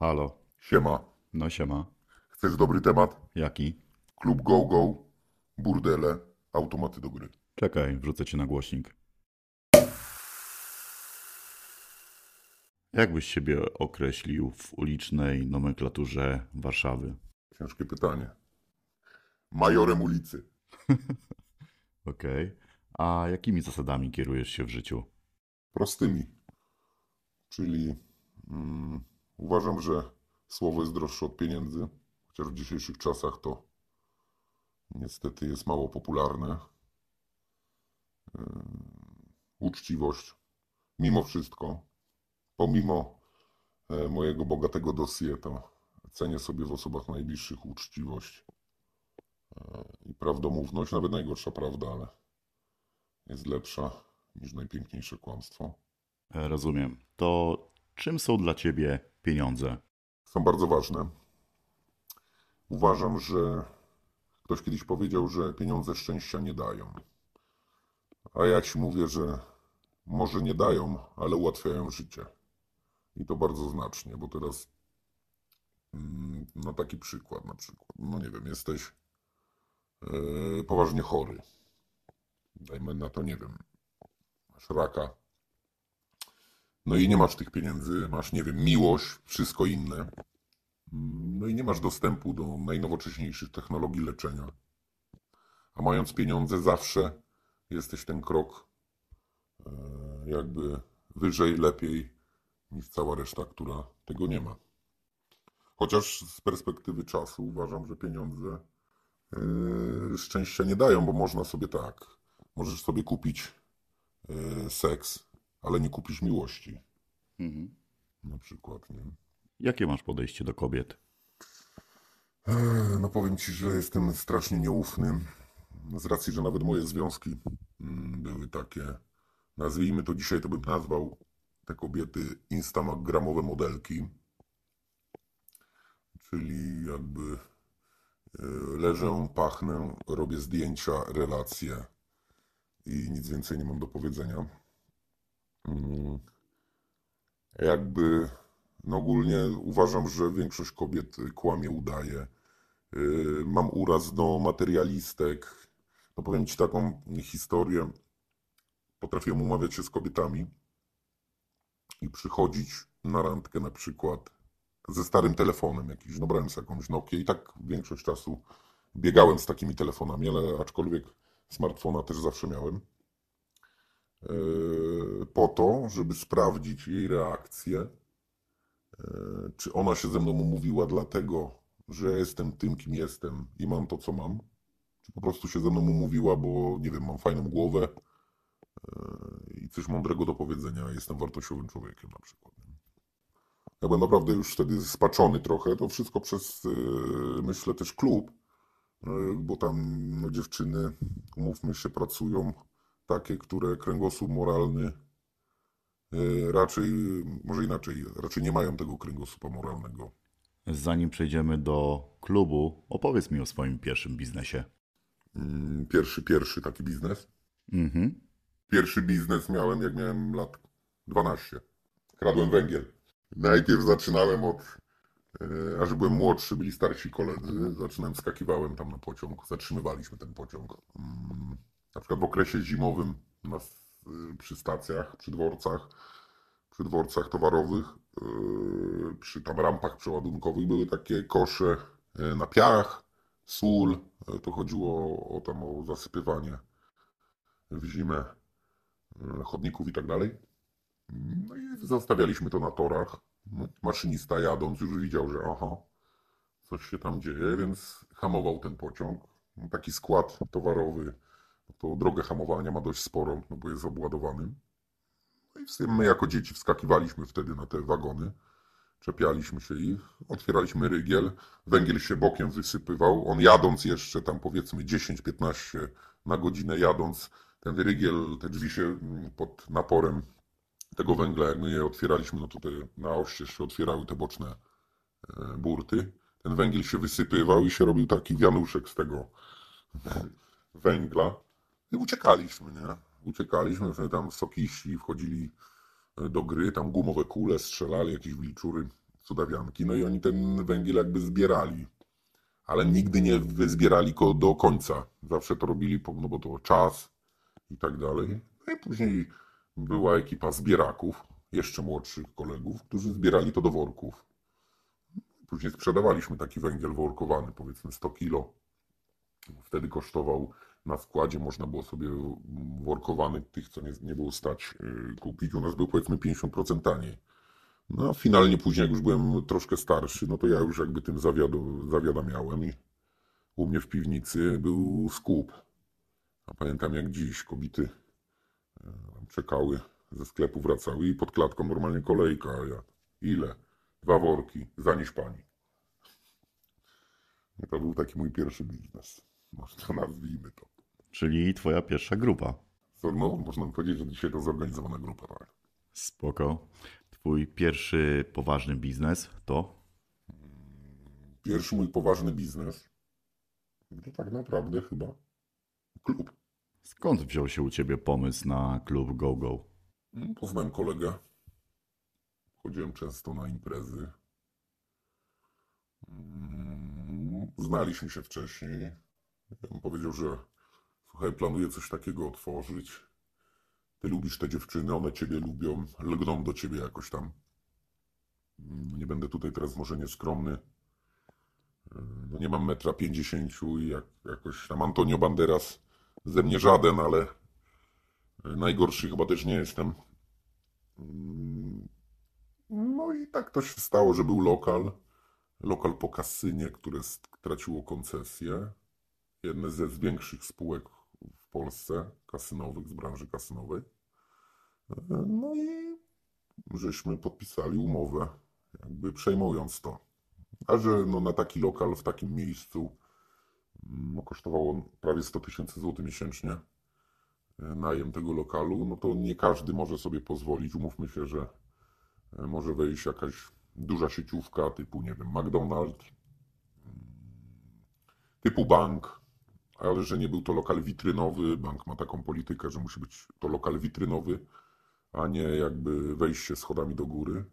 Halo. Siema. No siema. Chcesz dobry temat? Jaki? Klub go-go, burdele, automaty do gry. Czekaj, wrzucę cię na głośnik. Jak byś siebie określił w ulicznej nomenklaturze Warszawy? Ciężkie pytanie. Majorem ulicy. Okej. A jakimi zasadami kierujesz się w życiu? Prostymi. Czyli mm, uważam, że słowo jest droższe od pieniędzy, chociaż w dzisiejszych czasach to niestety jest mało popularne. Yy, uczciwość, mimo wszystko, pomimo e, mojego bogatego dossier, to cenię sobie w osobach najbliższych uczciwość e, i prawdomówność, nawet najgorsza prawda, ale jest lepsza niż najpiękniejsze kłamstwo. E, Rozumiem. To czym są dla ciebie pieniądze? są bardzo ważne. Uważam, że ktoś kiedyś powiedział, że pieniądze szczęścia nie dają. A ja ci mówię, że może nie dają, ale ułatwiają życie. I to bardzo znacznie, bo teraz mm, no taki przykład na przykład. No nie wiem, jesteś yy, poważnie chory. Dajmy na to, nie wiem, masz raka. No i nie masz tych pieniędzy, masz, nie wiem, miłość, wszystko inne. No i nie masz dostępu do najnowocześniejszych technologii leczenia. A mając pieniądze, zawsze jesteś ten krok e, jakby wyżej, lepiej niż cała reszta, która tego nie ma. Chociaż z perspektywy czasu uważam, że pieniądze e, szczęścia nie dają, bo można sobie tak. Możesz sobie kupić e, seks, ale nie kupisz miłości. Mhm. Na przykład, nie? Jakie masz podejście do kobiet? No powiem ci, że jestem strasznie nieufny. Z racji, że nawet moje związki mm, były takie, nazwijmy to dzisiaj, to bym nazwał te kobiety instagramowe modelki. Czyli jakby e, leżę, pachnę, robię zdjęcia, relacje i nic więcej nie mam do powiedzenia. Mm. Jakby no ogólnie uważam, że większość kobiet kłamie, udaje. Yy, Mam uraz do materialistek. No powiem Ci taką historię. Potrafiłem umawiać się z kobietami i przychodzić na randkę na przykład ze starym telefonem jakiś. No brałem sobie jakąś Nokię i tak większość czasu biegałem z takimi telefonami, ale aczkolwiek smartfona też zawsze miałem. Yy, Po to, żeby sprawdzić jej reakcję E, czy ona się ze mną umówiła dlatego, że jestem tym, kim jestem i mam to, co mam? Czy po prostu się ze mną umówiła, bo nie wiem, mam fajną głowę e, i coś mądrego do powiedzenia, jestem wartościowym człowiekiem na przykład. Ja byłem naprawdę już wtedy spaczony trochę, to wszystko przez, e, myślę, też klub, e, bo tam no, dziewczyny, umówmy się, pracują takie, które kręgosłup moralny E, raczej, może inaczej, raczej nie mają tego kręgosłupa moralnego. Zanim przejdziemy do klubu, opowiedz mi o swoim pierwszym biznesie. Mm, Pierwszy, pierwszy taki biznes. Mhm. Pierwszy biznes miałem, jak miałem lat 12. Kradłem węgiel. Najpierw zaczynałem od, e, aż byłem młodszy, byli starsi koledzy, zaczynałem, skakiwałem tam na pociąg, zatrzymywaliśmy ten pociąg. Na przykład w okresie zimowym na, przy stacjach, przy dworcach, przy dworcach towarowych, yy, przy tam rampach przeładunkowych były takie kosze yy, na piach, sól. Yy, To chodziło o, tam o zasypywanie w zimę chodników i tak dalej. No i zostawialiśmy to na torach. No, Maszynista jadąc już widział, że aha, coś się tam dzieje, więc hamował ten pociąg. Taki skład towarowy, to drogę hamowania ma dość sporą, no bo jest obładowany. No i w sumie my jako dzieci wskakiwaliśmy wtedy na te wagony, czepialiśmy się ich, otwieraliśmy rygiel, węgiel się bokiem wysypywał, on jadąc jeszcze tam powiedzmy 10-15 na godzinę jadąc, ten rygiel, te drzwi się mm, pod naporem tego węgla, jak my je otwieraliśmy, no to te, na oścież się otwierały te boczne e, burty, ten węgiel się wysypywał i się robił taki wianuszek z tego węgla i uciekaliśmy, nie? Uciekaliśmy, wtedy tam sokiści wchodzili e, do gry, tam gumowe kule strzelali, jakieś wilczury cudawianki, no i oni ten węgiel jakby zbierali. Ale nigdy nie wyzbierali go do końca. Zawsze to robili, no bo to czas i tak dalej. No i później była ekipa zbieraków, jeszcze młodszych kolegów, którzy zbierali to do worków. Później sprzedawaliśmy taki węgiel workowany, powiedzmy 100 kilo. Wtedy kosztował na składzie, można było sobie workowany tych, co nie, nie było stać yy, kupić. U nas był powiedzmy 50% taniej. No a finalnie później, jak już byłem troszkę starszy, no to ja już jakby tym zawiadu, zawiadamiałem i u mnie w piwnicy był skup. A pamiętam jak dziś kobiety e, czekały, ze sklepu wracały i pod klatką normalnie kolejka. A ja, ile? Dwa worki, zanieś pani. I to był taki mój pierwszy biznes. Można nazwijmy to. Czyli twoja pierwsza grupa. No, można powiedzieć, że dzisiaj to zorganizowana grupa, tak. Spoko. Twój pierwszy poważny biznes to? Pierwszy mój poważny biznes to tak naprawdę chyba klub. Skąd wziął się u ciebie pomysł na klub Go Go? Mm, Poznałem kolegę. Chodziłem często na imprezy. Mm, Znaliśmy się wcześniej. Ja powiedział, że słuchaj, planuję coś takiego otworzyć. Ty lubisz te dziewczyny, one ciebie lubią, lgną do ciebie jakoś tam. Mm, Nie będę tutaj teraz może nieskromny. Yy, No nie mam metra pięćdziesięciu i jak, jakoś tam Antonio Banderas ze mnie żaden, ale yy, najgorszy chyba też nie jestem. Mm, No i tak to się stało, że był lokal. Lokal po kasynie, które straciło koncesję. Jedne ze większych spółek w Polsce, kasynowych, z branży kasynowej. No i żeśmy podpisali umowę, jakby przejmując to. A że no, na taki lokal w takim miejscu no, kosztowało on prawie 100 tysięcy złotych miesięcznie e, najem tego lokalu, no to nie każdy może sobie pozwolić. Umówmy się, że e, może wejść jakaś duża sieciówka typu, nie wiem, McDonald's, mm, typu bank, ale że nie był to lokal witrynowy. Bank ma taką politykę, że musi być to lokal witrynowy, a nie jakby wejście schodami do góry.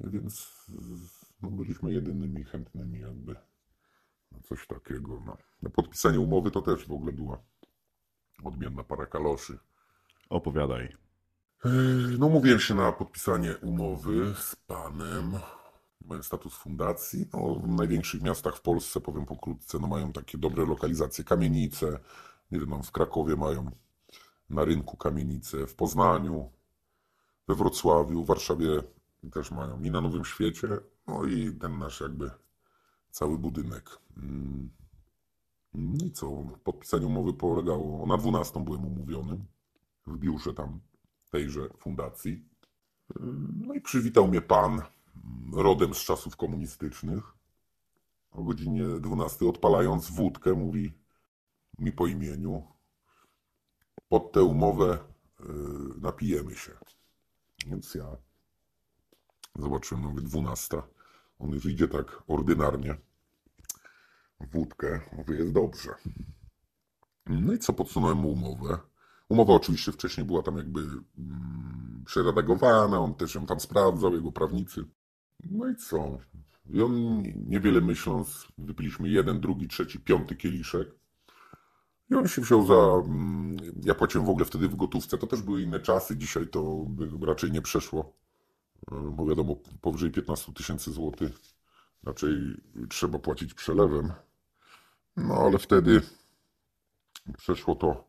Więc no, byliśmy jedynymi chętnymi jakby na coś takiego. No. Na podpisanie umowy to też w ogóle była odmienna para kaloszy. Opowiadaj. Yy, No mówiłem się na podpisanie umowy z panem. Mają status fundacji. No, w największych miastach w Polsce, powiem pokrótce, no mają takie dobre lokalizacje. Kamienice, nie wiem, w Krakowie mają na rynku kamienice, w Poznaniu, we Wrocławiu, w Warszawie też mają i na Nowym Świecie. No i ten nasz jakby cały budynek. Mm. No i co? Podpisanie umowy polegało, na 12 byłem umówiony w biurze tam tejże fundacji. No i przywitał mnie pan rodem z czasów komunistycznych. O godzinie 12 odpalając wódkę mówi mi po imieniu pod tę umowę y, napijemy się. Więc ja zobaczyłem, no mówię 12. On już idzie tak ordynarnie. Wódkę, mówię, jest dobrze. No i co, podsunąłem mu umowę. Umowa oczywiście wcześniej była tam jakby mm, przeredagowana, on też ją tam sprawdzał, jego prawnicy. No i co? I on niewiele myśląc, wypiliśmy jeden, drugi, trzeci, piąty kieliszek. I on się wziął za. mm, Ja płaciłem w ogóle wtedy w gotówce. To też były inne czasy. Dzisiaj to by raczej nie przeszło. E, Bo wiadomo, powyżej 15 tysięcy złotych raczej trzeba płacić przelewem. No ale wtedy przeszło to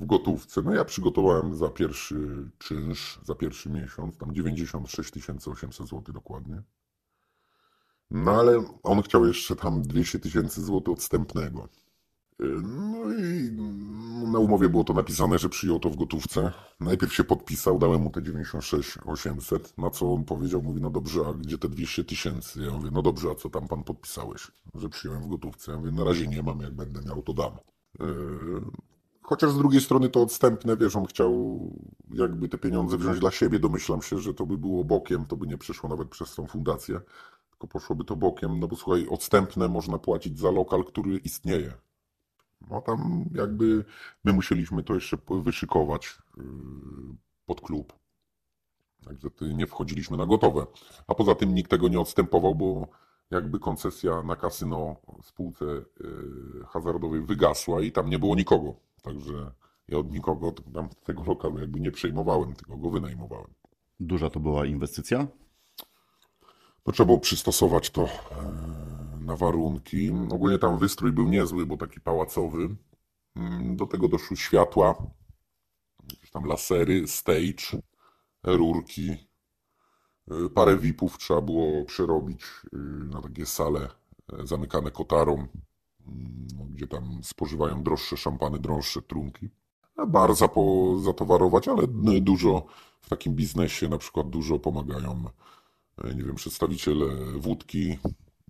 w gotówce. No ja przygotowałem za pierwszy czynsz, za pierwszy miesiąc, tam 96 800 zł dokładnie. No ale on chciał jeszcze tam 200 tysięcy złotych odstępnego. Yy, No i na umowie było to napisane, że przyjął to w gotówce. Najpierw się podpisał, dałem mu te 96 800, na co on powiedział, mówi, no dobrze, a gdzie te 200 tysięcy? Ja mówię, no dobrze, a co tam pan podpisałeś? Że przyjąłem w gotówce. Ja mówię, na razie nie mam, jak będę miał, to dam. Chociaż z drugiej strony to odstępne, wiesz, on chciał jakby te pieniądze wziąć dla siebie. Domyślam się, że to by było bokiem, to by nie przeszło nawet przez tą fundację, tylko poszłoby to bokiem, no bo słuchaj, odstępne można płacić za lokal, który istnieje. No tam jakby my musieliśmy to jeszcze wyszykować yy, pod klub. Także nie wchodziliśmy na gotowe. A poza tym nikt tego nie odstępował, bo jakby koncesja na kasyno spółce yy, hazardowej wygasła i tam nie było nikogo. Także ja od nikogo tam tego lokalu jakby nie przejmowałem, tylko go wynajmowałem. Duża to była inwestycja? No trzeba było przystosować to e, na warunki. Ogólnie tam wystrój był niezły, bo taki pałacowy. Mm, Do tego doszły światła, jakieś tam lasery, stage, rurki. E, Parę VIP-ów trzeba było przerobić e, na takie sale e, zamykane kotarą, gdzie tam spożywają droższe szampany, droższe trunki. A bar zapo, zatowarować, ale no, dużo w takim biznesie, na przykład dużo pomagają e, nie wiem, przedstawiciele wódki,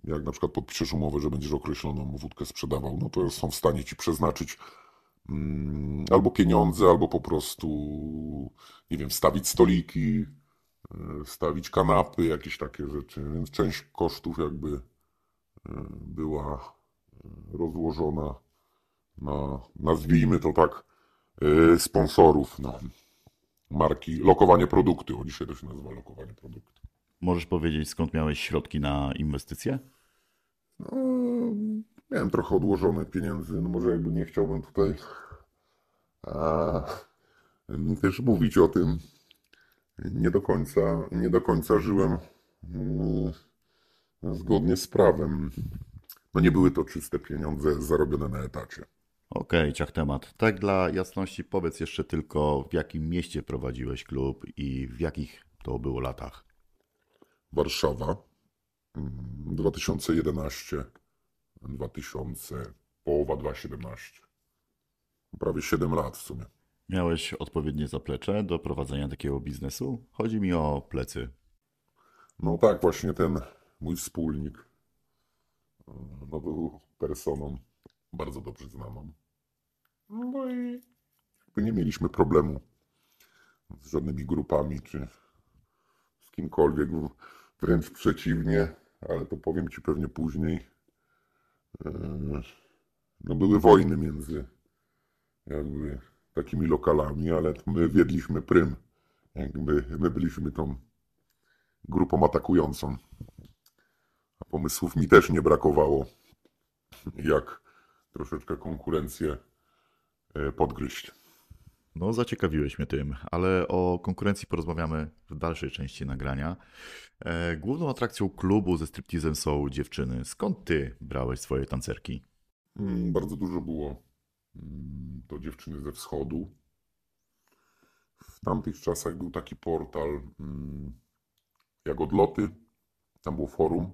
jak na przykład podpiszesz umowę, że będziesz określoną wódkę sprzedawał, no to są w stanie ci przeznaczyć mm, albo pieniądze, albo po prostu, nie wiem, wstawić stoliki, e, wstawić kanapy, jakieś takie rzeczy, więc część kosztów jakby e, była rozłożona na, nazwijmy to tak, e, sponsorów, no, marki, lokowanie produkty, o dzisiaj to się nazywa lokowanie produktu. Możesz powiedzieć, skąd miałeś środki na inwestycje? No, miałem trochę odłożone pieniędzy, no może jakby nie chciałbym tutaj a, też mówić o tym. Nie do końca, nie do końca żyłem mm, zgodnie z prawem. No nie były to czyste pieniądze zarobione na etacie. Okej, ciach temat. Tak dla jasności powiedz jeszcze tylko, w jakim mieście prowadziłeś klub i w jakich to było latach. Warszawa, mm, 2011, 2000, połowa 2017. Prawie 7 lat w sumie. Miałeś odpowiednie zaplecze do prowadzenia takiego biznesu? Chodzi mi o plecy. No tak, właśnie ten mój wspólnik no, był personą bardzo dobrze znaną. No i jakby nie mieliśmy problemu z żadnymi grupami czy z kimkolwiek. Wręcz przeciwnie, ale to powiem Ci pewnie później. E, No były wojny między jakby takimi lokalami, ale my wiedliśmy prym. Jakby my byliśmy tą grupą atakującą. A pomysłów mi też nie brakowało, jak troszeczkę konkurencję e, podgryźć. No, zaciekawiłeś mnie tym, ale o konkurencji porozmawiamy w dalszej części nagrania. E, Główną atrakcją klubu ze striptizem są dziewczyny. Skąd ty brałeś swoje tancerki? Mm, Bardzo dużo było mm, to dziewczyny ze wschodu. W tamtych czasach był taki portal mm, jak odloty. Tam było forum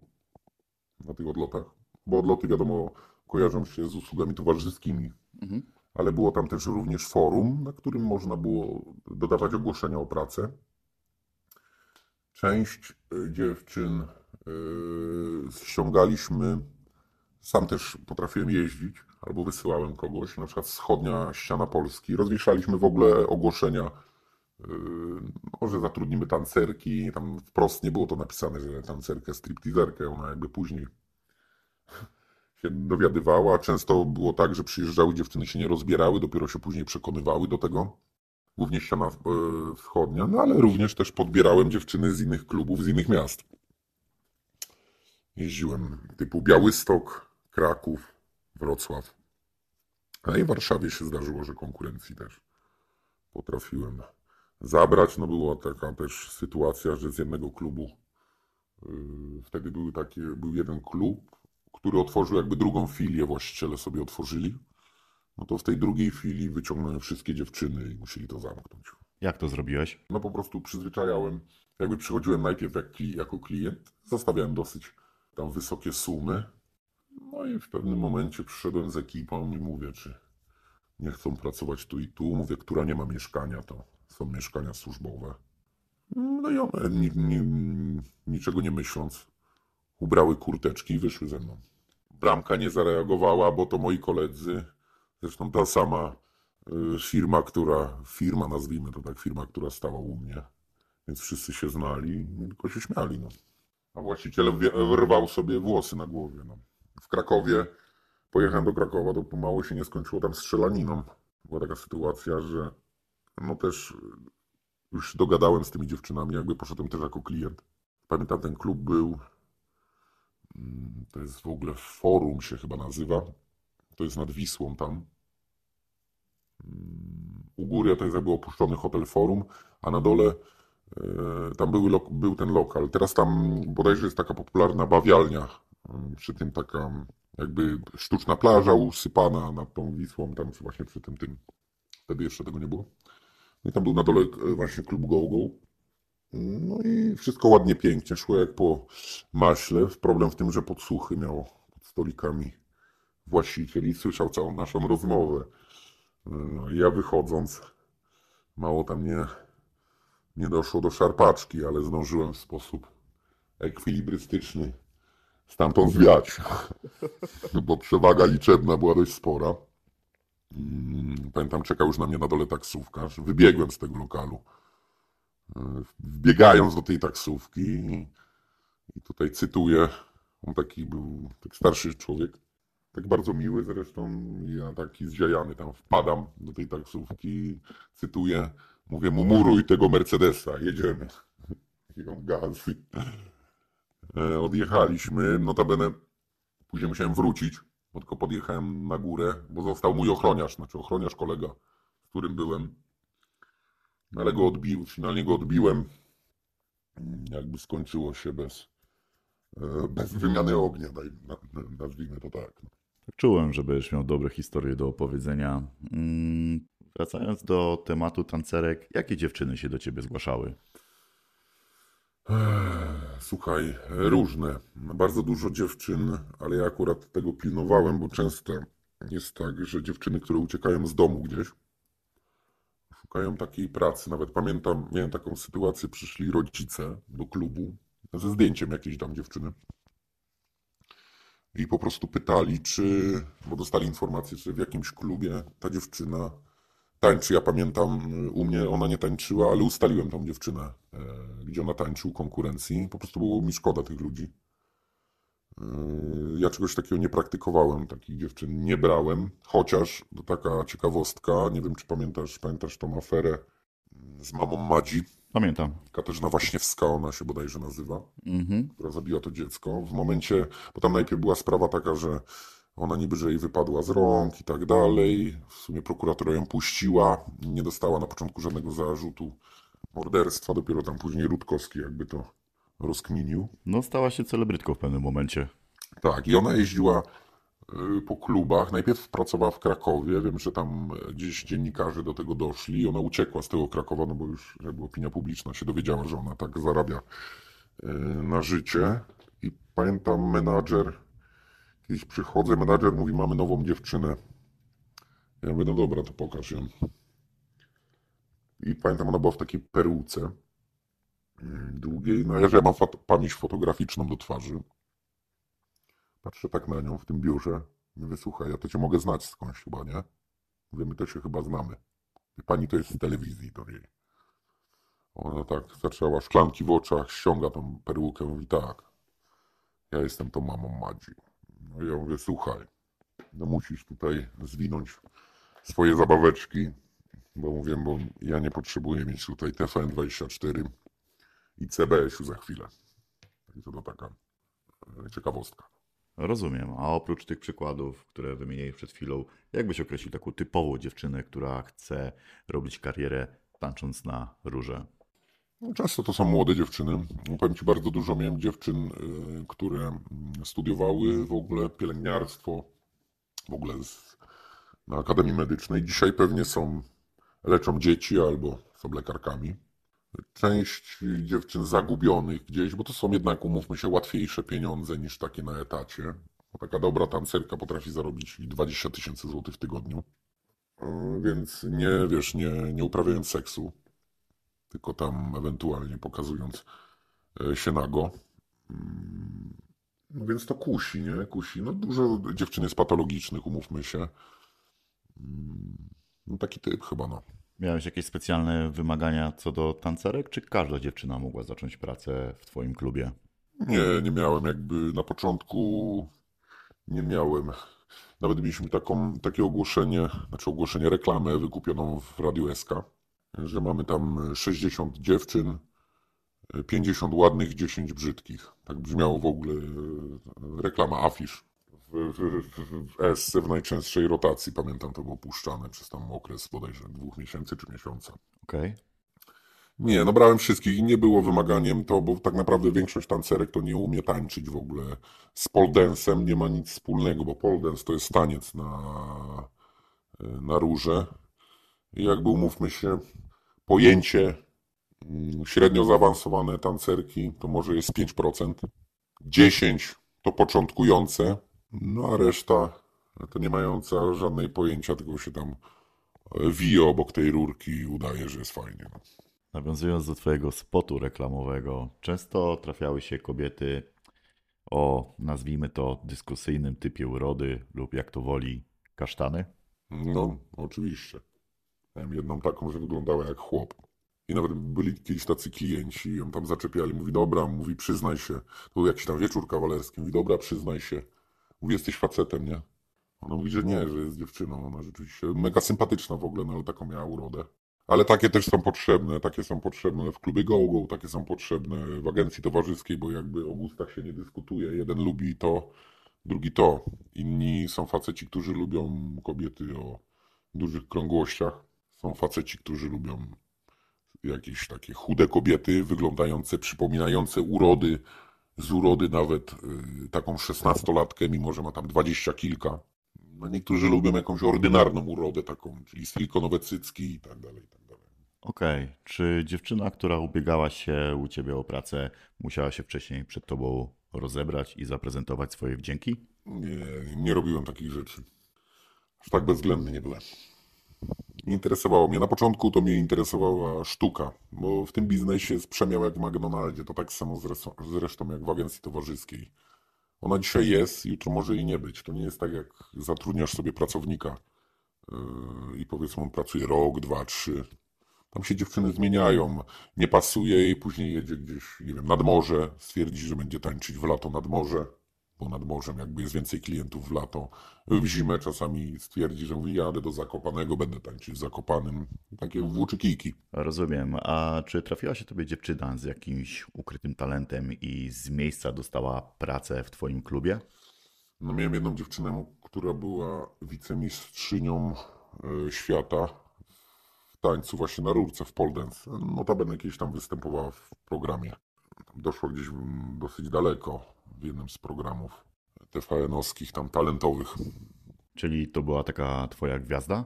na tych odlotach, bo odloty wiadomo kojarzą się z usługami towarzyskimi. ale było tam też również forum, na którym można było dodawać ogłoszenia o pracę. Część y, dziewczyn y, ściągaliśmy, sam też potrafiłem jeździć, albo wysyłałem kogoś, na przykład wschodnia ściana Polski. Rozwieszaliśmy w ogóle ogłoszenia, y, no, że zatrudnimy tancerki, tam wprost nie było to napisane, że tancerkę, stripteaserkę, ona jakby później się dowiadywała. Często było tak, że przyjeżdżały dziewczyny, się nie rozbierały, dopiero się później przekonywały do tego. Głównie ściana e, wschodnia, no ale również też podbierałem dziewczyny z innych klubów, z innych miast. Jeździłem typu Białystok, Kraków, Wrocław. A i w Warszawie się zdarzyło, że konkurencji też potrafiłem zabrać. No była taka też sytuacja, że z jednego klubu yy, wtedy były takie, był jeden klub, który otworzył jakby drugą filię, właściciele sobie otworzyli. No to w tej drugiej filii wyciągnąłem wszystkie dziewczyny i musieli to zamknąć. Jak to zrobiłeś? No po prostu przyzwyczajałem, jakby przychodziłem najpierw jak, jako klient, zostawiałem dosyć tam wysokie sumy. No i w pewnym momencie przyszedłem z ekipą i mówię, czy nie chcą pracować tu i tu. Mówię, która nie ma mieszkania, to są mieszkania służbowe. No i one, ni, ni, niczego nie myśląc, ubrały kurteczki i wyszły ze mną. Bramka nie zareagowała, bo to moi koledzy, zresztą ta sama y, firma, która, firma nazwijmy to tak, firma, która stała u mnie, więc wszyscy się znali tylko się śmiali. No. A właściciel rwał sobie włosy na głowie. No. W Krakowie, pojechałem do Krakowa, to pomału się nie skończyło tam strzelaniną. Była taka sytuacja, że no też już dogadałem z tymi dziewczynami, jakby poszedłem też jako klient. Pamiętam, ten klub był, mm, to jest w ogóle forum się chyba nazywa, to jest nad Wisłą tam. Mm, U góry to jest jakby opuszczony hotel forum, a na dole e, tam lok- był ten lokal. Teraz tam bodajże jest taka popularna bawialnia, e, przy tym taka jakby sztuczna plaża usypana nad tą Wisłą, tam właśnie przy tym tym. Wtedy jeszcze tego nie było. No i tam był na dole e, właśnie klub Go Go. No i wszystko ładnie, pięknie szło jak po maśle. Problem w tym, że podsłuchy miał pod stolikami właściciel i słyszał całą naszą rozmowę. No ja wychodząc, mało tam nie, nie doszło do szarpaczki, ale zdążyłem w sposób ekwilibrystyczny stamtąd zwiać. Bo przewaga liczebna była dość spora. Mm, Pamiętam, czekał już na mnie na dole taksówkarz. Wybiegłem z tego lokalu. E, Wbiegając do tej taksówki i, tutaj cytuję, on taki był taki starszy człowiek, tak bardzo miły zresztą, ja taki zziajany tam wpadam do tej taksówki, cytuję, mówię mu muruj tego Mercedesa, jedziemy. I on gaz. E, Odjechaliśmy, notabene później musiałem wrócić, bo tylko podjechałem na górę, bo został mój ochroniarz, znaczy ochroniarz kolega, z którym byłem. No Ale go odbił, finalnie go odbiłem. Jakby skończyło się bez, e, bez wymiany ognia, daj- na- na- nazwijmy to tak. Czułem, że będziesz miał dobre historie do opowiedzenia. Mm, Wracając do tematu tancerek, jakie dziewczyny się do ciebie zgłaszały? Słuchaj, różne. Bardzo dużo dziewczyn, ale ja akurat tego pilnowałem, bo często jest tak, że dziewczyny, które uciekają z domu gdzieś, szukają takiej pracy. Nawet pamiętam, miałem taką sytuację, przyszli rodzice do klubu ze zdjęciem jakiejś tam dziewczyny. I po prostu pytali, czy, bo dostali informację, że w jakimś klubie ta dziewczyna tańczy. Ja pamiętam, u mnie ona nie tańczyła, ale ustaliłem tą dziewczynę, e, gdzie ona tańczy u konkurencji. Po prostu było mi szkoda tych ludzi. E, Ja czegoś takiego nie praktykowałem, takich dziewczyn nie brałem, chociaż to taka ciekawostka, nie wiem czy pamiętasz, pamiętasz tą aferę z mamą Madzi, Pamiętam. Katarzyna Waśniewska ona się bodajże nazywa Mhm. która zabiła to dziecko. W momencie, bo tam najpierw była sprawa taka, że ona niby, że jej wypadła z rąk i tak dalej. W sumie prokuratura ją puściła. Nie dostała na początku żadnego zarzutu morderstwa. Dopiero tam później Rutkowski jakby to rozkminił. No, stała się celebrytką w pewnym momencie. Tak, i ona jeździła y, po klubach. Najpierw pracowała w Krakowie. Wiem, że tam y, gdzieś dziennikarze do tego doszli. I ona uciekła z tego Krakowa, no bo już jakby opinia publiczna się dowiedziała, że ona tak zarabia y, na życie. I pamiętam menadżer, kiedyś przychodzę, menadżer mówi, mamy nową dziewczynę. Ja mówię, no dobra, to pokaż ją. I pamiętam, ona była w takiej peruce y, długiej. No ja, że ja mam pamięć fotograficzną do twarzy. Patrzę tak na nią w tym biurze. Mówię, słuchaj, ja to cię mogę znać skądś chyba, nie? Mówię, my to się chyba znamy. I pani to jest z telewizji do niej. Ona tak zaczęła szklanki w oczach, ściąga tą perukę, mówi tak. Ja jestem tą mamą Madzi. No ja mówię, słuchaj, no musisz tutaj zwinąć swoje zabaweczki, bo mówię, bo ja nie potrzebuję mieć tutaj TVN24 i CBS-u za chwilę. Także to taka e, ciekawostka. Rozumiem. A oprócz tych przykładów, które wymieniłeś przed chwilą, jak byś określił taką typową dziewczynę, która chce robić karierę tańcząc na róże? No, Często to są młode dziewczyny. No, Powiem Ci, bardzo dużo miałem dziewczyn, y, które mm, studiowały w ogóle pielęgniarstwo, w ogóle z, na Akademii Medycznej. Dzisiaj pewnie są, leczą dzieci albo są lekarkami. Część dziewczyn zagubionych gdzieś, bo to są jednak, umówmy się, łatwiejsze pieniądze niż takie na etacie. Bo taka dobra tancerka potrafi zarobić i 20 tysięcy złotych w tygodniu. Y, Więc nie, wiesz, nie, nie uprawiając seksu, tylko tam ewentualnie pokazując e, się nago. Mm, No więc to kusi, nie? Kusi. No dużo dziewczyn jest patologicznych, umówmy się. Mm, No taki typ chyba, no. Miałeś jakieś specjalne wymagania co do tancerek, czy każda dziewczyna mogła zacząć pracę w twoim klubie? Nie, nie miałem jakby na początku nie miałem. Nawet mieliśmy taką, takie ogłoszenie, znaczy ogłoszenie reklamę wykupioną w Radiu SK. Że mamy tam 60 dziewczyn, 50 ładnych, 10 brzydkich. Tak brzmiało w ogóle e, reklama afisz w, w, w, w ESC w najczęstszej rotacji. Pamiętam, to było puszczane przez tam okres bodajże dwóch miesięcy czy miesiąca. Okej. Nie, no brałem wszystkich i nie było wymaganiem to, bo tak naprawdę większość tancerek to nie umie tańczyć w ogóle. Z pole dance'em nie ma nic wspólnego, bo pole dance to jest taniec na, na róże. I jakby umówmy się, pojęcie mm, średnio zaawansowane tancerki to może jest 5%. 10% to początkujące, no a reszta to nie mająca żadnej pojęcia, tylko się tam wije obok tej rurki i udaje, że jest fajnie. No. Nawiązując do Twojego spotu reklamowego, często trafiały się kobiety o, nazwijmy to, dyskusyjnym typie urody lub jak to woli, kasztany. No, oczywiście. Miałem jedną taką, że wyglądała jak chłop. I nawet byli kiedyś tacy klienci, ją tam zaczepiali. Mówi, dobra, mówi, przyznaj się. To był jakiś tam wieczór kawalerski. Mówi, dobra, przyznaj się. Mówi, jesteś facetem, nie? Ona mówi, że nie, że jest dziewczyną. Ona rzeczywiście mega sympatyczna w ogóle, no ale taką miała urodę. Ale takie też są potrzebne. Takie są potrzebne w klubie GoGo, takie są potrzebne w agencji towarzyskiej, bo jakby o gustach się nie dyskutuje. Jeden lubi to, drugi to. Inni są faceci, którzy lubią kobiety o dużych krągłościach. Są faceci, którzy lubią jakieś takie chude kobiety, wyglądające, przypominające urody, z urody nawet y, taką szesnastolatkę, mimo że ma tam dwadzieścia kilka. No niektórzy lubią jakąś ordynarną urodę taką, czyli silikonowe cycki i tak dalej, i tak dalej. Okej, czy dziewczyna, która ubiegała się u Ciebie o pracę, musiała się wcześniej przed Tobą rozebrać i zaprezentować swoje wdzięki? Nie, nie robiłem takich rzeczy. Aż tak bezwzględny nie byłem. Nie interesowało mnie. Na początku to mnie interesowała sztuka, bo w tym biznesie jest przemiał jak w McDonaldzie. To tak samo zresztą, jak w agencji towarzyskiej. Ona dzisiaj jest, jutro może i nie być. To nie jest tak, jak zatrudniasz sobie pracownika yy, i powiedzmy on pracuje rok, dwa, trzy. Tam się dziewczyny zmieniają. Nie pasuje jej, później jedzie gdzieś, nie wiem, nad morze, stwierdzi, że będzie tańczyć w lato nad morze, bo nad morzem jakby jest więcej klientów w lato. W zimę czasami stwierdzi, że mówi, jadę do Zakopanego, będę tańczyć w Zakopanym. Takie włóczykijki. Rozumiem. A czy trafiła się Tobie dziewczyna z jakimś ukrytym talentem i z miejsca dostała pracę w Twoim klubie? No miałem jedną dziewczynę, która była wicemistrzynią e, świata w tańcu właśnie na rurce w pole dance. Notabene kiedyś tam występowała w programie. Tam doszło gdzieś mm, dosyć daleko w jednym z programów TVN-owskich, tam talentowych. Czyli to była taka Twoja gwiazda?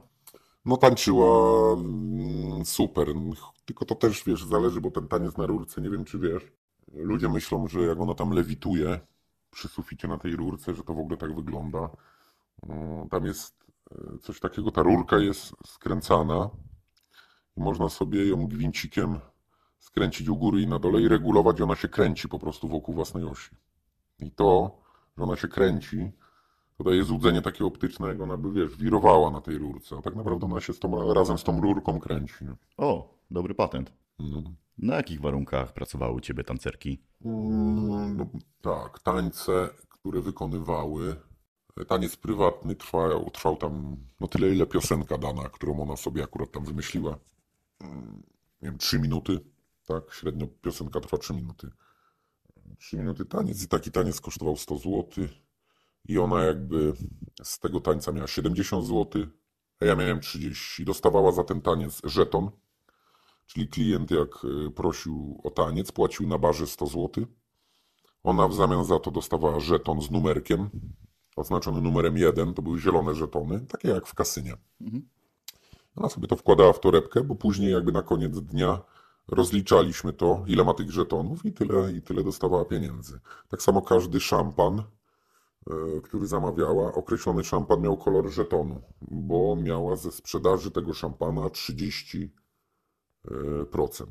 No tańczyła mm, super, tylko to też, wiesz, zależy, bo ten taniec na rurce, nie wiem czy wiesz, ludzie myślą, że jak ona tam lewituje przy suficie na tej rurce, że to w ogóle tak wygląda. No, Tam jest e, coś takiego, ta rurka jest skręcana i można sobie ją gwincikiem skręcić u góry i na dole i regulować ona się kręci po prostu wokół własnej osi. I to, że ona się kręci, to daje złudzenie takie optyczne, jak ona by, wiesz, wirowała na tej rurce, a tak naprawdę ona się z tą, razem z tą rurką kręci. Nie? O, dobry patent. No. Na jakich warunkach pracowały u Ciebie tancerki? Mm, No, tak, tańce, które wykonywały. Taniec prywatny trwał, trwał tam no tyle, ile piosenka dana, którą ona sobie akurat tam wymyśliła. Mm, Nie wiem, trzy minuty. Tak, średnio piosenka trwa trzy minuty. Trzy minuty taniec i taki taniec kosztował 100 zł. I ona jakby z tego tańca miała 70 zł, a ja miałem 30. Dostawała za ten taniec żeton, czyli klient jak y, prosił o taniec, płacił na barze 100 zł. Ona w zamian za to dostawała żeton z numerkiem, oznaczony numerem 1, to były zielone żetony, takie jak w kasynie. Ona sobie to wkładała w torebkę, bo później jakby na koniec dnia rozliczaliśmy to, ile ma tych żetonów i tyle, i tyle dostawała pieniędzy. Tak samo każdy szampan, e, który zamawiała, określony szampan miał kolor żetonu, bo miała ze sprzedaży tego szampana 30%. e.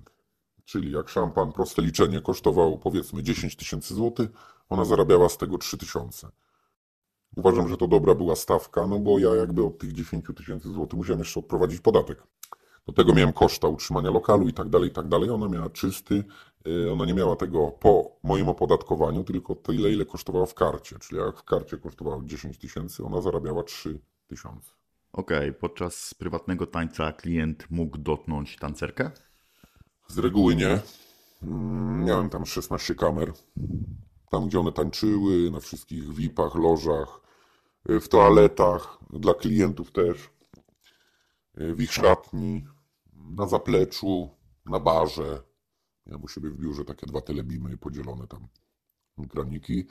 Czyli jak szampan, proste liczenie, kosztował powiedzmy 10 tysięcy złotych, ona zarabiała z tego 3 tysiące. Uważam, że to dobra była stawka, no bo ja jakby od tych 10 tysięcy złotych musiałem jeszcze odprowadzić podatek. Do tego miałem koszta utrzymania lokalu i tak dalej, i tak dalej. Ona miała czysty, y, ona nie miała tego po moim opodatkowaniu, tylko tyle, ile kosztowała w karcie. Czyli jak w karcie kosztowało 10 tysięcy, ona zarabiała 3 tysiące. Okej, podczas prywatnego tańca klient mógł dotknąć tancerkę? Z reguły nie. Mm, Miałem tam 16 kamer. Tam, gdzie one tańczyły, na wszystkich VIP-ach, lożach, y, w toaletach, dla klientów też, y, w ich szatni, na zapleczu, na barze. Ja u siebie w biurze takie dwa telebimy podzielone tam, ekraniki.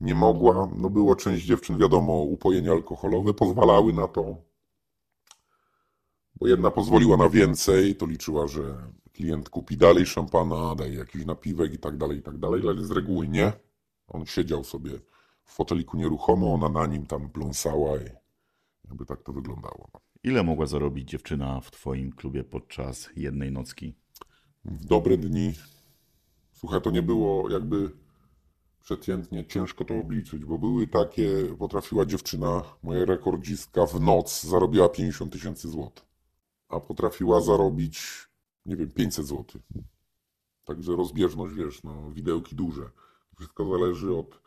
Nie mogła, no było część dziewczyn, wiadomo, upojenia alkoholowe pozwalały na to, bo jedna pozwoliła na więcej, to liczyła, że klient kupi dalej szampana, daje jakiś napiwek i tak dalej, i tak dalej, ale z reguły nie. On siedział sobie w foteliku nieruchomo, ona na nim tam pląsała i jakby tak to wyglądało. Ile mogła zarobić dziewczyna w twoim klubie podczas jednej nocki? W dobre dni, słuchaj, to nie było jakby przeciętnie ciężko to obliczyć, bo były takie, potrafiła dziewczyna, moja rekordzistka w noc zarobiła 50 tysięcy złotych, a potrafiła zarobić, nie wiem, 500 złotych. Także rozbieżność, wiesz, no, widełki duże. Wszystko zależy od...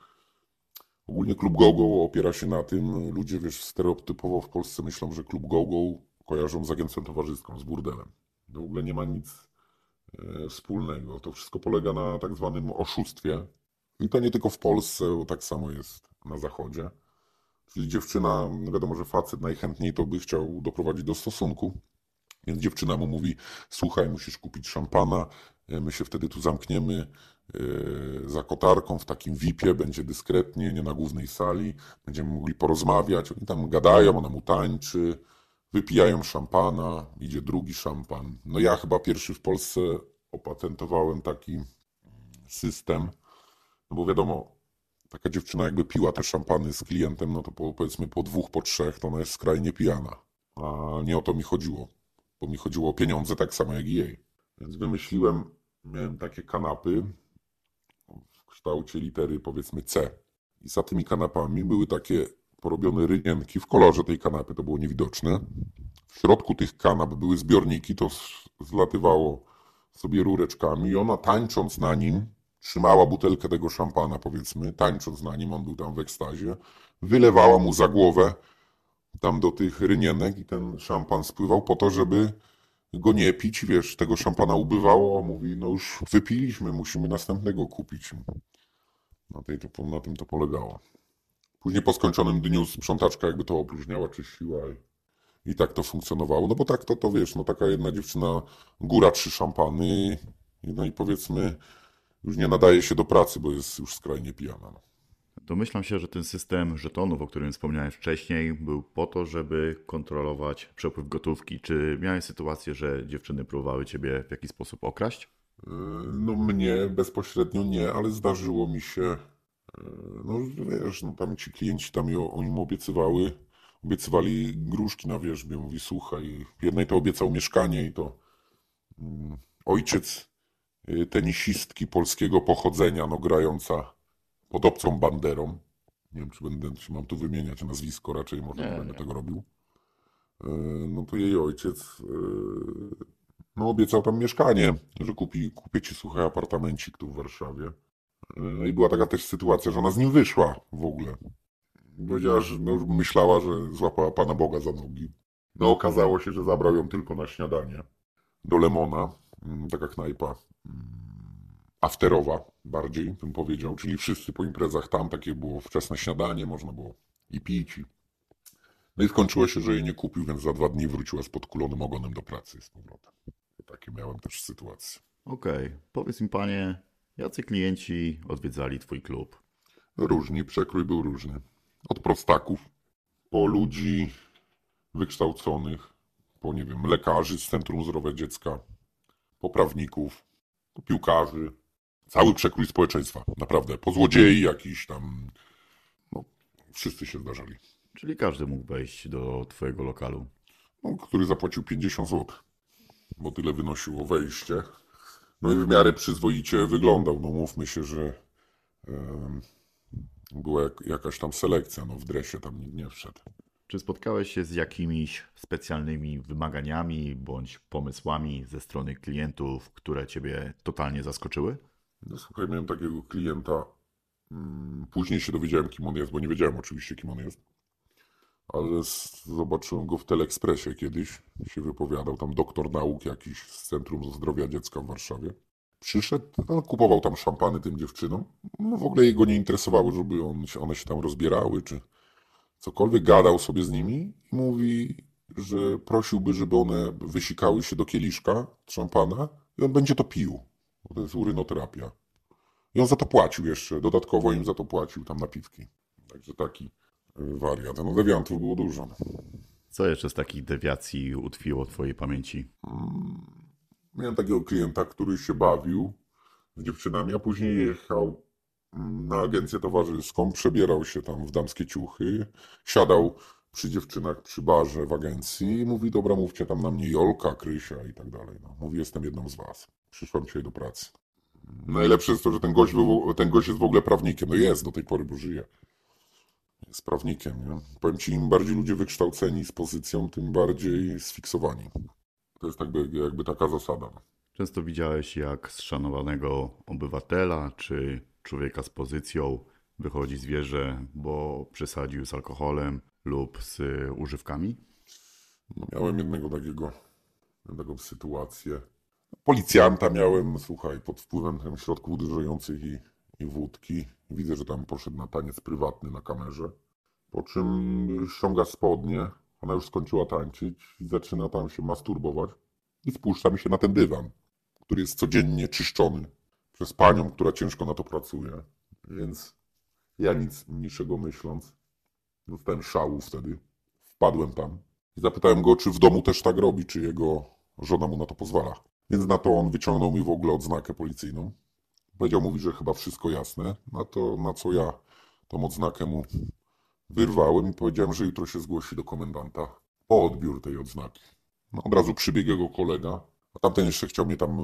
Ogólnie klub GoGo opiera się na tym, ludzie, wiesz, stereotypowo w Polsce myślą, że klub GoGo kojarzą z agencją towarzyską, z burdelem. To w ogóle nie ma nic e, wspólnego. To wszystko polega na tak zwanym oszustwie. I to nie tylko w Polsce, bo tak samo jest na Zachodzie. Czyli dziewczyna, wiadomo, że facet najchętniej to by chciał doprowadzić do stosunku. Więc dziewczyna mu mówi: Słuchaj, musisz kupić szampana, e, my się wtedy tu zamkniemy za kotarką w takim VIP-ie, będzie dyskretnie, nie na głównej sali, będziemy mogli porozmawiać. Oni tam gadają, ona mu tańczy, wypijają szampana, idzie drugi szampan. No ja chyba pierwszy w Polsce opatentowałem taki system, no bo wiadomo, taka dziewczyna jakby piła te szampany z klientem, no to po, powiedzmy po dwóch, po trzech, to ona jest skrajnie pijana. A nie o to mi chodziło, bo mi chodziło o pieniądze tak samo jak i jej. Więc wymyśliłem, miałem takie kanapy kształcie litery powiedzmy C. I za tymi kanapami były takie porobione rynienki w kolorze tej kanapy, to było niewidoczne. W środku tych kanap były zbiorniki, to zlatywało sobie rureczkami i ona tańcząc na nim, trzymała butelkę tego szampana powiedzmy, tańcząc na nim, on był tam w ekstazie, wylewała mu za głowę tam do tych rynienek i ten szampan spływał po to, żeby go nie pić, wiesz, tego szampana ubywało, mówi, no już wypiliśmy, musimy następnego kupić. Na, tej to, na tym to polegało. Później po skończonym dniu sprzątaczka jakby to opróżniała, czyściła i, i tak to funkcjonowało. No bo tak to, to wiesz, no taka jedna dziewczyna, góra trzy szampany, no i powiedzmy już nie nadaje się do pracy, bo jest już skrajnie pijana. Domyślam się, że ten system żetonów, o którym wspomniałem wcześniej, był po to, żeby kontrolować przepływ gotówki. Czy miałeś sytuację, że dziewczyny próbowały ciebie w jakiś sposób okraść? Yy, No mnie bezpośrednio nie, ale zdarzyło mi się, yy, no wiesz, no tam ci klienci tam oni mu obiecywały, obiecywali gruszki na wierzbie, mówi słuchaj, jednej to obiecał mieszkanie i to mm, ojciec yy, tenisistki polskiego pochodzenia, no grająca pod obcą banderą, nie wiem czy będę, czy mam tu wymieniać nazwisko, raczej może Nie, nie będę nie. tego robił, Yy, no to jej ojciec yy, no obiecał tam mieszkanie, że kupi, kupię ci słuchaj apartamencik tu w Warszawie. No i była taka też sytuacja, że ona z nim wyszła w ogóle. Powiedziała, że no, myślała, że złapała Pana Boga za nogi. No okazało się, że zabrał ją tylko na śniadanie. Do Lemona, mm, taka knajpa mm, afterowa bardziej, bym powiedział, czyli wszyscy po imprezach tam, takie było wczesne śniadanie, można było i pić. I... No i skończyło się, że jej nie kupił, więc za dwa dni wróciła z podkulonym ogonem do pracy z powrotem. Takie miałem też sytuacje. Okej, powiedz mi panie, jacy klienci odwiedzali twój klub? Różni, przekrój był różny. Od prostaków, po ludzi wykształconych, po nie wiem, lekarzy z Centrum Zdrowia Dziecka, po prawników, po piłkarzy. Cały przekrój społeczeństwa, naprawdę. Po złodziei jakiś tam. No, wszyscy się zdarzali. Czyli każdy mógł wejść do twojego lokalu. No, który zapłacił 50 zł, bo tyle wynosiło wejście. No i w miarę przyzwoicie wyglądał. No mówmy się, że była jak, jakaś tam selekcja. No w dresie tam nikt nie wszedł. Czy spotkałeś się z jakimiś specjalnymi wymaganiami bądź pomysłami ze strony klientów, które ciebie totalnie zaskoczyły? No słuchaj, miałem takiego klienta. mm, Później się dowiedziałem, kim on jest, bo nie wiedziałem oczywiście, kim on jest. ale zobaczyłem go w Teleekspresie kiedyś. Się wypowiadał tam doktor nauk jakiś z Centrum Zdrowia Dziecka w Warszawie. Przyszedł, no, kupował tam szampany tym dziewczynom. No w ogóle jego nie interesowało, żeby on, one się tam rozbierały, czy cokolwiek. Gadał sobie z nimi i mówi, że prosiłby, żeby one wysikały się do kieliszka szampana i on będzie to pił. Bo to jest urynoterapia. I on za to płacił jeszcze, dodatkowo im za to płacił tam napiwki. Także taki y, wariant. No dewiantów było dużo. Co jeszcze z takich dewiacji utkwiło w twojej pamięci? Miałem takiego klienta, który się bawił z dziewczynami, a później jechał mm, na agencję towarzyską, przebierał się tam w damskie ciuchy, siadał przy dziewczynach przy barze w agencji i mówi, dobra, mówcie tam na mnie Jolka, Krysia i tak dalej. No, mówi, jestem jedną z was. Przyszłam dzisiaj do pracy. Najlepsze jest to, że ten gość, był- ten gość jest w ogóle prawnikiem. No jest do tej pory, bo żyje. Jest prawnikiem, nie? Powiem ci, im bardziej ludzie wykształceni z pozycją, tym bardziej sfiksowani. To jest jakby, jakby taka zasada. Często widziałeś, jak z szanowanego obywatela czy człowieka z pozycją wychodzi zwierzę, bo przesadził z alkoholem lub z używkami? No, miałem jednego takiego, taką sytuację. Policjanta miałem, słuchaj, pod wpływem środków uderzających i, i wódki. Widzę, że tam poszedł na taniec prywatny na kamerze. Po czym ściąga spodnie, ona już skończyła tańczyć i zaczyna tam się masturbować. I spuszcza mi się na ten dywan, który jest codziennie czyszczony przez panią, która ciężko na to pracuje. Więc ja nic niczego myśląc, dostałem szału wtedy. Wpadłem tam i zapytałem go, czy w domu też tak robi, czy jego żona mu na to pozwala. Więc na to on wyciągnął mi w ogóle odznakę policyjną. Powiedział, mówi, że chyba wszystko jasne. Na to, na co ja tą odznakę mu wyrwałem i powiedziałem, że jutro się zgłosi do komendanta po odbiór tej odznaki. No, od razu przybiegł jego kolega, a tamten jeszcze chciał mnie tam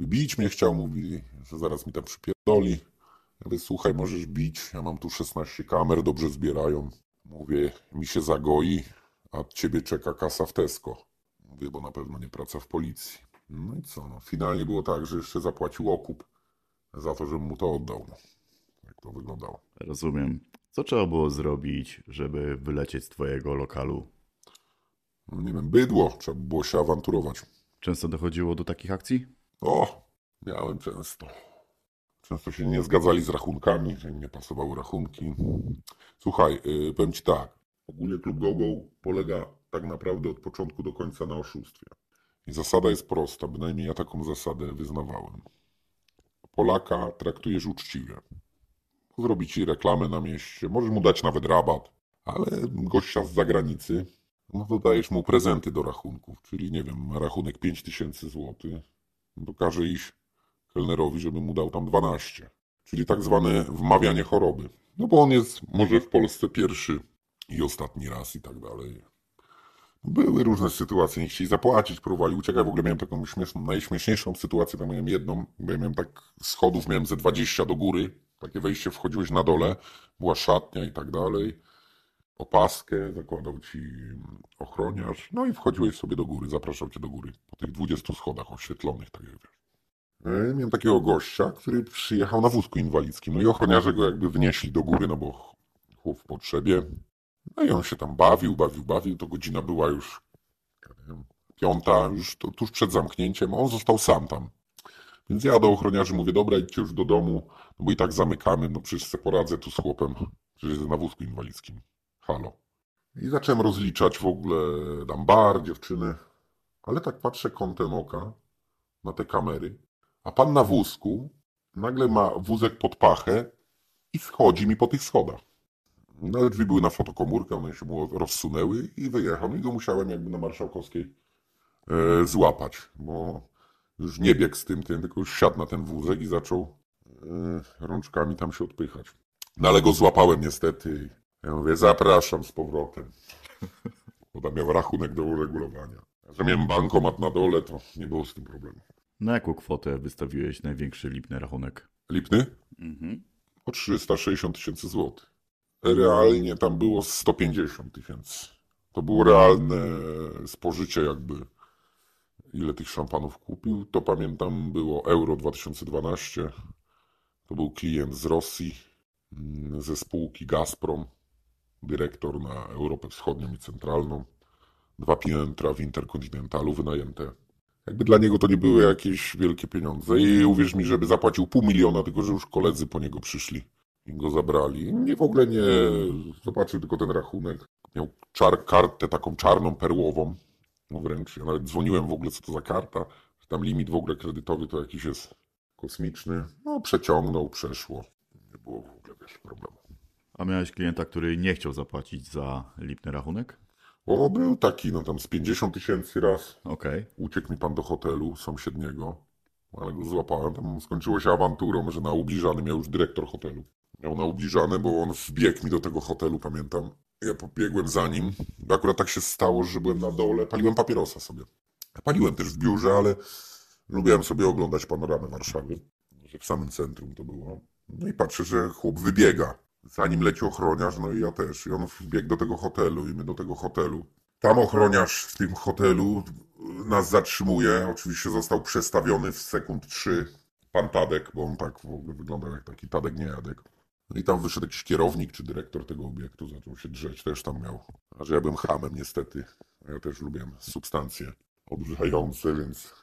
yy, bić, mnie chciał, mówi, że zaraz mi tam przypierdoli. Ja mówię, słuchaj, możesz bić, ja mam tu 16 kamer, dobrze zbierają. Mówię, mi się zagoi, a ciebie czeka kasa w Tesco. Mówię, bo na pewno nie praca w policji. No i co, no, finalnie było tak, że jeszcze zapłacił okup za to, żebym mu to oddał. No. Jak to wyglądało. Rozumiem. Co trzeba było zrobić, żeby wylecieć z twojego lokalu? No, nie wiem, bydło, trzeba było się awanturować. Często dochodziło do takich akcji? O, miałem często. Często się nie zgadzali z rachunkami, że im nie pasowały rachunki. Słuchaj, yy, powiem ci tak. Ogólnie klub GoGo polega tak naprawdę od początku do końca na oszustwie. I zasada jest prosta, bynajmniej ja taką zasadę wyznawałem. Polaka traktujesz uczciwie. Zrobi ci reklamę na mieście, możesz mu dać nawet rabat, ale gościa z zagranicy, no to dajesz mu prezenty do rachunków, czyli nie wiem, rachunek 5000 zł, to każe iść kelnerowi, żeby mu dał tam 12. Czyli tak zwane wmawianie choroby. No bo on jest może w Polsce pierwszy i ostatni raz i tak dalej. Były różne sytuacje, nie chcieli zapłacić, próbowali uciekać. W ogóle miałem taką śmieszną, najśmieszniejszą sytuację, tam miałem jedną, bo ja miałem tak schodów, miałem ze 20 do góry, takie wejście, wchodziłeś na dole, była szatnia i tak dalej, opaskę zakładał ci ochroniarz, no i wchodziłeś sobie do góry, zapraszał cię do góry, po tych 20 schodach oświetlonych, tak jak wiesz. E, Miałem takiego gościa, który przyjechał na wózku inwalidzkim, no i ochroniarze go jakby wnieśli do góry, no bo chłop w potrzebie, no i on się tam bawił, bawił, bawił, to godzina była już nie wiem, piąta, już to, tuż przed zamknięciem, on został sam tam. Więc ja do ochroniarzy mówię, dobra, idźcie już do domu, no bo i tak zamykamy, no przecież se poradzę tu z chłopem, przecież jest na wózku inwalidzkim. Halo. I zacząłem rozliczać w ogóle tam bar, dziewczyny, ale tak patrzę kątem oka na te kamery, a pan na wózku nagle ma wózek pod pachę i schodzi mi po tych schodach. No drzwi były na fotokomórkę, one się mu rozsunęły i wyjechał. No I go musiałem jakby na Marszałkowskiej e, złapać, bo już nie biegł z tym, tym, tylko już siadł na ten wózek i zaczął e, rączkami tam się odpychać. No ale go złapałem niestety. Ja mówię, zapraszam z powrotem. Bo tam miał rachunek do uregulowania. Że miałem bankomat na dole, to nie było z tym problemu. Na jaką kwotę wystawiłeś największy lipny rachunek? Lipny? Mhm. O 360 tysięcy złotych. Realnie tam było 150 tysięcy. To było realne spożycie jakby. Ile tych szampanów kupił? To pamiętam było Euro 2012. To był klient z Rosji, mm, ze spółki Gazprom. dyrektor na Europę Wschodnią i Centralną. Dwa piętra w Interkontynentalu wynajęte. Jakby dla niego to nie były jakieś wielkie pieniądze i uwierz mi, żeby zapłacił pół miliona, tylko że już koledzy po niego przyszli go zabrali. Nie w ogóle nie zobaczył tylko ten rachunek. Miał czar, kartę taką czarną, perłową. No wręcz, ja nawet dzwoniłem w ogóle, co to za karta. Tam limit w ogóle kredytowy to jakiś jest kosmiczny. No przeciągnął, przeszło. Nie było w ogóle wiesz, problemu. A miałeś klienta, który nie chciał zapłacić za lipny rachunek? O, był taki, no tam z 50 tysięcy raz. Okej. Uciekł mi pan do hotelu sąsiedniego, ale go złapałem. Tam skończyło się awanturą, że na ubliżany miał już dyrektor hotelu. Miał na ubliżane, bo on wbiegł mi do tego hotelu, pamiętam. Ja pobiegłem za nim. Akurat tak się stało, że byłem na dole. Paliłem papierosa sobie. Paliłem też w biurze, ale lubiłem sobie oglądać panoramę Warszawy. Że w samym centrum to było. No i patrzę, że chłop wybiega. Za nim leci ochroniarz, no i ja też. I on wbiegł do tego hotelu i my do tego hotelu. Tam ochroniarz w tym hotelu nas zatrzymuje. Oczywiście został przestawiony w sekund trzy pan Tadek, bo on tak w ogóle wyglądał jak taki Tadek Niejadek. No i tam wyszedł jakiś kierownik czy dyrektor tego obiektu, zaczął się drzeć, też tam miał. A że ja byłem hamem niestety, a ja też lubiłem substancje odurzające, więc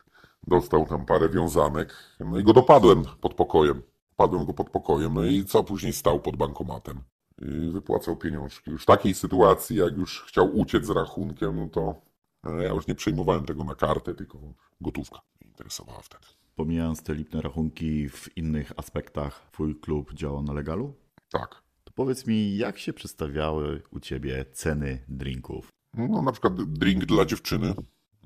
dostał tam parę wiązanek. No i go dopadłem pod pokojem. Padłem go pod pokojem, no i co później stał pod bankomatem. I wypłacał pieniążki. Już w takiej sytuacji, jak już chciał uciec z rachunkiem, no to e, ja już nie przejmowałem tego na kartę, tylko gotówka mnie interesowała wtedy. Pomijając te lipne rachunki w innych aspektach, twój klub działa na legalu? Tak. To powiedz mi, jak się przedstawiały u ciebie ceny drinków? No na przykład drink dla dziewczyny.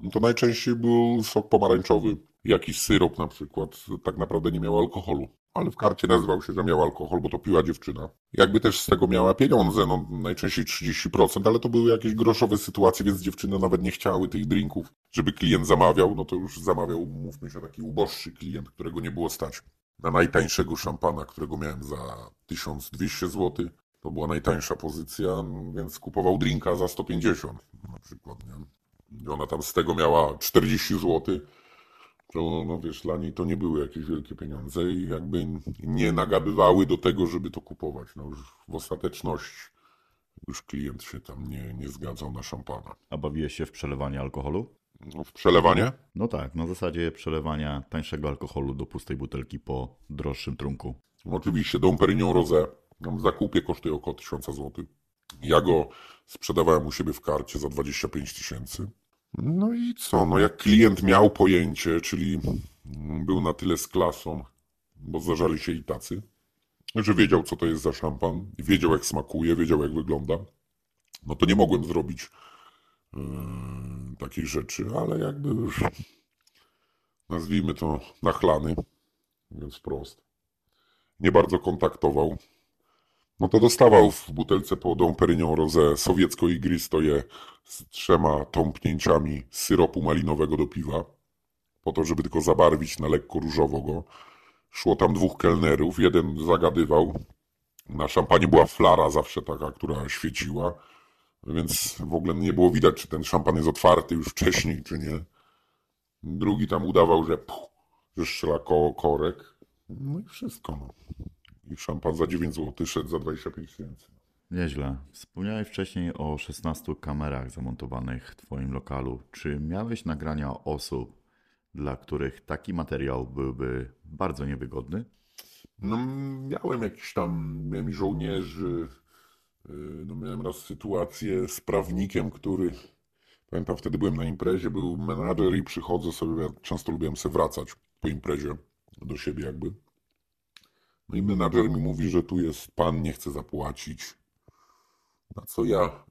No to najczęściej był sok pomarańczowy. Jakiś syrop na przykład. Tak naprawdę nie miał alkoholu. Ale w karcie nazywał się, że miał alkohol, bo to piła dziewczyna. Jakby też z tego miała pieniądze, no najczęściej 30%, ale to były jakieś groszowe sytuacje, więc dziewczyny nawet nie chciały tych drinków, żeby klient zamawiał. No to już zamawiał, mówmy się, taki uboższy klient, którego nie było stać. Na najtańszego szampana, którego miałem za 1200 zł, to była najtańsza pozycja, więc kupował drinka za 150 na przykład. Nie? I ona tam z tego miała 40 zł. To, no wiesz, dla niej to nie były jakieś wielkie pieniądze i jakby nie nagabywały do tego, żeby to kupować. No już w ostateczności już klient się tam nie, nie zgadzał na szampana. A bawiłeś się w przelewanie alkoholu? No, w przelewanie? No tak, na zasadzie przelewania tańszego alkoholu do pustej butelki po droższym trunku. Oczywiście, Dom Perignon Rosé w zakupie kosztuje około 1000 zł. Ja go sprzedawałem u siebie w karcie za 25 tysięcy. No i co? No jak klient miał pojęcie, czyli był na tyle z klasą, bo zdarzali się i tacy, że wiedział, co to jest za szampan, wiedział, jak smakuje, wiedział, jak wygląda, no to nie mogłem zrobić yy, takiej rzeczy, ale jakby już nazwijmy to nachlany, więc wprost. Nie bardzo kontaktował. No to dostawał w butelce po Dom Perignon Rosé sowiecko-igristoje z trzema tąpnięciami syropu malinowego do piwa, po to, żeby tylko zabarwić na lekko różowo go. Szło tam dwóch kelnerów, jeden zagadywał. Na szampanie była flara zawsze taka, która świeciła, więc w ogóle nie było widać, czy ten szampan jest otwarty już wcześniej, czy nie. Drugi tam udawał, że, puh, że strzela koło korek. No i wszystko. No. I szampan za 9 zł szedł za 25 tysięcy. Nieźle. Wspomniałeś wcześniej o 16 kamerach zamontowanych w Twoim lokalu. Czy miałeś nagrania osób, dla których taki materiał byłby bardzo niewygodny? No, miałem jakiś tam, miałem żołnierzy. yy, No, miałem raz sytuację z prawnikiem, który, pamiętam, wtedy byłem na imprezie, był menadżer i przychodzę sobie, ja często lubiłem sobie wracać po imprezie do siebie jakby. No i menadżer mi mówi, że tu jest pan, nie chce zapłacić. Na co ja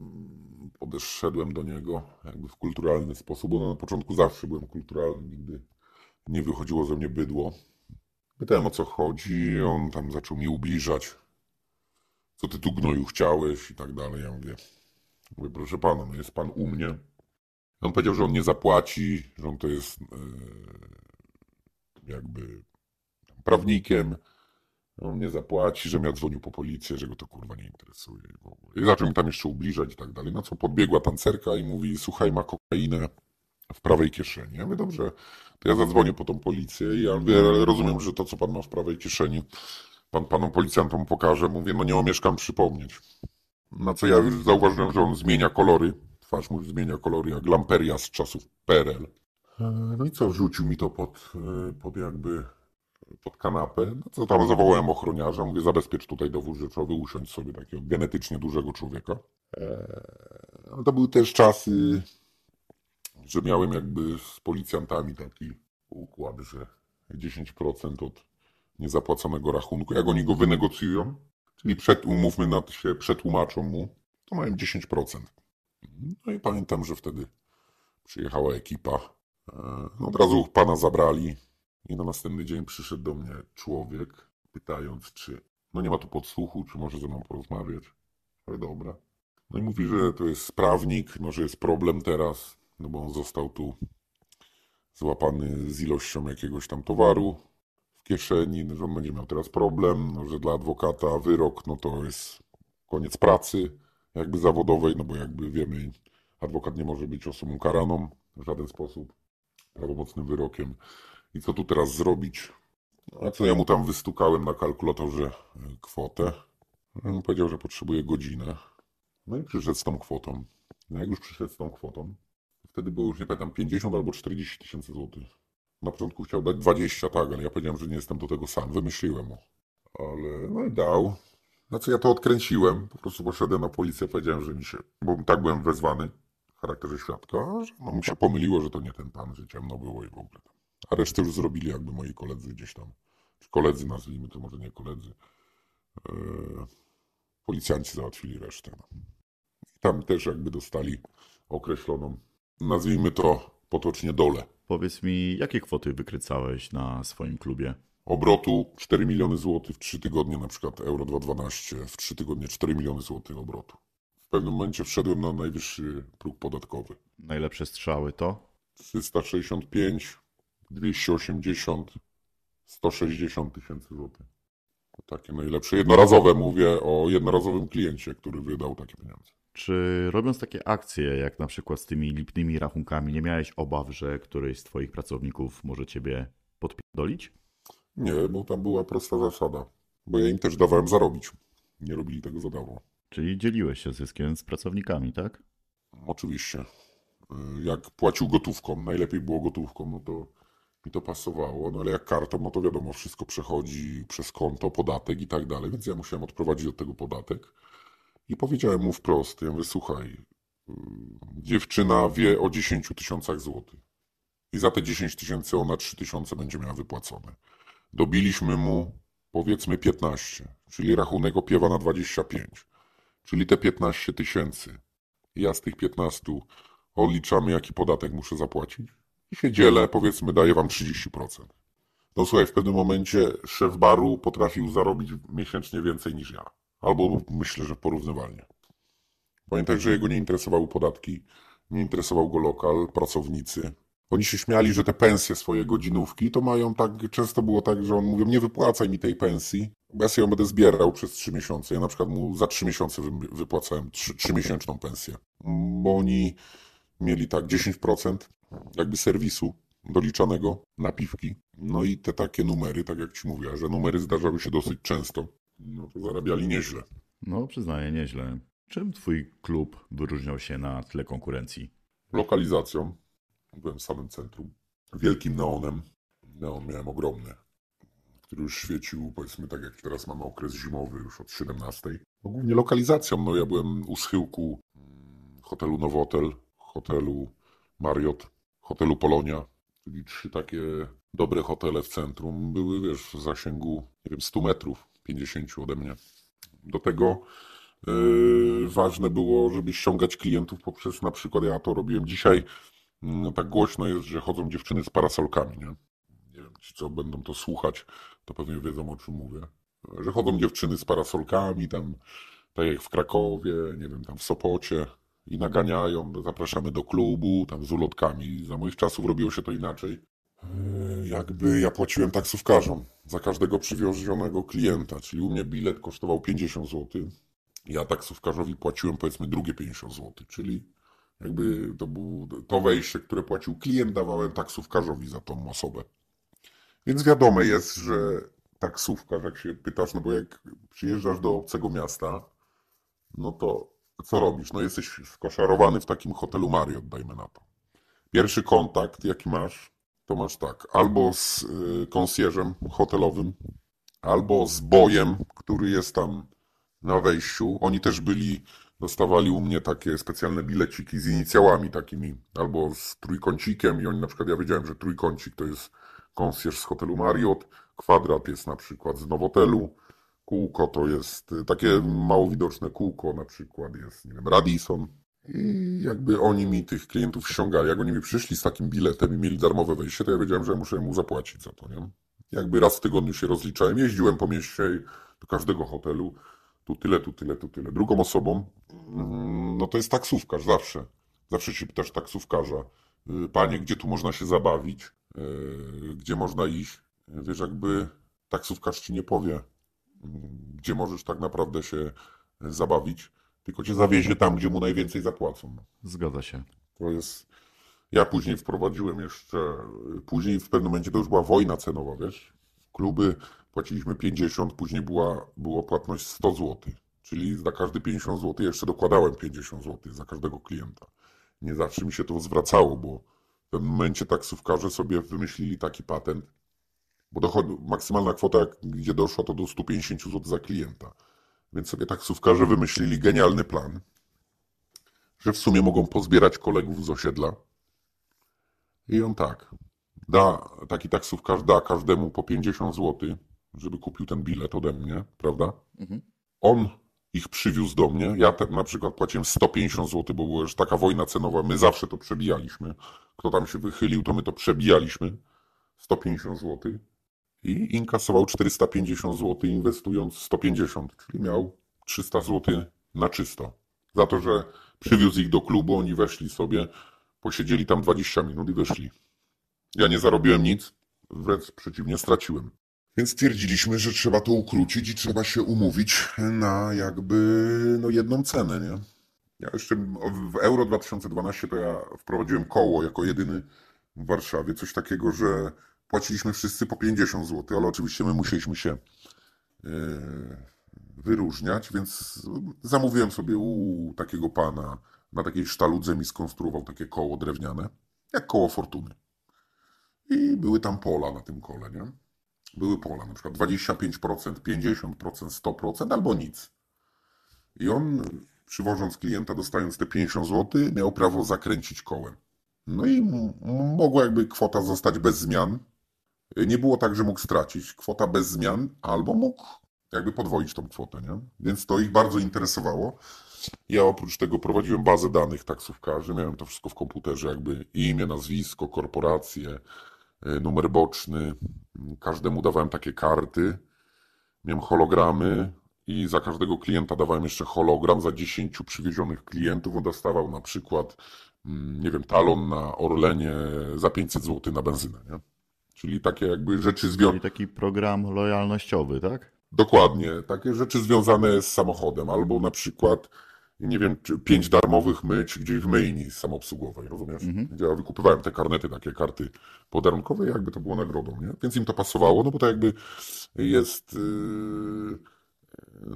mm, podeszedłem do niego jakby w kulturalny sposób, bo na początku zawsze byłem kulturalny, nigdy nie wychodziło ze mnie bydło. Pytałem o co chodzi, on tam zaczął mi ubliżać. Co ty tu gnoju chciałeś i tak dalej. Ja mówię, mówię proszę pana, no jest pan u mnie. On powiedział, że on nie zapłaci, że on to jest e, jakby prawnikiem. On nie zapłaci, że ja dzwonił po policję, że go to kurwa nie interesuje. I zaczął mi tam jeszcze ubliżać i tak dalej. Na co podbiegła tancerka i mówi, słuchaj, ma kokainę w prawej kieszeni. Ja mówię, dobrze, to ja zadzwonię po tą policję i ja mówię, rozumiem, że to, co pan ma w prawej kieszeni, pan panom policjantom pokaże. Mówię, no nie omieszkam przypomnieć. Na co ja już zauważyłem, że on zmienia kolory. Twarz mu zmienia kolory, jak lamperia z czasów PRL. E, No i co, wrzucił mi to pod, e, pod jakby pod kanapę. No co tam zawołałem ochroniarza, mówię, zabezpiecz tutaj dowód rzeczowy, usiądź sobie takiego genetycznie dużego człowieka. Eee, ale to były też czasy, że miałem jakby z policjantami taki układ, że 10% od niezapłaconego rachunku, jak oni go wynegocjują, czyli przed, umówmy na się, przetłumaczą mu, to mają 10%. No i pamiętam, że wtedy przyjechała ekipa, no od razu pana zabrali i na następny dzień przyszedł do mnie człowiek, pytając, czy no nie ma tu podsłuchu, czy może ze mną porozmawiać. Ale dobra. No i mówi, że to jest sprawnik, no że jest problem teraz, no bo on został tu złapany z ilością jakiegoś tam towaru w kieszeni, no, że on będzie miał teraz problem, no, że dla adwokata wyrok, no to jest koniec pracy jakby zawodowej, no bo jakby wiemy, adwokat nie może być osobą karaną w żaden sposób prawomocnym wyrokiem. I co tu teraz zrobić? A co ja mu tam wystukałem na kalkulatorze e, kwotę? On powiedział, że potrzebuje godzinę. No i przyszedł z tą kwotą. No jak już przyszedł z tą kwotą, wtedy było już nie pamiętam 50 albo 40 tysięcy złotych. Na początku chciał dać 20, tak, ale ja powiedziałem, że nie jestem do tego sam. Wymyśliłem mu. Ale no i dał. Na co ja to odkręciłem. Po prostu poszedłem na policję, powiedziałem, że mi się, bo tak byłem wezwany w charakterze świadka, że no mu się pomyliło, że to nie ten pan, że ciemno było i w ogóle. A resztę już zrobili jakby moi koledzy gdzieś tam. Czy koledzy nazwijmy to, może nie koledzy. Eee, policjanci załatwili resztę. No. I tam też jakby dostali określoną, nazwijmy to potocznie dolę. Powiedz mi, jakie kwoty wykrycałeś na swoim klubie? Obrotu 4 miliony złotych w 3 tygodnie, na przykład Euro 212, w 3 tygodnie 4 miliony złotych obrotu. W pewnym momencie wszedłem na najwyższy próg podatkowy. Najlepsze strzały to? 365, 280, 160 tysięcy złotych. Takie najlepsze. Jednorazowe mówię o jednorazowym kliencie, który wydał takie pieniądze. Czy robiąc takie akcje, jak na przykład z tymi lipnymi rachunkami, nie miałeś obaw, że któryś z twoich pracowników może ciebie podpierdolić? Nie, bo tam była prosta zasada. Bo ja im też dawałem zarobić. Nie robili tego za darmo. Czyli dzieliłeś się zyskiem z pracownikami, tak? Oczywiście. Jak płacił gotówką, najlepiej było gotówką, no to mi to pasowało. No ale jak kartą, no to wiadomo, wszystko przechodzi przez konto, podatek i tak dalej. Więc ja musiałem odprowadzić od tego podatek. I powiedziałem mu wprost, ja mówię, słuchaj, y, dziewczyna wie o 10 tysiącach złotych. I za te 10 tysięcy ona 3 tysiące będzie miała wypłacone. Dobiliśmy mu powiedzmy 15, czyli rachunek opiewa na 25, czyli te 15 tysięcy. Ja z tych 15 odliczamy, jaki podatek muszę zapłacić się dzielę, powiedzmy, daję wam 30%. No słuchaj, w pewnym momencie szef baru potrafił zarobić miesięcznie więcej niż ja. Albo myślę, że porównywalnie. Pamiętaj, że jego nie interesowały podatki, nie interesował go lokal, pracownicy. Oni się śmiali, że te pensje swoje godzinówki to mają tak, często było tak, że on mówił, nie wypłacaj mi tej pensji, bo ja sobie ją będę zbierał przez trzy miesiące. Ja na przykład mu za trzy miesiące wy- wypłacałem trzy- trzymiesięczną pensję. Bo oni mieli tak 10% jakby serwisu doliczanego na piwki. No i te takie numery, tak jak ci mówię, że numery zdarzały się dosyć często. No to zarabiali nieźle. No, przyznaję, nieźle. Czym twój klub wyróżniał się na tle konkurencji? lokalizacją. Byłem w samym centrum. Wielkim neonem. Neon miałem ogromny, który już świecił, powiedzmy tak jak teraz mamy okres zimowy, już od 17. No, głównie lokalizacją. No ja byłem u schyłku mm, hotelu Nowotel, hotelu Marriott, hotelu Polonia, czyli trzy takie dobre hotele w centrum. Były, wiesz, w zasięgu, nie wiem, 100 metrów, 50 ode mnie. Do tego Yy, ważne było, żeby ściągać klientów poprzez na przykład, ja to robiłem dzisiaj, no, tak głośno jest, że chodzą dziewczyny z parasolkami, nie? Nie wiem, ci co będą to słuchać, to pewnie wiedzą o czym mówię. Że chodzą dziewczyny z parasolkami, tam tak jak w Krakowie, nie wiem, tam w Sopocie i naganiają, zapraszamy do klubu, tam z ulotkami. Za moich czasów robiło się to inaczej. Yy, Jakby ja płaciłem taksówkarzom za każdego przywiozionego klienta, czyli u mnie bilet kosztował 50 zł. Ja taksówkarzowi płaciłem powiedzmy drugie 50 zł, czyli jakby to było to wejście, które płacił klient, dawałem taksówkarzowi za tą osobę. Więc wiadome jest, że taksówkarz, jak się pytasz, no bo jak przyjeżdżasz do obcego miasta, no to co robisz? No jesteś skoszarowany w takim hotelu Marriott, dajmy na to. Pierwszy kontakt, jaki masz, to masz tak, albo z y, konsjerzem hotelowym, albo z bojem, który jest tam na wejściu. Oni też byli, dostawali u mnie takie specjalne bileciki z inicjałami takimi, albo z trójkącikiem i oni na przykład, ja wiedziałem, że trójkącik to jest konsjerz z hotelu Marriott, kwadrat jest na przykład z Nowotelu, kółko to jest y, takie mało widoczne kółko, na przykład jest, nie wiem, Radisson. I jakby oni mi tych klientów ściągali. Jak oni mi przyszli z takim biletem i mieli darmowe wejście, to ja wiedziałem, że muszę mu zapłacić za to, nie? Jakby raz w tygodniu się rozliczałem, jeździłem po mieście do każdego hotelu, tu tyle, tu tyle, tu tyle. Drugą osobą, mm, no to jest taksówkarz zawsze. Zawsze się pytasz taksówkarza, y, panie, gdzie tu można się zabawić, y, gdzie można iść. Wiesz, jakby taksówkarz ci nie powie, gdzie możesz tak naprawdę się zabawić, tylko cię zawiezie tam, gdzie mu najwięcej zapłacą. Zgadza się. To jest. Ja później wprowadziłem jeszcze. Później w pewnym momencie to już była wojna cenowa, wiesz? Kluby płaciliśmy 50, później była, była płatność 100 zł. Czyli za każdy 50 zł jeszcze dokładałem 50 zł za każdego klienta. Nie zawsze mi się to zwracało, bo w pewnym momencie taksówkarze sobie wymyślili taki patent, bo dochod, maksymalna kwota, gdzie doszła, to do 150 zł za klienta. Więc sobie taksówkarze wymyślili genialny plan, że w sumie mogą pozbierać kolegów z osiedla. I on tak, da, taki taksówkarz da każdemu po 50 zł, żeby kupił ten bilet ode mnie, prawda? Mhm. On ich przywiózł do mnie. Ja te, na przykład płaciłem 150 zł, bo była już taka wojna cenowa. My zawsze to przebijaliśmy. Kto tam się wychylił, to my to przebijaliśmy. 150 zł i inkasował 450 zł, inwestując 150, czyli miał 300 zł na czysto. Za to, że przywiózł ich do klubu, oni weszli sobie, posiedzieli tam 20 minut i wyszli. Ja nie zarobiłem nic, wręcz przeciwnie, straciłem. Więc stwierdziliśmy, że trzeba to ukrócić i trzeba się umówić na jakby no jedną cenę, nie? Ja jeszcze w Euro 2012 to ja wprowadziłem koło jako jedyny w Warszawie. Coś takiego, że płaciliśmy wszyscy po 50 zł, ale oczywiście my musieliśmy się e, wyróżniać, więc zamówiłem sobie u takiego pana na takiej sztaludze mi skonstruował takie koło drewniane, jak koło fortuny. I były tam pola na tym kole, nie? Były pola, na przykład 25%, 50%, 100% albo nic. I on, przywożąc klienta, dostając te 50 zł, miał prawo zakręcić kołem. No i mogła jakby kwota zostać bez zmian, nie było tak, że mógł stracić kwota bez zmian, albo mógł jakby podwoić tą kwotę, nie? Więc to ich bardzo interesowało. Ja oprócz tego prowadziłem bazę danych taksówkarzy, miałem to wszystko w komputerze, jakby imię, nazwisko, korporacje, e, numer boczny. Każdemu dawałem takie karty, miałem hologramy i za każdego klienta dawałem jeszcze hologram za 10 przywiezionych klientów. On dostawał na przykład, mm, nie wiem, talon na Orlenie za 500 zł na benzynę, nie? Czyli takie jakby rzeczy związane. Czyli taki program lojalnościowy, tak? Dokładnie, takie rzeczy związane z samochodem, albo na przykład, nie wiem, czy pięć darmowych myć gdzieś w myjni samoobsługowej, rozumiesz? Mhm. Ja wykupywałem te karnety, takie karty podarunkowe, jakby to było nagrodą, nie? Więc im to pasowało, no bo to jakby jest yy,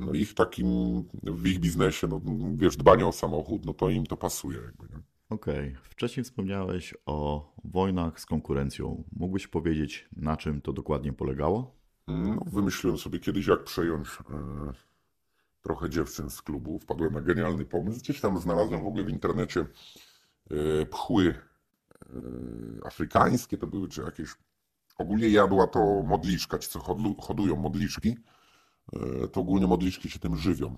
no ich takim, w ich biznesie, no wiesz, dbanie o samochód, no to im to pasuje jakby? Okej. Wcześniej wspomniałeś o wojnach z konkurencją. Mógłbyś powiedzieć, na czym to dokładnie polegało? No, wymyśliłem sobie kiedyś, jak przejąć e, trochę dziewczyn z klubu. Wpadłem na genialny pomysł. Gdzieś tam znalazłem w ogóle w internecie e, pchły e, afrykańskie to były, czy jakieś... Ogólnie ja była to modliszka, ci co hodują modliszki, e, to ogólnie modliszki się tym żywią.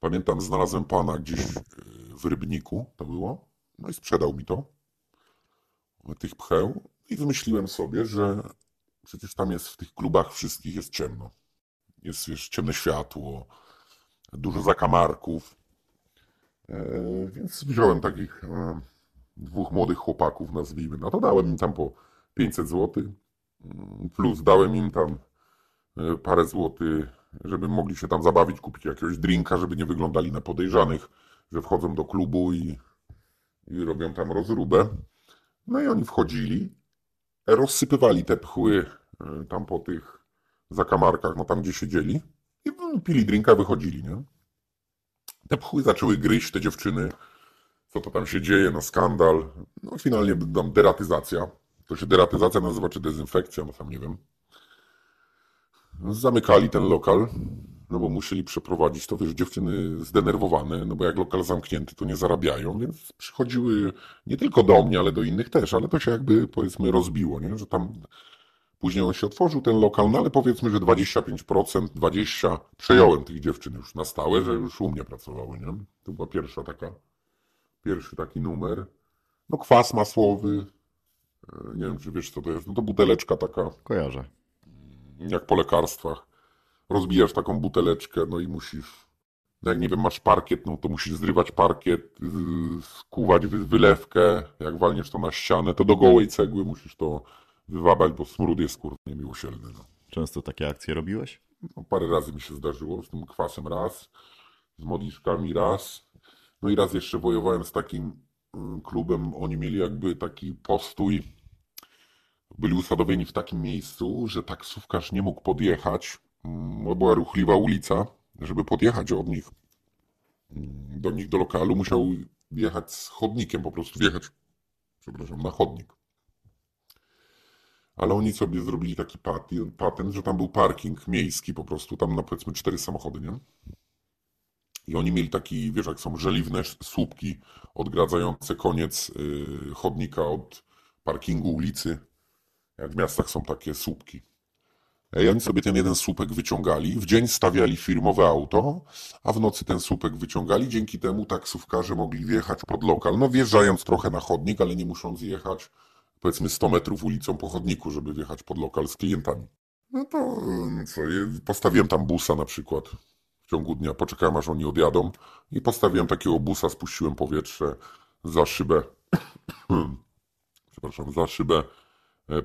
Pamiętam, znalazłem pana gdzieś w Rybniku, to było, no i sprzedał mi to, tych pcheł i wymyśliłem sobie, że przecież tam jest w tych klubach wszystkich jest ciemno. Jest wiesz, ciemne światło, dużo zakamarków. E, więc wziąłem takich e, dwóch młodych chłopaków, nazwijmy. No to dałem im tam po 500 zł, mm, plus dałem im tam e, parę złotych, żeby mogli się tam zabawić, kupić jakiegoś drinka, żeby nie wyglądali na podejrzanych, że wchodzą do klubu i, i robią tam rozróbę. No i oni wchodzili, rozsypywali te pchły e, tam po tych zakamarkach, no tam gdzie siedzieli i pili drinka, wychodzili, nie? Te pchły zaczęły gryźć te dziewczyny. Co to tam się dzieje? No skandal. No finalnie tam deratyzacja. To się deratyzacja nazywa, czy dezynfekcja, no sam nie wiem. Zamykali ten lokal, no bo musieli przeprowadzić to, wiesz, dziewczyny zdenerwowane, no bo jak lokal zamknięty, to nie zarabiają, więc przychodziły nie tylko do mnie, ale do innych też, ale to się jakby, powiedzmy, rozbiło, nie? Że tam później on się otworzył, ten lokal, no ale powiedzmy, że 25%, 20% przejąłem tych dziewczyn już na stałe, że już u mnie pracowały, nie? To była pierwsza taka, pierwszy taki numer. No kwas masłowy, e, nie wiem, czy wiesz, co to jest, no to buteleczka taka, Kojarzę. jak po lekarstwach. Rozbijasz taką buteleczkę, no i musisz, no jak nie wiem, masz parkiet, no to musisz zrywać parkiet, yy, skuwać wy- wylewkę, jak walniesz to na ścianę, to do gołej cegły musisz to wywabać, bo smród jest kurde niemiłosierny. No. Często takie akcje robiłeś? No, parę razy mi się zdarzyło, z tym kwasem raz, z modliszkami raz, no i raz jeszcze wojowałem z takim mm, klubem, oni mieli jakby taki postój, byli usadowieni w takim miejscu, że taksówkarz nie mógł podjechać, była ruchliwa ulica, żeby podjechać od nich mm, do nich do lokalu, musiał jechać z chodnikiem, po prostu wjechać, przepraszam, na chodnik. Ale oni sobie zrobili taki patent, że tam był parking miejski po prostu, tam na powiedzmy cztery samochody, nie? I oni mieli taki, wiesz, jak są żeliwne słupki odgradzające koniec y, chodnika od parkingu ulicy. Jak w miastach są takie słupki. I oni sobie ten jeden słupek wyciągali, w dzień stawiali firmowe auto, a w nocy ten słupek wyciągali. Dzięki temu taksówkarze mogli wjechać pod lokal. No wjeżdżając trochę na chodnik, ale nie musząc jechać powiedzmy 100 metrów ulicą po chodniku, żeby wjechać pod lokal z klientami. No to y, co, postawiłem tam busa na przykład w ciągu dnia, poczekałem aż oni odjadą i postawiłem takiego busa, spuściłem powietrze za szybę, przepraszam, za szybę,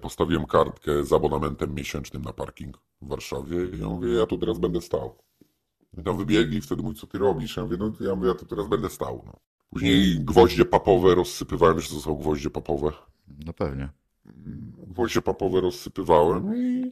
postawiłem kartkę z abonamentem miesięcznym na parking w Warszawie i ja mówię, ja tu teraz będę stał. I tam wybiegli, wtedy mówię, co ty robisz? Ja mówię, no ja mówię, ja tu teraz będę stał. No. Później gwoździe papowe rozsypywałem, wiesz co są gwoździe papowe? No pewnie. gwoździe papowe rozsypywałem i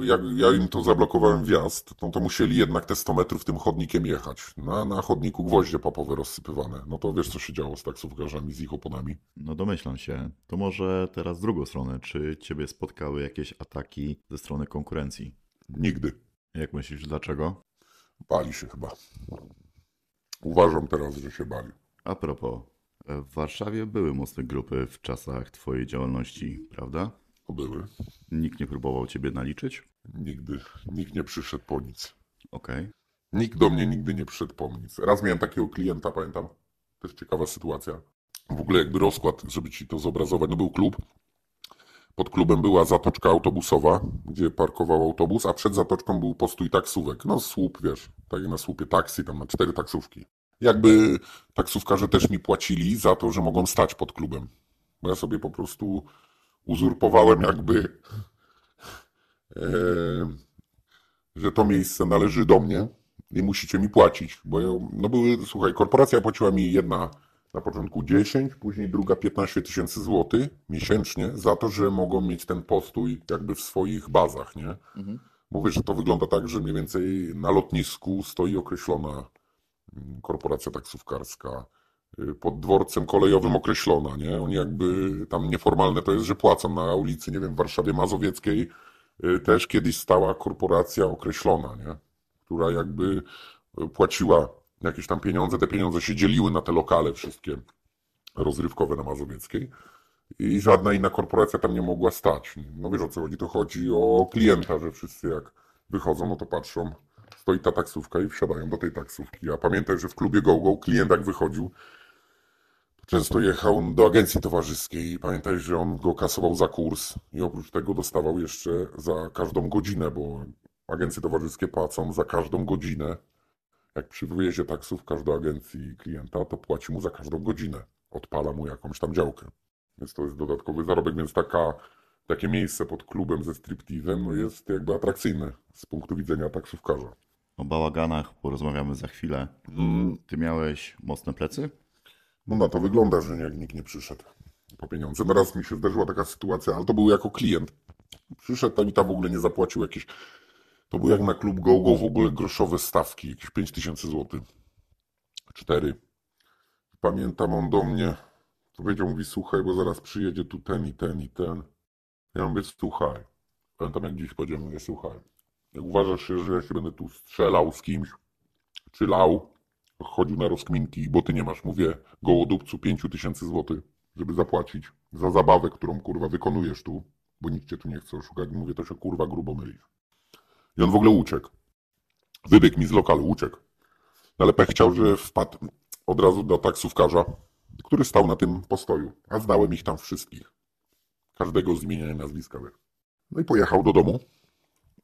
jak ja im to zablokowałem wjazd, no to musieli jednak te 100 metrów tym chodnikiem jechać. Na, na chodniku gwoździe papowe rozsypywane. No to wiesz, co się działo z taksówkarzami, z ich oponami? No domyślam się. To może teraz drugą stronę. Czy ciebie spotkały jakieś ataki ze strony konkurencji? Nigdy. Jak myślisz, dlaczego? Bali się chyba. Uważam teraz, że się bali. A propos, w Warszawie były mocne grupy w czasach twojej działalności, prawda? Były. Nikt nie próbował ciebie naliczyć? Nigdy. Nikt nie przyszedł po nic. Okej. Nikt do mnie nigdy nie przyszedł po nic. Raz miałem takiego klienta, pamiętam. To jest ciekawa sytuacja. W ogóle jakby rozkład, żeby ci to zobrazować. No był klub. Pod klubem była zatoczka autobusowa, gdzie parkował autobus, a przed zatoczką był postój taksówek. No słup, wiesz, tak na słupie taksy, tam na cztery taksówki. Jakby taksówkarze też mi płacili za to, że mogą stać pod klubem. Bo ja sobie po prostu uzurpowałem jakby, e, że to miejsce należy do mnie i musicie mi płacić. Bo ja, no były, słuchaj, korporacja płaciła mi jedna na początku 10, później druga 15 tysięcy złotych miesięcznie za to, że mogą mieć ten postój jakby w swoich bazach, nie? Mówię, że to wygląda tak, że mniej więcej na lotnisku stoi określona korporacja taksówkarska, pod dworcem kolejowym określona, nie? Oni jakby tam nieformalne to jest, że płacą na ulicy, nie wiem, w Warszawie Mazowieckiej y, też kiedyś stała korporacja określona, nie? Która jakby y, płaciła jakieś tam pieniądze, te pieniądze się dzieliły na te lokale wszystkie rozrywkowe na Mazowieckiej i żadna inna korporacja tam nie mogła stać. No wiesz o co chodzi, to chodzi o klienta, że wszyscy jak wychodzą, no to patrzą, stoi ta taksówka i wsiadają do tej taksówki. A pamiętaj, że w klubie GoGo klient jak wychodził, często jechał do agencji towarzyskiej i pamiętaj, że on go kasował za kurs i oprócz tego dostawał jeszcze za każdą godzinę, bo agencje towarzyskie płacą za każdą godzinę. Jak przy wyjeździe taksówkarz do agencji klienta, to płaci mu za każdą godzinę. Odpala mu jakąś tam działkę. Więc to jest dodatkowy zarobek, więc taka, takie miejsce pod klubem ze striptizem no jest jakby atrakcyjne z punktu widzenia taksówkarza. O bałaganach porozmawiamy za chwilę. Mm, Ty miałeś mocne plecy? No na to wygląda, że jak nikt nie przyszedł po pieniądze. No raz mi się zdarzyła taka sytuacja, ale to był jako klient. Przyszedł tam i tam w ogóle nie zapłacił jakieś... To był jak na klub GoGo w ogóle groszowe stawki, jakieś 5000 zł. cztery. Pamiętam on do mnie, powiedział, mówi, słuchaj, bo zaraz przyjedzie tu ten i ten i ten. Ja mówię, słuchaj. Pamiętam jak dziś powiedziałem, mówię, słuchaj. Jak uważasz że ja się będę tu strzelał z kimś, czy lał, chodził na rozkminki, bo ty nie masz, mówię, gołodupcu pięciu tysięcy złotych, żeby zapłacić za zabawę, którą kurwa wykonujesz tu, bo nikt cię tu nie chce oszukać. Mówię, to się kurwa grubo mylisz. I on w ogóle uciekł. Wybiegł mi z lokalu, uciekł. No ale pech chciał, że wpadł od razu do taksówkarza, który stał na tym postoju, a znałem ich tam wszystkich. Każdego z imienia i nazwiska. No i pojechał do domu.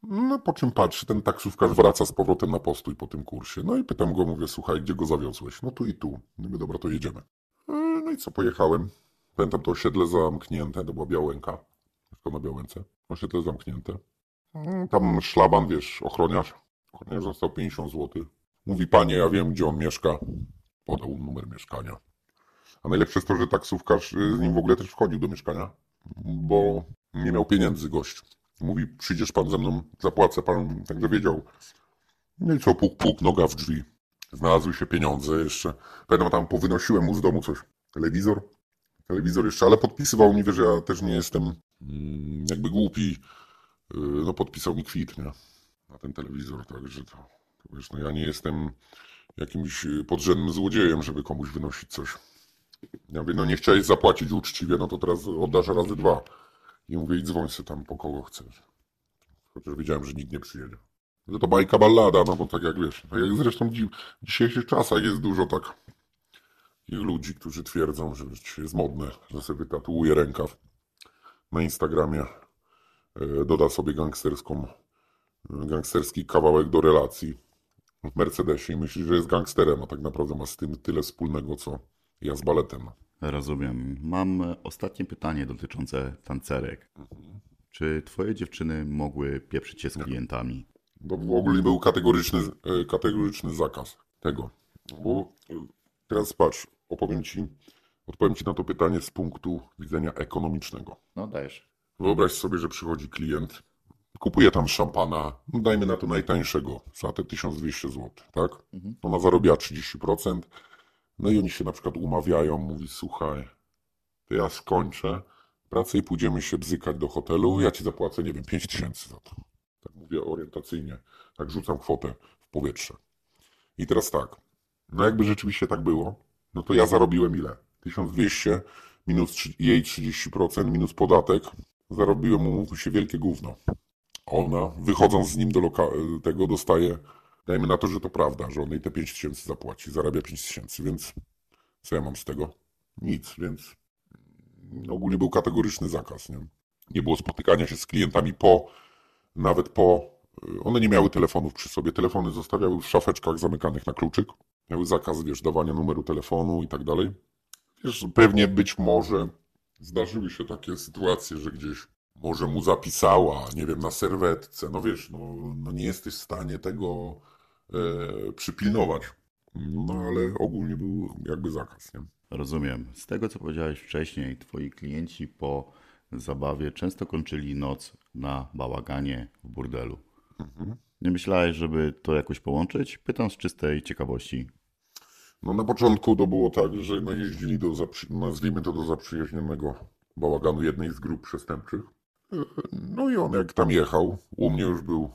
No po czym patrzy, ten taksówkarz wraca z powrotem na postój po tym kursie. No i pytam go, mówię, słuchaj, gdzie go zawiozłeś? No tu i tu. No mówię, dobra, to jedziemy. E, No i co, pojechałem. Pamiętam to osiedle zamknięte, to była Białęka. Wszystko na Białęce. Osiedle zamknięte. Mm, Tam szlaban, wiesz, ochroniarz. Ochroniarz dostał 50 zł. Mówi, panie, ja wiem, gdzie on mieszka. Podał numer mieszkania. A najlepsze jest to, że taksówkarz y, z nim w ogóle też wchodził do mieszkania, bo nie miał pieniędzy gość. Mówi, przyjdziesz pan ze mną, zapłacę pan, także wiedział. No i co, puk, puk, noga w drzwi. Znalazły się pieniądze jeszcze. Pamiętam, tam powynosiłem mu z domu coś. Telewizor. Telewizor jeszcze, ale podpisywał mi, że ja też nie jestem mm, jakby głupi. Y, No podpisał mi kwit, nie? Na ten telewizor, także to, to wiesz, no ja nie jestem jakimś y, podrzędnym złodziejem, żeby komuś wynosić coś. Ja mówię, no nie chciałeś zapłacić uczciwie, no to teraz oddasz razy dwa. I mówię, i dzwoń sobie tam po kogo chcesz. Chociaż wiedziałem, że nikt nie przyjedzie. Że to bajka ballada, no bo tak jak wiesz, tak jak zresztą w dzisiejszych czasach jest dużo tak takich ludzi, którzy twierdzą, że jest modne, że sobie wytatuuje rękaw na Instagramie, e, doda sobie gangsterską, gangsterski kawałek do relacji w Mercedesie i myśli, że jest gangsterem, a tak naprawdę ma z tym tyle wspólnego, co ja z baletem. Rozumiem. Mam ostatnie pytanie dotyczące tancerek. Czy twoje dziewczyny mogły pieprzyć się z klientami? To w ogóle był kategoryczny, e, kategoryczny zakaz tego. Bo e, teraz patrz, opowiem ci, odpowiem ci na to pytanie z punktu widzenia ekonomicznego. No dajesz. Wyobraź sobie, że przychodzi klient, kupuje tam szampana, no dajmy na to najtańszego, za te 1200 zł, tak? Ona zarobiła 30%, no i oni się na przykład umawiają, mówi, słuchaj, to ja skończę pracę i pójdziemy się bzykać do hotelu, ja ci zapłacę, nie wiem, 5000 za to. Tak mówię orientacyjnie, tak rzucam kwotę w powietrze. I teraz tak, no jakby rzeczywiście tak było, no to ja zarobiłem ile? 1200 minus jej 30% minus podatek, zarobiłem mu się wielkie gówno. Ona, wychodząc z nim do tego, dostaje, dajmy na to, że to prawda, że on jej te 5000 zapłaci, zarabia 5000, więc co ja mam z tego? Nic, więc ogólnie był kategoryczny zakaz, nie? Nie było spotykania się z klientami po, nawet po, one nie miały telefonów przy sobie, telefony zostawiały w szafeczkach zamykanych na kluczyk, miały zakaz, wiesz, dawania numeru telefonu i tak dalej. Wiesz, pewnie być może zdarzyły się takie sytuacje, że gdzieś może mu zapisała, nie wiem, na serwetce, no wiesz, no, no nie jesteś w stanie tego przypilnować. No ale ogólnie był jakby zakaz, nie? Rozumiem. Z tego, co powiedziałeś wcześniej, twoi klienci po zabawie często kończyli noc na bałaganie w burdelu. Nie myślałeś, żeby to jakoś połączyć? Pytam z czystej ciekawości. No na początku to było tak, że no jeździli do, nazwijmy to do zaprzyjaźnionego bałaganu jednej z grup przestępczych. E, No i on jak tam jechał, u mnie już był,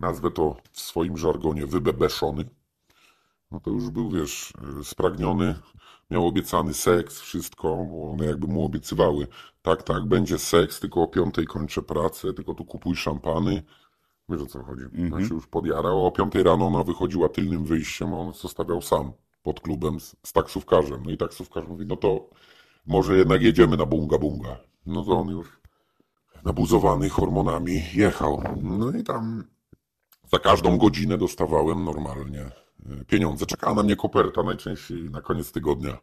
nazwę to w swoim żargonie, wybebeszony. No to już był, wiesz, e, spragniony, miał obiecany seks, wszystko, bo one jakby mu obiecywały. Tak, tak, będzie seks, tylko o piątej kończę pracę, tylko tu kupuj szampany. Wiesz o co chodzi. No się już podjarał, o piątej rano ona wychodziła tylnym wyjściem, a on zostawiał sam pod klubem z, z taksówkarzem. No i taksówkarz mówi, no to może jednak jedziemy na bunga bunga. No to on już nabuzowany hormonami jechał. No i tam za każdą godzinę dostawałem normalnie e, pieniądze. Czekała na mnie koperta najczęściej na koniec tygodnia.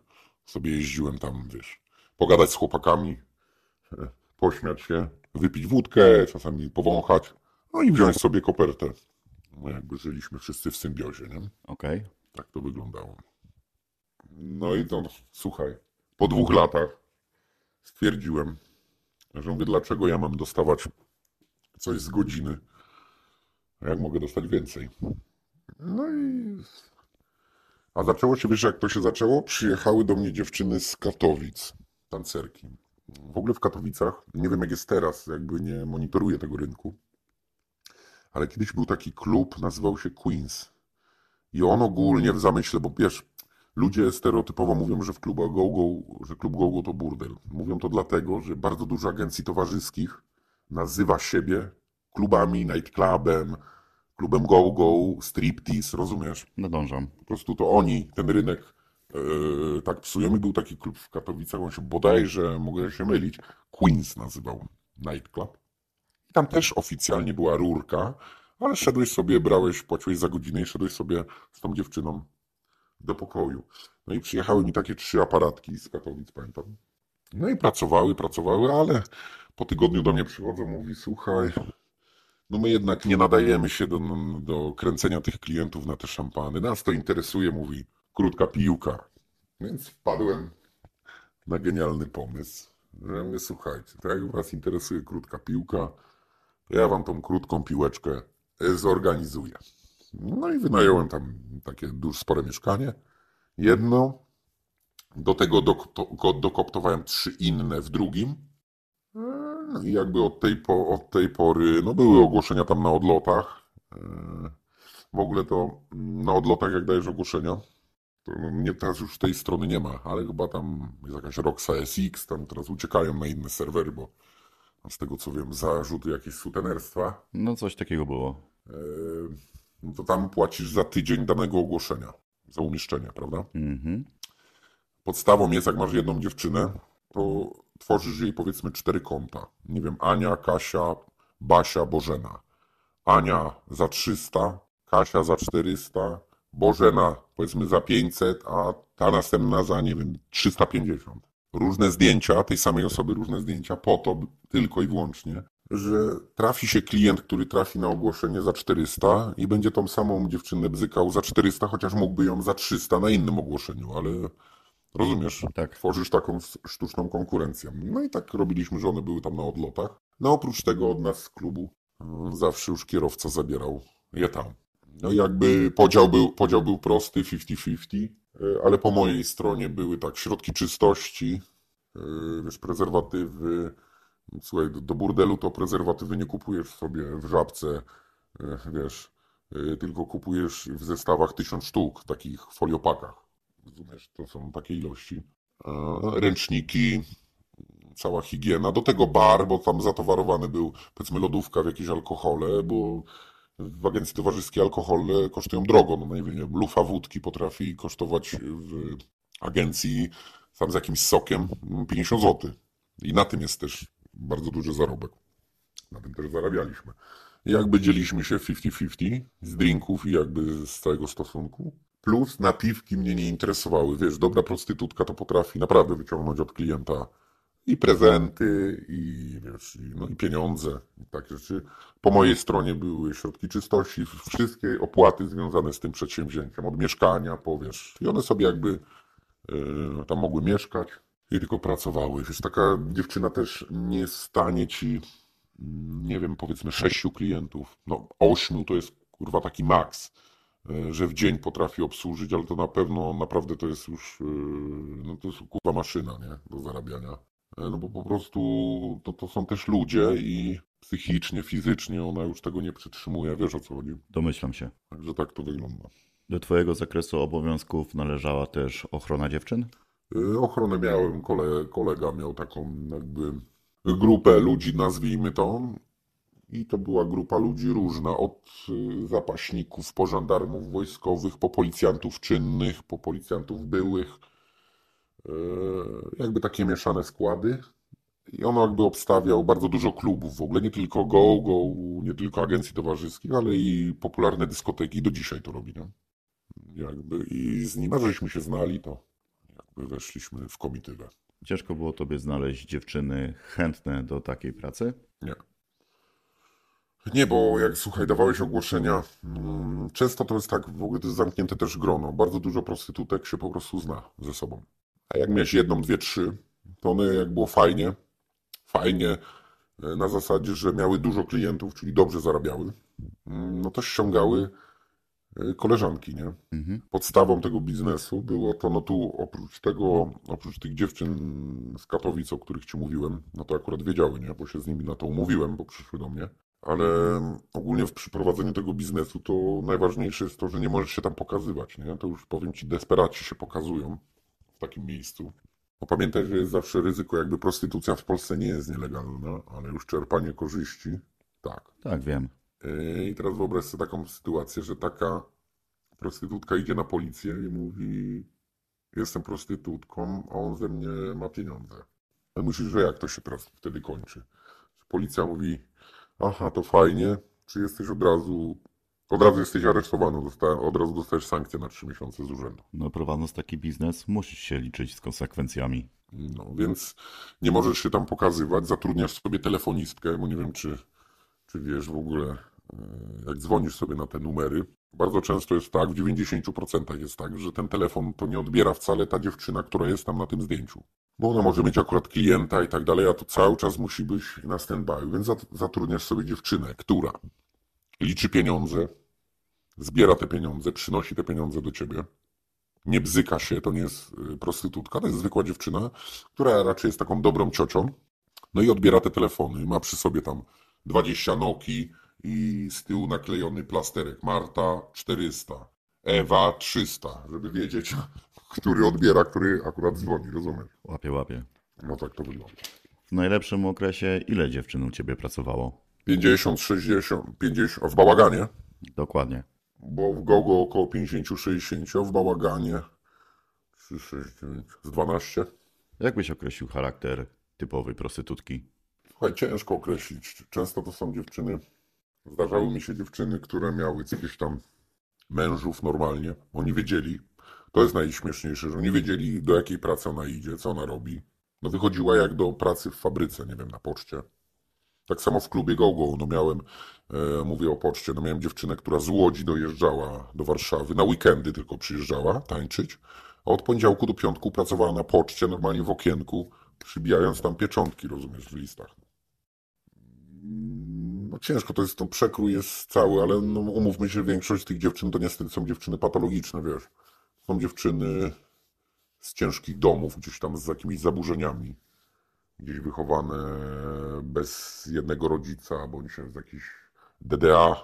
Sobie jeździłem tam, wiesz, pogadać z chłopakami, e, pośmiać się, wypić wódkę, czasami powąchać, no i wziąć sobie kopertę. No jakby żyliśmy wszyscy w symbiozie, nie? Okej. Tak to wyglądało. No i to, słuchaj, po dwóch latach stwierdziłem, że mówię, dlaczego ja mam dostawać coś z godziny, jak mogę dostać więcej. No i A zaczęło się, wiesz jak to się zaczęło? Przyjechały do mnie dziewczyny z Katowic, tancerki. W ogóle w Katowicach, nie wiem jak jest teraz, jakby nie monitoruję tego rynku, ale kiedyś był taki klub, nazywał się Queens. I on ogólnie w zamyśle, bo wiesz, ludzie stereotypowo mówią, że w klubach go-go, że klub go-go to burdel. Mówią to dlatego, że bardzo dużo agencji towarzyskich nazywa siebie klubami, nightclubem, klubem go-go, striptease, rozumiesz? Nadążam. Po prostu to oni ten rynek e, tak psują. I był taki klub w Katowicach, on się bodajże, mogę się mylić, Queens nazywał nightclub. I tam też oficjalnie była rurka, ale szedłeś sobie, brałeś, płaciłeś za godzinę i szedłeś sobie z tą dziewczyną do pokoju. No i przyjechały mi takie trzy aparatki z Katowic, pamiętam. No i pracowały, pracowały, ale po tygodniu do mnie przychodzą, mówi, słuchaj, no my jednak nie nadajemy się do, do kręcenia tych klientów na te szampany. Nas to interesuje, mówi, krótka piłka. Więc wpadłem na genialny pomysł, że mówię, słuchajcie, to jak was interesuje krótka piłka, to ja wam tą krótką piłeczkę zorganizuję. No i wynająłem tam takie duże, spore mieszkanie. Jedno, do tego dok- dokoptowałem trzy inne w drugim. I jakby od tej, po, od tej pory, no były ogłoszenia tam na odlotach. W ogóle to na odlotach, jak dajesz ogłoszenia, to no, nie, teraz już tej strony nie ma, ale chyba tam jest jakaś Roxa SX, tam teraz uciekają na inne serwery, bo z tego co wiem, zarzuty jakieś sutenerstwa. No coś takiego było. No to tam płacisz za tydzień danego ogłoszenia, za umieszczenie, prawda? Mhm. Podstawą jest, jak masz jedną dziewczynę, to tworzysz jej powiedzmy cztery konta. Nie wiem, Ania, Kasia, Basia, Bożena. Ania za 300, Kasia za 400, Bożena powiedzmy za 500, a ta następna za, nie wiem, 350. Różne zdjęcia tej samej osoby, różne zdjęcia po to tylko i wyłącznie, że trafi się klient, który trafi na ogłoszenie za 400 i będzie tą samą dziewczynę bzykał za 400, chociaż mógłby ją za 300 na innym ogłoszeniu, ale rozumiesz? Tak. Tworzysz taką sztuczną konkurencję. No i tak robiliśmy, że one były tam na odlotach. No oprócz tego od nas z klubu mm, zawsze już kierowca zabierał je tam. No jakby podział był, podział był prosty, 50-50, ale po mojej stronie były tak środki czystości, e, wiesz, prezerwatywy, Słuchaj, do, do burdelu to prezerwatywy nie kupujesz sobie w żabce, e, wiesz, e, tylko kupujesz w zestawach tysiąc sztuk, takich foliopakach. Rozumiesz, to są takie ilości. Ręczniki, cała higiena. Do tego bar, bo tam zatowarowany był, powiedzmy, lodówka w jakieś alkohole, bo w agencji towarzyskiej alkohole kosztują drogo. No nie wiem, lufa wódki potrafi kosztować w agencji sam z jakimś sokiem 50 zł. I na tym jest też bardzo duży zarobek. Na tym też zarabialiśmy. I jakby dzieliśmy się 50-50 z drinków i jakby z całego stosunku. Plus napiwki mnie nie interesowały. Wiesz, dobra prostytutka to potrafi naprawdę wyciągnąć od klienta i prezenty, i, wiesz, i, no, i pieniądze, i takie rzeczy. Po mojej stronie były środki czystości, wszystkie opłaty związane z tym przedsięwzięciem, od mieszkania, powiesz. I one sobie jakby y, tam mogły mieszkać i tylko pracowały. Wiesz, taka dziewczyna też nie stanie ci, nie wiem, powiedzmy sześciu klientów, no ośmiu to jest kurwa taki maks, że w dzień potrafi obsłużyć, ale to na pewno, naprawdę to jest już, e, no to jest kurwa maszyna, nie, do zarabiania. E, no bo po prostu to, to są też ludzie i psychicznie, fizycznie ona już tego nie przetrzymuje, wiesz o co chodzi. Domyślam się. Także tak to wygląda. Do Twojego zakresu obowiązków należała też ochrona dziewczyn? Ochronę miałem, kole, kolega miał taką jakby grupę ludzi, nazwijmy to. I to była grupa ludzi różna, od y, zapaśników, po żandarmów wojskowych, po policjantów czynnych, po policjantów byłych. Y, jakby takie mieszane składy. I on jakby obstawiał bardzo dużo klubów w ogóle, nie tylko Go, Go, nie tylko agencji towarzyskich, ale i popularne dyskoteki do dzisiaj to robi, nie? Jakby i z nim, żeśmy się znali, to weszliśmy w komitywę. Ciężko było tobie znaleźć dziewczyny chętne do takiej pracy? Nie. Nie, bo jak słuchaj, dawałeś ogłoszenia, mm, często to jest tak, w ogóle to jest zamknięte też grono. Bardzo dużo prostytutek się po prostu zna ze sobą. A jak miałeś jedną, dwie, trzy, to one jak było fajnie, fajnie e, na zasadzie, że miały dużo klientów, czyli dobrze zarabiały, mm, no to ściągały e, koleżanki, nie? Mhm. Podstawą tego biznesu było to, no tu oprócz tego, oprócz tych dziewczyn z Katowic, o których ci mówiłem, no to akurat wiedziały, nie? Bo się z nimi na to umówiłem, bo przyszły do mnie. Ale ogólnie w przyprowadzeniu tego biznesu to najważniejsze jest to, że nie możesz się tam pokazywać, nie? To już powiem ci, desperaci się pokazują w takim miejscu. Bo pamiętaj, że jest zawsze ryzyko, jakby prostytucja w Polsce nie jest nielegalna, ale już czerpanie korzyści, tak. Tak, wiem. Yy, I teraz wyobraź sobie taką sytuację, że taka prostytutka idzie na policję i mówi jestem prostytutką, a on ze mnie ma pieniądze. A myślisz, że jak to się teraz wtedy kończy? Policja mówi, aha, to fajnie, czy jesteś od razu, od razu jesteś aresztowany, dosta- od razu dostajesz sankcję na trzy miesiące z urzędu. No prowadząc taki biznes, musisz się liczyć z konsekwencjami. No, więc nie możesz się tam pokazywać, zatrudniasz sobie telefonistkę, bo nie wiem, czy, czy wiesz w ogóle, e, jak dzwonisz sobie na te numery. Bardzo często jest tak, w 90% jest tak, że ten telefon to nie odbiera wcale ta dziewczyna, która jest tam na tym zdjęciu. Bo ona może mieć akurat klienta i tak dalej, a to cały czas musi być na stand-by, więc zat- zatrudniasz sobie dziewczynę, która liczy pieniądze, zbiera te pieniądze, przynosi te pieniądze do ciebie nie bzyka się, to nie jest y, prostytutka, to jest zwykła dziewczyna, która raczej jest taką dobrą ciocią. No i odbiera te telefony. Ma przy sobie tam 20 Noki i z tyłu naklejony plasterek Marta 400, Ewa 300, żeby wiedzieć, który odbiera, który akurat dzwoni, rozumiesz? Łapie, łapie. No tak to wygląda. W najlepszym okresie ile dziewczyn u ciebie pracowało? 50, 60, 50, a w bałaganie, Dokładnie. bo w Gogo około 50-60, a w bałaganie 3, 6, 9, z 12. Jak byś określił charakter typowej prostytutki? Słuchaj, ciężko określić. Często to są dziewczyny, zdarzały mi się dziewczyny, które miały jakichś tam mężów normalnie. Oni wiedzieli, to jest najśmieszniejsze, że oni wiedzieli do jakiej pracy ona idzie, co ona robi. No wychodziła jak do pracy w fabryce, nie wiem, na poczcie. Tak samo w klubie GoGo, no miałem, e, mówię o poczcie, no miałem dziewczynę, która z Łodzi dojeżdżała do Warszawy, na weekendy tylko przyjeżdżała tańczyć, a od poniedziałku do piątku pracowała na poczcie, normalnie w okienku, przybijając tam pieczątki, rozumiesz, w listach. No ciężko, to jest, to przekrój jest cały, ale no, umówmy się, większość tych dziewczyn to niestety są dziewczyny patologiczne, wiesz. Są dziewczyny z ciężkich domów, gdzieś tam z jakimiś zaburzeniami, gdzieś wychowane bez jednego rodzica, bądź z jakichś DDA.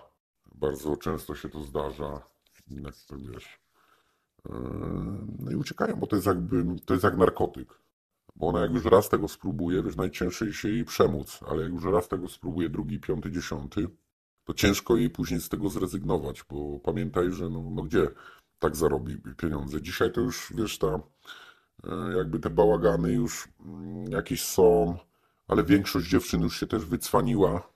Bardzo często się to zdarza. Jak to wiesz. Yy, No i uciekają, bo to jest jakby, to jest jak narkotyk. Bo ona jak już raz tego spróbuje, wiesz, najciężej się jej przemóc, ale jak już raz tego spróbuje drugi, piąty, dziesiąty, to ciężko jej później z tego zrezygnować, bo pamiętaj, że no, no gdzie tak zarobi pieniądze. Dzisiaj to już, wiesz, ta, e, jakby te bałagany już mm, jakieś są, ale większość dziewczyn już się też wycwaniła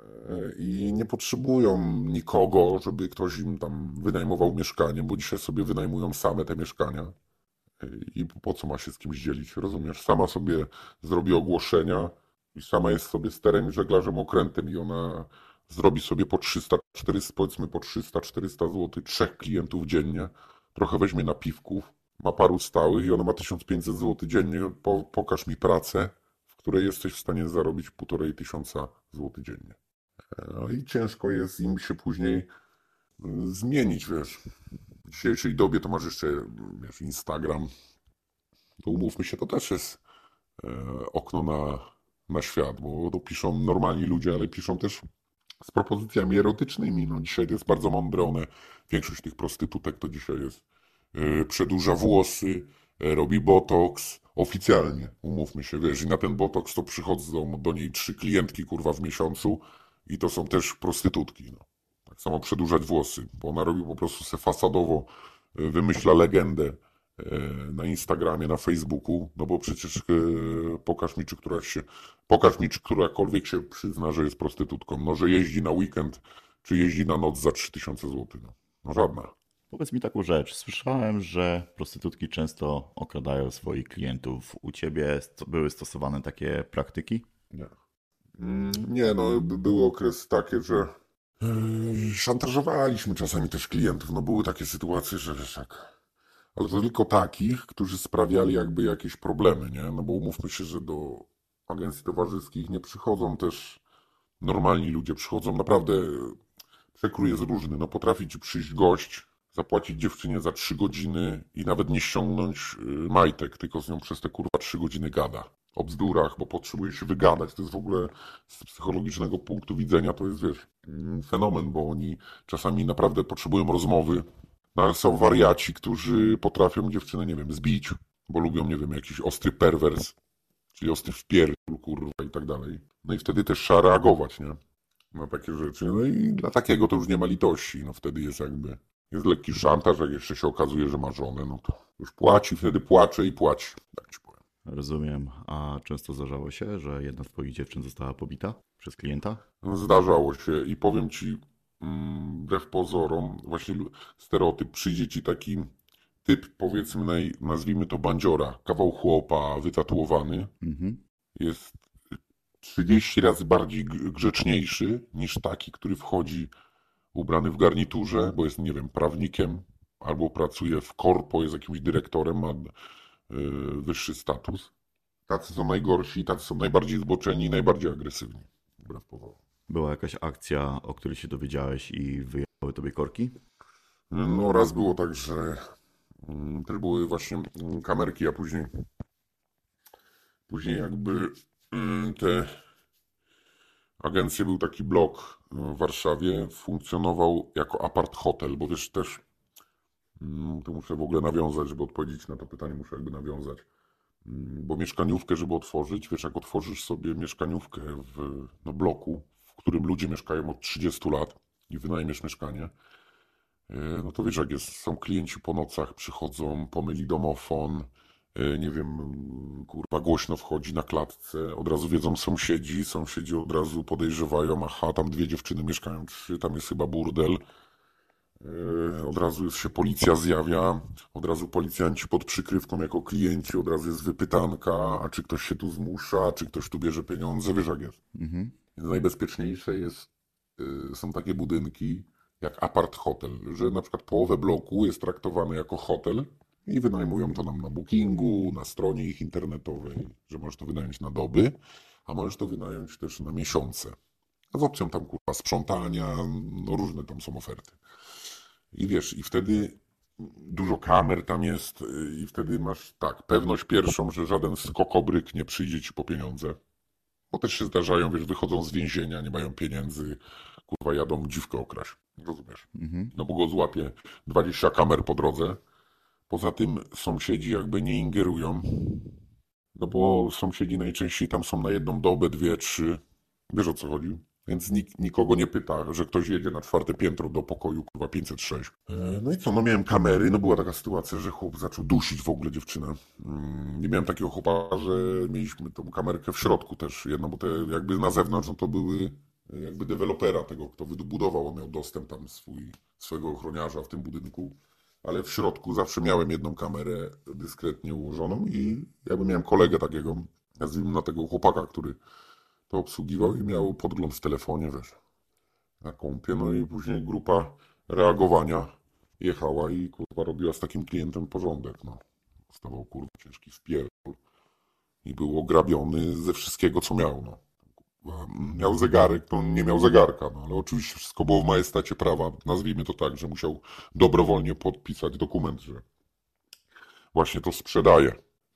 e, i nie potrzebują nikogo, żeby ktoś im tam wynajmował mieszkanie, bo dzisiaj sobie wynajmują same te mieszkania. I po co ma się z kimś dzielić, rozumiesz? Sama sobie zrobi ogłoszenia i sama jest sobie sterem i żeglarzem okrętem i ona zrobi sobie po 300, 400, powiedzmy po 300, 400 zł, trzech klientów dziennie, trochę weźmie napiwków, ma paru stałych i ona ma 1500 zł dziennie. Po, pokaż mi pracę, w której jesteś w stanie zarobić półtorej tysiąca zł dziennie. No i ciężko jest im się później zmienić, wiesz. W dzisiejszej dobie to masz jeszcze wiesz, Instagram. To umówmy się, to też jest e, okno na, na świat, bo to piszą normalni ludzie, ale piszą też z propozycjami erotycznymi. No dzisiaj to jest bardzo mądre, one, większość tych prostytutek to dzisiaj jest e, przedłuża włosy, e, robi botoks, oficjalnie, umówmy się, wiesz, i na ten botoks to przychodzą do niej trzy klientki, kurwa, w miesiącu i to są też prostytutki, no. Samo przedłużać włosy, bo ona robi po prostu se fasadowo, e, wymyśla legendę e, na Instagramie, na Facebooku, no bo przecież e, pokaż mi, czy któraś się, pokaż mi, czy którakolwiek się przyzna, że jest prostytutką, no, że jeździ na weekend, czy jeździ na noc za 3000 zł, no. no żadna. Powiedz mi taką rzecz. Słyszałem, że prostytutki często okradają swoich klientów. U ciebie były stosowane takie praktyki? Nie. Mm, Nie, no, by- był okres takie, że szantażowaliśmy czasami też klientów. No, były takie sytuacje, że wiesz jak. Ale to tylko takich, którzy sprawiali jakby jakieś problemy, nie? No bo umówmy się, że do agencji towarzyskich nie przychodzą też normalni ludzie, przychodzą naprawdę przekrój jest różny. No potrafi ci przyjść gość, zapłacić dziewczynie za trzy godziny i nawet nie ściągnąć y, majtek, tylko z nią przez te kurwa trzy godziny gada. O bzdurach, bo potrzebuje się wygadać. To jest w ogóle z psychologicznego punktu widzenia to jest, wiesz, mm, fenomen, bo oni czasami naprawdę potrzebują rozmowy. No ale są wariaci, którzy potrafią dziewczynę, nie wiem, zbić, bo lubią, nie wiem, jakiś ostry perwers, czyli ostry wpierdol, kurwa i tak dalej. No i wtedy też trzeba reagować, nie? Na takie rzeczy. No i dla takiego to już nie ma litości. No wtedy jest jakby, jest lekki szantaż, jak jeszcze się okazuje, że ma żonę, no to już płaci, wtedy płacze i płaci. Tak ci. Rozumiem. A często zdarzało się, że jedna z twoich dziewczyn została pobita przez klienta? Zdarzało się i powiem ci, mm, wbrew pozorom, właśnie stereotyp, przyjdzie ci taki typ, powiedzmy, naj, nazwijmy to bandziora, kawał chłopa, wytatuowany, Mhm. jest 30 razy bardziej grzeczniejszy niż taki, który wchodzi ubrany w garniturze, bo jest, nie wiem, prawnikiem, albo pracuje w korpo, jest jakimś dyrektorem, ma wyższy status. Tacy są najgorsi, tacy są najbardziej zboczeni i najbardziej agresywni. Wbrew pozorom. Była jakaś akcja, o której się dowiedziałeś i wyjechały tobie korki? No raz było tak, że mm, też były właśnie mm, kamerki, a później później jakby mm, te agencje, był taki blok w Warszawie, funkcjonował jako apart hotel, bo wiesz też, mm, to muszę w ogóle nawiązać, żeby odpowiedzieć na to pytanie, muszę jakby nawiązać. Mm, Bo mieszkaniówkę, żeby otworzyć, wiesz, jak otworzysz sobie mieszkaniówkę w no, bloku, w którym ludzie mieszkają od 30 lat i wynajmiesz mieszkanie, E, No to wiesz, jak jest, są klienci po nocach, przychodzą, pomyli domofon, e, nie wiem, kurwa, głośno wchodzi na klatce, od razu wiedzą sąsiedzi, sąsiedzi od razu podejrzewają, aha, tam dwie dziewczyny mieszkają, trzy, tam jest chyba burdel. E, Od razu się policja zjawia, od razu policjanci pod przykrywką jako klienci, od razu jest wypytanka, a czy ktoś się tu zmusza, czy ktoś tu bierze pieniądze, wiesz jak jest. Mhm. Najbezpieczniejsze jest, y, są takie budynki jak apart hotel, że na przykład połowę bloku jest traktowane jako hotel i wynajmują to nam na bookingu, na stronie ich internetowej, że możesz to wynająć na doby, a możesz to wynająć też na miesiące. Z opcją tam kurwa sprzątania, no różne tam są oferty. I wiesz, i wtedy dużo kamer tam jest y, i wtedy masz tak, pewność pierwszą, że żaden skokobryk nie przyjdzie ci po pieniądze. Bo też się zdarzają, wiesz, wychodzą z więzienia, nie mają pieniędzy, kurwa jadą dziwkę okraść. Rozumiesz? Mhm. No bo go złapie 20 kamer po drodze. Poza tym sąsiedzi jakby nie ingerują. No bo sąsiedzi najczęściej tam są na jedną dobę, dwie, trzy. Wiesz o co chodzi? Więc nikt nikogo nie pyta, że ktoś jedzie na czwarte piętro do pokoju, kurwa 506. E, No i co, no miałem kamery, no była taka sytuacja, że chłop zaczął dusić w ogóle dziewczynę. Mm, Nie miałem takiego chłopa, że mieliśmy tą kamerkę w środku też jedną, bo te jakby na zewnątrz, no to były e, jakby dewelopera tego, kto wybudował, on miał dostęp tam swój, swojego ochroniarza w tym budynku. Ale w środku zawsze miałem jedną kamerę dyskretnie ułożoną i jakby miałem kolegę takiego, nazwijmy na tego chłopaka, który to obsługiwał i miał podgląd w telefonie, wiesz, na kompie, no i później grupa reagowania jechała i kurwa robiła z takim klientem porządek, no. Stawał kurwa ciężki wpierdol i był ograbiony ze wszystkiego, co miał, no. Miał zegarek, to nie miał zegarka, no ale oczywiście wszystko było w majestacie prawa, nazwijmy to tak, że musiał dobrowolnie podpisać dokument, że właśnie to sprzedaje.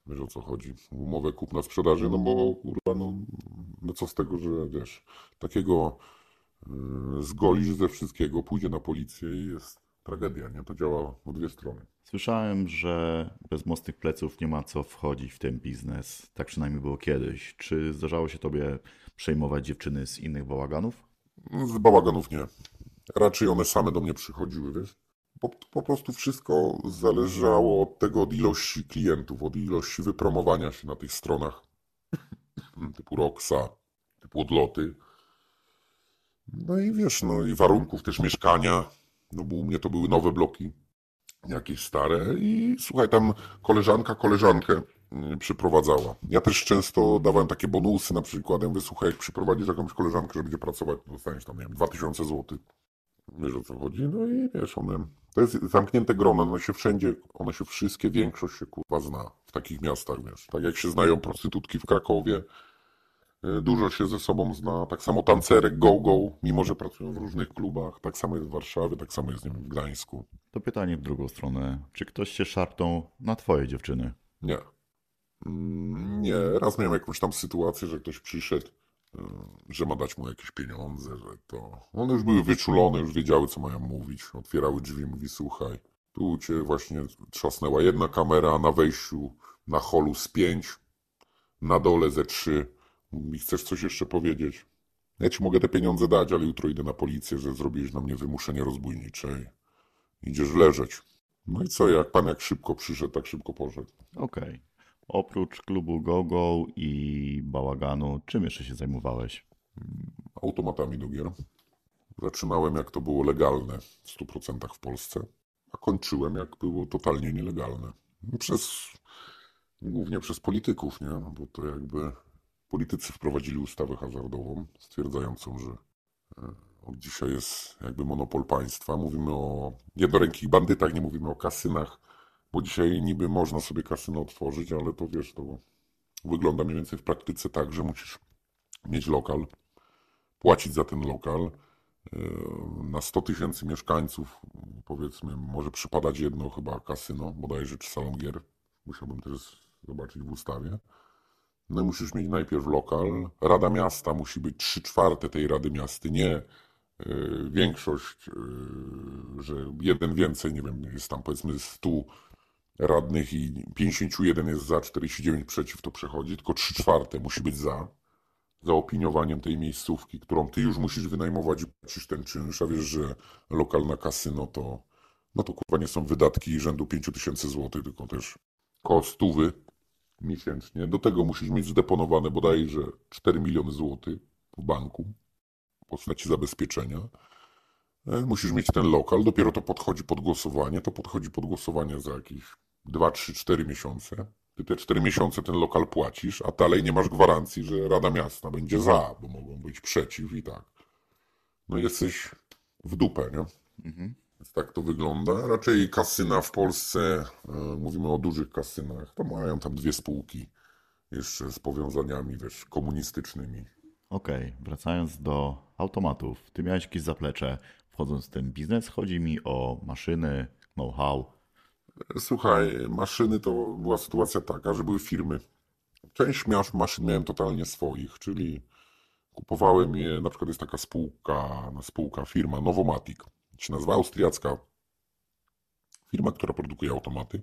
Wiesz o co chodzi? Umowę kupna sprzedaży, no bo kurwa, no, no co z tego, że wiesz, takiego yy, zgolisz ze wszystkiego, pójdzie na policję i jest tragedia, nie? To działa w dwie strony. Słyszałem, że bez mocnych pleców nie ma co wchodzić w ten biznes. Tak przynajmniej było kiedyś. Czy zdarzało się tobie przejmować dziewczyny z innych bałaganów? Z bałaganów nie. Raczej one same do mnie przychodziły, wiesz? Po, po prostu wszystko zależało od tego, od ilości klientów, od ilości wypromowania się na tych stronach typu Roxa, typu odloty. No i wiesz, no i warunków też mieszkania, no bo u mnie to były nowe bloki, jakieś stare i słuchaj, tam koleżanka koleżankę y, przyprowadzała. Ja też często dawałem takie bonusy, na przykład, ja mówię, słuchaj, jak przyprowadzisz jakąś koleżankę, że będzie pracować, to dostaniesz tam, nie wiem, 2000 zł. Wiesz o co chodzi? No i wiesz, one, to jest zamknięte grono, one się wszędzie, one się wszystkie, większość się kurwa zna w takich miastach, wiesz. Tak jak się znają prostytutki w Krakowie, y, dużo się ze sobą zna. Tak samo tancerek go-go, mimo że pracują w różnych klubach. Tak samo jest w Warszawie, tak samo jest nie wiem, w Gdańsku. To pytanie w drugą stronę. Czy ktoś się szarpnął na twoje dziewczyny? Nie. Mm, Nie, raz miałem jakąś tam sytuację, że ktoś przyszedł, że ma dać mu jakieś pieniądze, że to... One już były wyczulone, już wiedziały, co mają mówić. Otwierały drzwi, mówi, słuchaj, tu cię właśnie trzasnęła jedna kamera na wejściu, na holu z pięć, na dole ze trzy. Mówi, chcesz coś jeszcze powiedzieć? Ja ci mogę te pieniądze dać, ale jutro idę na policję, że zrobiłeś na mnie wymuszenie rozbójnicze. i Idziesz leżeć. No i co, jak pan jak szybko przyszedł, tak szybko poszedł. Okej. Oprócz klubu GoGo i bałaganu, czym jeszcze się zajmowałeś? automatami do gier. Zaczynałem jak to było legalne w 100% w Polsce, a kończyłem jak było totalnie nielegalne. Przez, głównie przez polityków, nie? No bo to jakby politycy wprowadzili ustawę hazardową stwierdzającą, że e, od dzisiaj jest jakby monopol państwa. Mówimy o jednorękich bandytach, nie mówimy o kasynach, bo dzisiaj niby można sobie kasyno otworzyć, ale to wiesz, to wygląda mniej więcej w praktyce tak, że musisz mieć lokal, płacić za ten lokal. Yy, Na 100 tysięcy mieszkańców, powiedzmy, może przypadać jedno chyba kasyno, bodajże, czy salon gier. Musiałbym też zobaczyć w ustawie. No i musisz mieć najpierw lokal. Rada miasta musi być 3 czwarte tej rady miasty, nie yy, większość, yy, że jeden więcej, nie wiem, jest tam powiedzmy 100 radnych i 51 jest za, 49 przeciw, to przechodzi, tylko 3 czwarte musi być za zaopiniowaniem tej miejscówki, którą ty już musisz wynajmować i płacisz ten czynsz, a wiesz, że lokal na kasyno to, no to kurwa nie są wydatki rzędu 5000 zł, tylko też koło stówy miesięcznie. Do tego musisz mieć zdeponowane bodajże 4 miliony złotych w banku w postaci zabezpieczenia. E, Musisz mieć ten lokal, dopiero to podchodzi pod głosowanie. To podchodzi pod głosowanie za jakieś 2, 3, 4 miesiące. Ty te 4 miesiące ten lokal płacisz, a dalej nie masz gwarancji, że Rada Miasta będzie za, bo mogą być przeciw i tak. No jesteś w dupę, nie? Mhm. Więc tak to wygląda. Raczej kasyna w Polsce, e, mówimy o dużych kasynach, to mają tam dwie spółki jeszcze z powiązaniami, wiesz, komunistycznymi. Okej, wracając do automatów. Ty miałeś jakieś zaplecze wchodząc w ten biznes. Chodzi mi o maszyny, know-how. Słuchaj, maszyny to była sytuacja taka, że były firmy. Część miasz, maszyn miałem totalnie swoich, czyli kupowałem je, na przykład jest taka spółka, spółka, firma Novomatic, się nazywa austriacka firma, która produkuje automaty.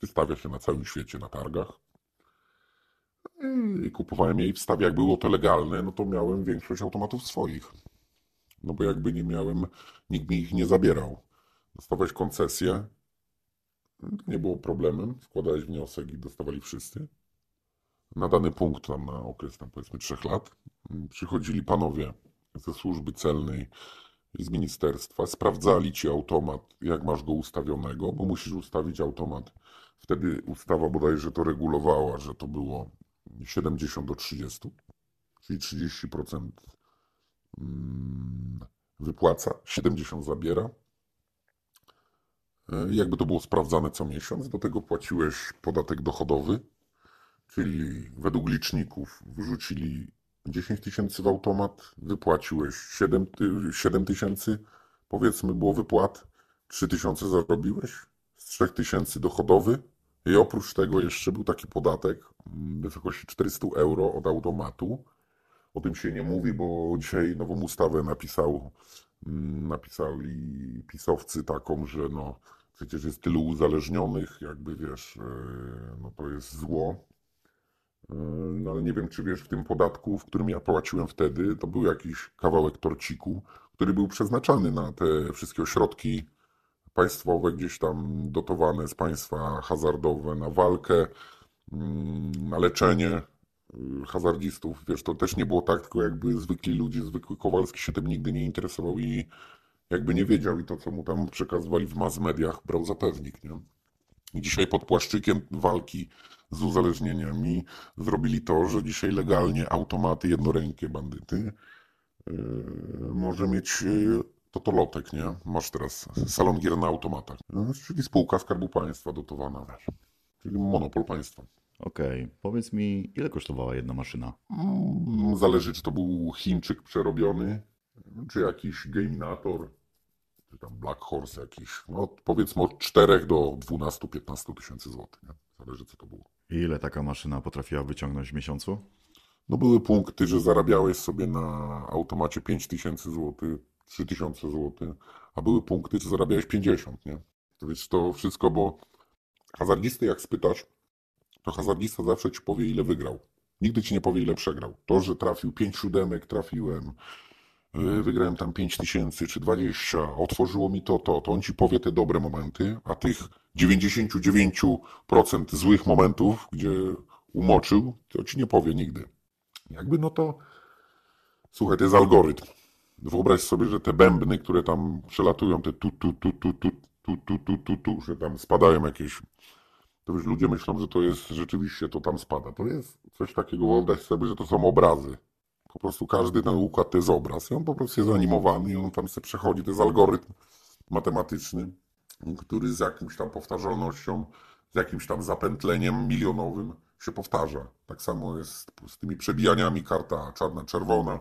Wystawia się na całym świecie na targach. I kupowałem je i wstawia, jak było to legalne, no to miałem większość automatów swoich. No bo jakby nie miałem, nikt mi ich nie zabierał. Dostawałeś koncesję, nie było problemem. Wkładałeś wniosek i dostawali wszyscy. Na dany punkt, tam na okres tam powiedzmy trzech lat, przychodzili panowie ze służby celnej z ministerstwa, sprawdzali ci automat, jak masz go ustawionego, bo musisz ustawić automat. Wtedy ustawa bodajże to regulowała, że to było 70 do 30, czyli 30% mm, wypłaca, 70 zabiera. E, Jakby to było sprawdzane co miesiąc, do tego płaciłeś podatek dochodowy, czyli według liczników wrzucili 10 tysięcy w automat, wypłaciłeś 7, ty- 7 tysięcy, powiedzmy było wypłat, 3 tysiące zarobiłeś, z 3 tysięcy dochodowy i oprócz tego jeszcze był taki podatek w wysokości 400 euro od automatu. O tym się nie mówi, bo dzisiaj nową ustawę napisał, napisali pisowcy taką, że no przecież jest tylu uzależnionych, jakby wiesz, e, no to jest zło. E, No ale nie wiem, czy wiesz, w tym podatku, w którym ja płaciłem wtedy, to był jakiś kawałek torciku, który był przeznaczany na te wszystkie ośrodki państwowe, gdzieś tam dotowane z państwa hazardowe, na walkę, mm, na leczenie hazardzistów. Wiesz, to też nie było tak, tylko jakby zwykli ludzie, zwykły Kowalski się tym nigdy nie interesował i jakby nie wiedział i to, co mu tam przekazywali w mass mediach, brał za pewnik, nie? I dzisiaj pod płaszczykiem walki z uzależnieniami zrobili to, że dzisiaj legalnie automaty, jednorękie bandyty yy, może mieć yy, totolotek, nie? Masz teraz salon gier na automatach. No, czyli spółka Skarbu Państwa dotowana. Czyli monopol państwa. Okej, powiedz mi, ile kosztowała jedna maszyna? Mm, Zależy, czy to był Chińczyk przerobiony, czy jakiś Gaminator, czy tam Black Horse jakiś. No, powiedzmy od 4 do 12-15 tysięcy złotych. nie? Zależy, co to było. Ile taka maszyna potrafiła wyciągnąć w miesiącu? No były punkty, że zarabiałeś sobie na automacie 5 tysięcy złotych, 3 tysiące złotych, a były punkty, że zarabiałeś 50, nie? To wiesz, to wszystko, bo hazardzisty jak spytasz, to hazardzista zawsze ci powie, ile wygrał. Nigdy ci nie powie, ile przegrał. To, że trafił 5 siódemek, trafiłem, yy, wygrałem tam 5 tysięcy czy 20, otworzyło mi to, to, to on ci powie te dobre momenty, a tych 99% złych momentów, gdzie umoczył, to ci nie powie nigdy. Jakby no to, słuchaj, to jest algorytm. Wyobraź sobie, że te bębny, które tam przelatują, te tu, tu, tu, tu, tu, tu, tu, tu, tu, tu, że tam spadają jakieś, to wiesz, ludzie myślą, że to jest rzeczywiście, to tam spada. To jest coś takiego, wyobraź sobie, że to są obrazy. Po prostu każdy ten układ to jest obraz i on po prostu jest animowany i on tam sobie przechodzi. To jest algorytm matematyczny, który z jakimś tam powtarzalnością, z jakimś tam zapętleniem milionowym się powtarza. Tak samo jest z tymi przebijaniami karta czarna, czerwona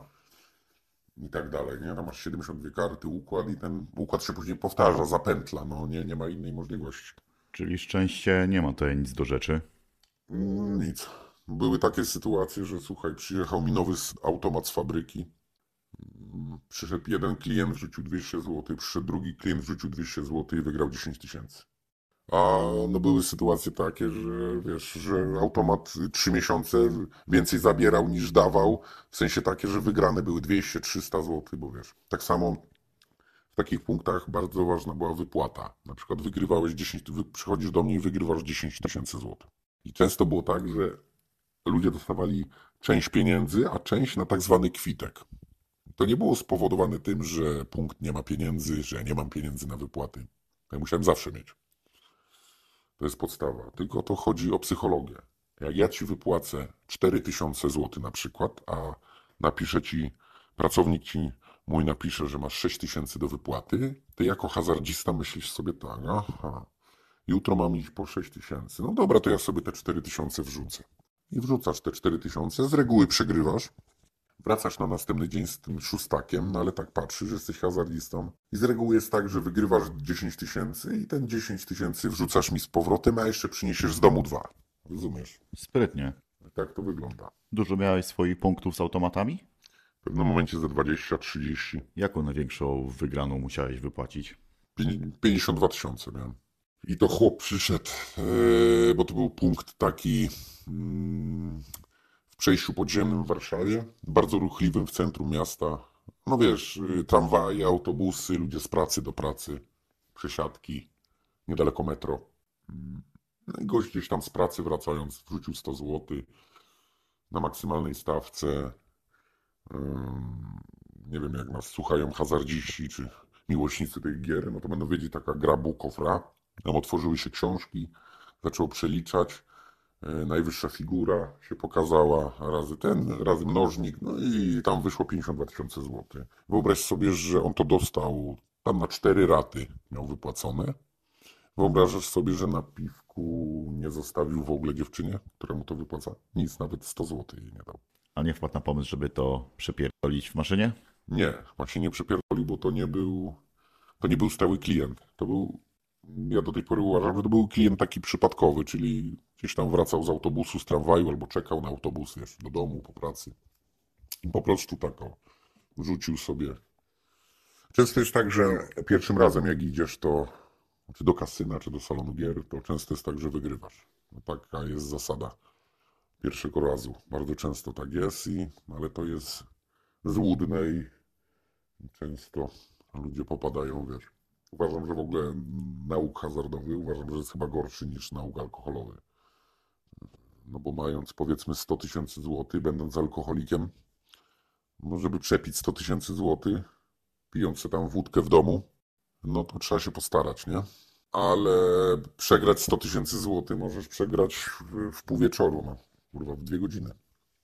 i tak dalej. Nie? Tam masz 72 karty, układ i ten układ się później powtarza, zapętla. No nie, nie ma innej możliwości. Czyli szczęście nie ma tutaj nic do rzeczy. Mm, Nic. Były takie sytuacje, że słuchaj, przyjechał mi nowy automat z fabryki. Mm, Przyszedł jeden klient, wrzucił 200 zł, przyszedł drugi klient, wrzucił 200 zł i wygrał 10 tysięcy. A no były sytuacje takie, że wiesz, że automat 3 miesiące więcej zabierał niż dawał. W sensie takie, że wygrane były 200-300 zł, bo wiesz. Tak samo w takich punktach bardzo ważna była wypłata. Na przykład wygrywałeś 10, wy, przychodzisz do mnie i wygrywasz 10 tysięcy złotych. I często było tak, że ludzie dostawali część pieniędzy, a część na tak zwany kwitek. To nie było spowodowane tym, że punkt nie ma pieniędzy, że nie mam pieniędzy na wypłaty. Ja musiałem zawsze mieć. To jest podstawa. Tylko to chodzi o psychologię. Jak ja ci wypłacę 4000 zł na przykład, a napiszę ci, pracownik ci mój napisze, że masz 6000 do wypłaty, ty jako hazardzista myślisz sobie tak, aha, jutro mam iść po 6000. No dobra, to ja sobie te 4000 wrzucę. I wrzucasz te 4000, z reguły przegrywasz, wracasz na następny dzień z tym szóstakiem, no ale tak patrzysz, że jesteś hazardzistą. I z reguły jest tak, że wygrywasz 10 tysięcy i ten 10 tysięcy wrzucasz mi z powrotem, a jeszcze przyniesiesz z domu dwa. Rozumiesz? Sprytnie. Tak to wygląda. Dużo miałeś swoich punktów z automatami? W pewnym momencie za 20-30. Jaką największą wygraną musiałeś wypłacić? Pię- 52 tysiące miałem. I to chłop przyszedł, e, bo to był punkt taki mm, w przejściu podziemnym w Warszawie, bardzo ruchliwym w centrum miasta. No wiesz, y, tramwaje, autobusy, ludzie z pracy do pracy, przesiadki, niedaleko metro. No i gość gdzieś tam z pracy wracając wrzucił 100 zł na maksymalnej stawce. Nie wiem, jak nas słuchają hazardziści czy miłośnicy tych gier, no to będą wiedzieć taka gra Bukowra. Tam otworzyły się książki, zaczął przeliczać. e, Najwyższa figura się pokazała, razy ten, razy mnożnik, no i tam wyszło 52 tysiące złotych. Wyobraź sobie, że on to dostał tam na cztery raty miał wypłacone. Wyobrażasz sobie, że na piwku nie zostawił w ogóle dziewczynie, która mu to wypłaca? Nic, nawet 100 złotych jej nie dał. A nie wpadł na pomysł, żeby to przepierdolić w maszynie? Nie, się nie przepierdolił, bo to nie był, to nie był stały klient. To był, ja do tej pory uważam, że to był klient taki przypadkowy, czyli gdzieś tam wracał z autobusu, z tramwaju albo czekał na autobus, wiesz, do domu po pracy. I po prostu tak o, rzucił sobie. Często jest tak, że pierwszym razem jak idziesz, to czy do kasyna, czy do salonu gier, to często jest tak, że wygrywasz. No, taka jest zasada pierwszego razu. Bardzo często tak jest, i, ale to jest złudne i często ludzie popadają, wiesz. Uważam, że w ogóle nauk hazardowy uważam, że jest chyba gorszy niż nauk alkoholowy. No bo mając powiedzmy 100 tysięcy złotych, będąc alkoholikiem, no żeby przepić 100 tysięcy złotych, pijąc sobie tam wódkę w domu, no to trzeba się postarać, nie? Ale przegrać 100 tysięcy złotych możesz przegrać w, w pół wieczoru, no. Kurwa, w dwie godziny.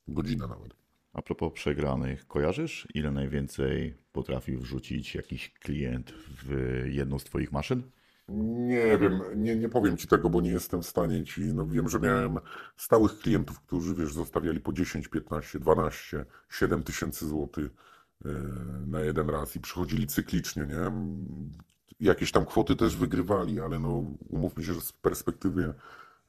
Godzinę nawet. A propos przegranych, kojarzysz, ile najwięcej potrafił wrzucić jakiś klient w jedną z twoich maszyn? Nie wiem, nie, nie powiem ci tego, bo nie jestem w stanie ci. No wiem, że miałem stałych klientów, którzy wiesz, zostawiali po 10, 15, 12, 7 tysięcy złotych e, na jeden raz i przychodzili cyklicznie, nie? Jakieś tam kwoty też wygrywali, ale no umówmy się, że z perspektywy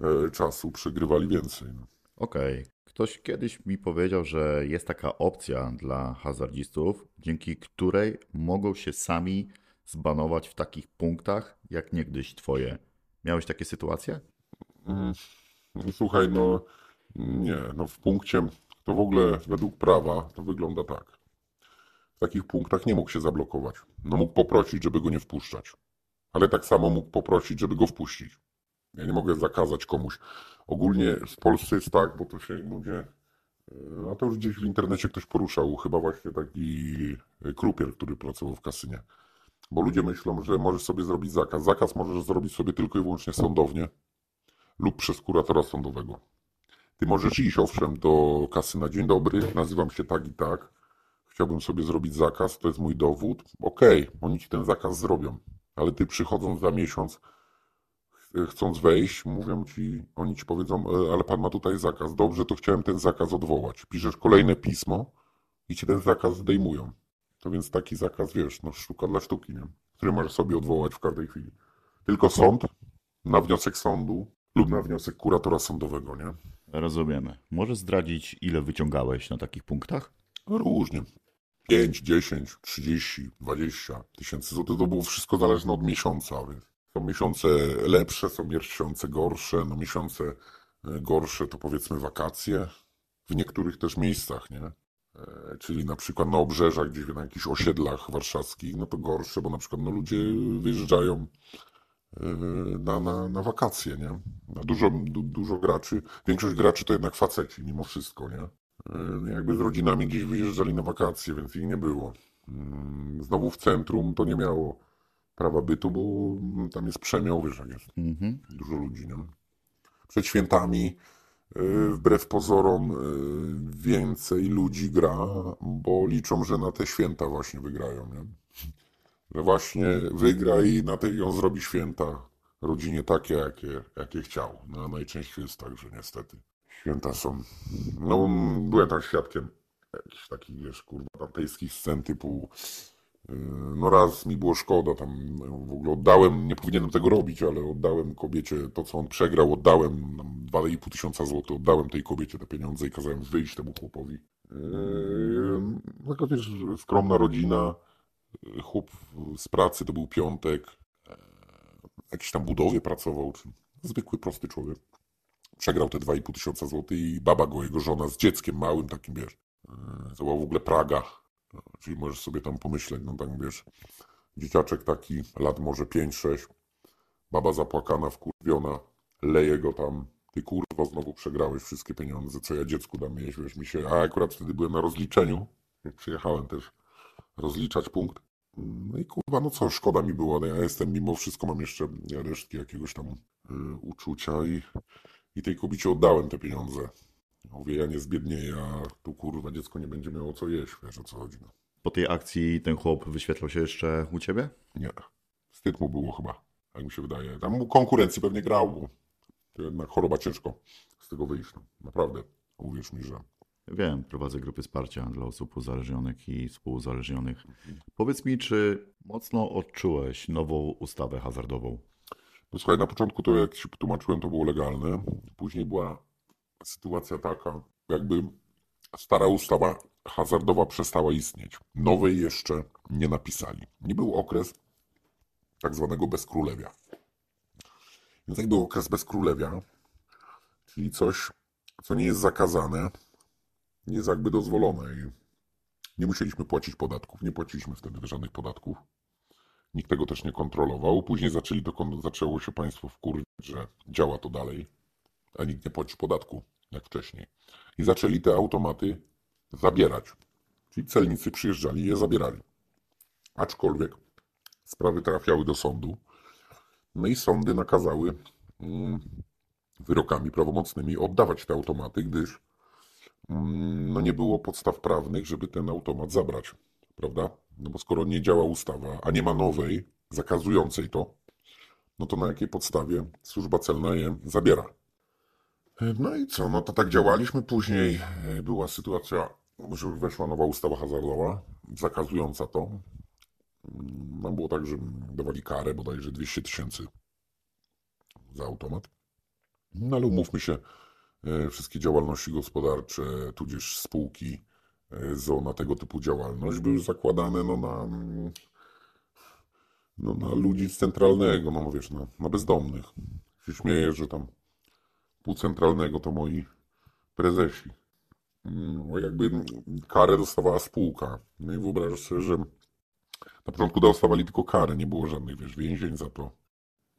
e, czasu przegrywali więcej. No. Okej. Ktoś kiedyś mi powiedział, że jest taka opcja dla hazardzistów, dzięki której mogą się sami zbanować w takich punktach, jak niegdyś twoje. Miałeś takie sytuacje? Mm, no Słuchaj, no nie, no w punkcie, to w ogóle według prawa to wygląda tak. W takich punktach nie mógł się zablokować. No mógł poprosić, żeby go nie wpuszczać. Ale tak samo mógł poprosić, żeby go wpuścić. Ja nie mogę zakazać komuś. Ogólnie w Polsce jest tak, bo to się ludzie... A to już gdzieś w internecie ktoś poruszał, chyba właśnie taki krupier, który pracował w kasynie. Bo ludzie myślą, że możesz sobie zrobić zakaz. Zakaz możesz zrobić sobie tylko i wyłącznie sądownie lub przez kuratora sądowego. Ty możesz iść, owszem, do kasy na dzień dobry, nazywam się tak i tak, chciałbym sobie zrobić zakaz, to jest mój dowód. Okej, oni ci ten zakaz zrobią, ale ty przychodząc za miesiąc, chcąc wejść, mówią ci, oni ci powiedzą, "E, ale pan ma tutaj zakaz. Dobrze, to chciałem ten zakaz odwołać. Piszesz kolejne pismo i ci ten zakaz zdejmują. To więc taki zakaz, wiesz, no sztuka dla sztuki, nie? który możesz sobie odwołać w każdej chwili. Tylko sąd, na wniosek sądu lub na wniosek kuratora sądowego, nie? Rozumiemy. Możesz zdradzić, ile wyciągałeś na takich punktach? No Różnie. 5, 10, 30, 20 tysięcy złotych. To było wszystko zależne od miesiąca. Więc są miesiące lepsze, są miesiące gorsze. No miesiące e, gorsze to powiedzmy wakacje. W niektórych też miejscach, nie? E, Czyli na przykład na obrzeżach, gdzieś na jakichś osiedlach warszawskich, no to gorsze, bo na przykład no, ludzie wyjeżdżają e, na, na, na wakacje, nie? Na dużo, du, dużo graczy. Większość graczy to jednak faceci, mimo wszystko, nie? Jakby z rodzinami gdzieś wyjeżdżali na wakacje, więc ich nie było. Mm, Znowu w centrum to nie miało prawa bytu, bo tam jest przemiał, wiesz, jak jest Mhm. dużo ludzi, nie? Przed świętami, y, wbrew pozorom, y, więcej ludzi gra, bo liczą, że na te święta właśnie wygrają, nie? Że właśnie wygra i na te, on zrobi święta rodzinie takie, jakie, jakie chciał. No, najczęściej jest tak, że niestety święta są. No, byłem tam świadkiem jakichś takich, wiesz, kurwa, scen typu No raz mi było szkoda, tam w ogóle oddałem, nie powinienem tego robić, ale oddałem kobiecie to, co on przegrał, oddałem nam 2,5 tysiąca złotych, oddałem tej kobiecie te pieniądze i kazałem wyjść temu chłopowi. Yy, Taka wiesz, skromna rodzina, yy, chłop z pracy, to był piątek, yy, jakiś tam budowie pracował, czy zwykły, prosty człowiek. Przegrał te 2,5 tysiąca złotych i baba go, jego żona z dzieckiem małym takim, wiesz, yy, to była w ogóle Praga. No, Czyli możesz sobie tam pomyśleć, no tak wiesz, dzieciaczek taki, lat może 5-6, baba zapłakana, wkurwiona, leje go tam, ty kurwa znowu przegrałeś wszystkie pieniądze, co ja dziecku dam wiesz, mi się, a akurat wtedy byłem na rozliczeniu, przyjechałem też rozliczać punkt. No i kurwa, no co, szkoda mi było, ale ja jestem, mimo wszystko mam jeszcze resztki jakiegoś tam y, uczucia i, i tej kobiecie oddałem te pieniądze. Mówię, ja nie zbiednieję, a tu kurwa dziecko nie będzie miało co jeść, wiesz o co chodzi. No. Po tej akcji ten chłop wyświetlał się jeszcze u ciebie? Nie, wstyd mu było chyba, jak mi się wydaje. Tam mu konkurencji pewnie grał, bo to jednak choroba ciężko z tego wyjść. No. Naprawdę, uwierz mi, że Wiem, prowadzę grupy wsparcia dla osób uzależnionych i współuzależnionych. Powiedz mi, czy mocno odczułeś nową ustawę hazardową? No słuchaj, na początku to jak ci tłumaczyłem, to było legalne. Później była sytuacja taka, jakby stara ustawa hazardowa przestała istnieć. Nowej jeszcze nie napisali. Nie był okres tak zwanego bezkrólewia. Więc jak był okres bezkrólewia, czyli coś, co nie jest zakazane, nie jest jakby dozwolone i nie musieliśmy płacić podatków. Nie płaciliśmy wtedy żadnych podatków. Nikt tego też nie kontrolował. Później zaczęli kon- zaczęło się państwo wkurwić, że działa to dalej, a nikt nie płaci podatku jak wcześniej. I zaczęli te automaty zabierać. Czyli celnicy przyjeżdżali i je zabierali. Aczkolwiek sprawy trafiały do sądu. No i sądy nakazały mm, wyrokami prawomocnymi oddawać te automaty, gdyż mm, no nie było podstaw prawnych, żeby ten automat zabrać. Prawda? No bo skoro nie działa ustawa, a nie ma nowej zakazującej to, no to na jakiej podstawie służba celna je zabiera. No i co, no to tak działaliśmy. Później była sytuacja, że weszła nowa ustawa hazardowa, zakazująca to. No było tak, że dawali karę bodajże 200 tysięcy za automat. No ale umówmy się, e, wszystkie działalności gospodarcze, tudzież spółki e, ZO na tego typu działalność były zakładane no, na, no, na ludzi z centralnego, no wiesz, na, na bezdomnych. Się śmieję, że tam pół centralnego to moi prezesi. Mm, jakby karę dostawała spółka. No i wyobrażasz sobie, że na początku dostawali tylko karę, nie było żadnych, wiesz, więzień za to.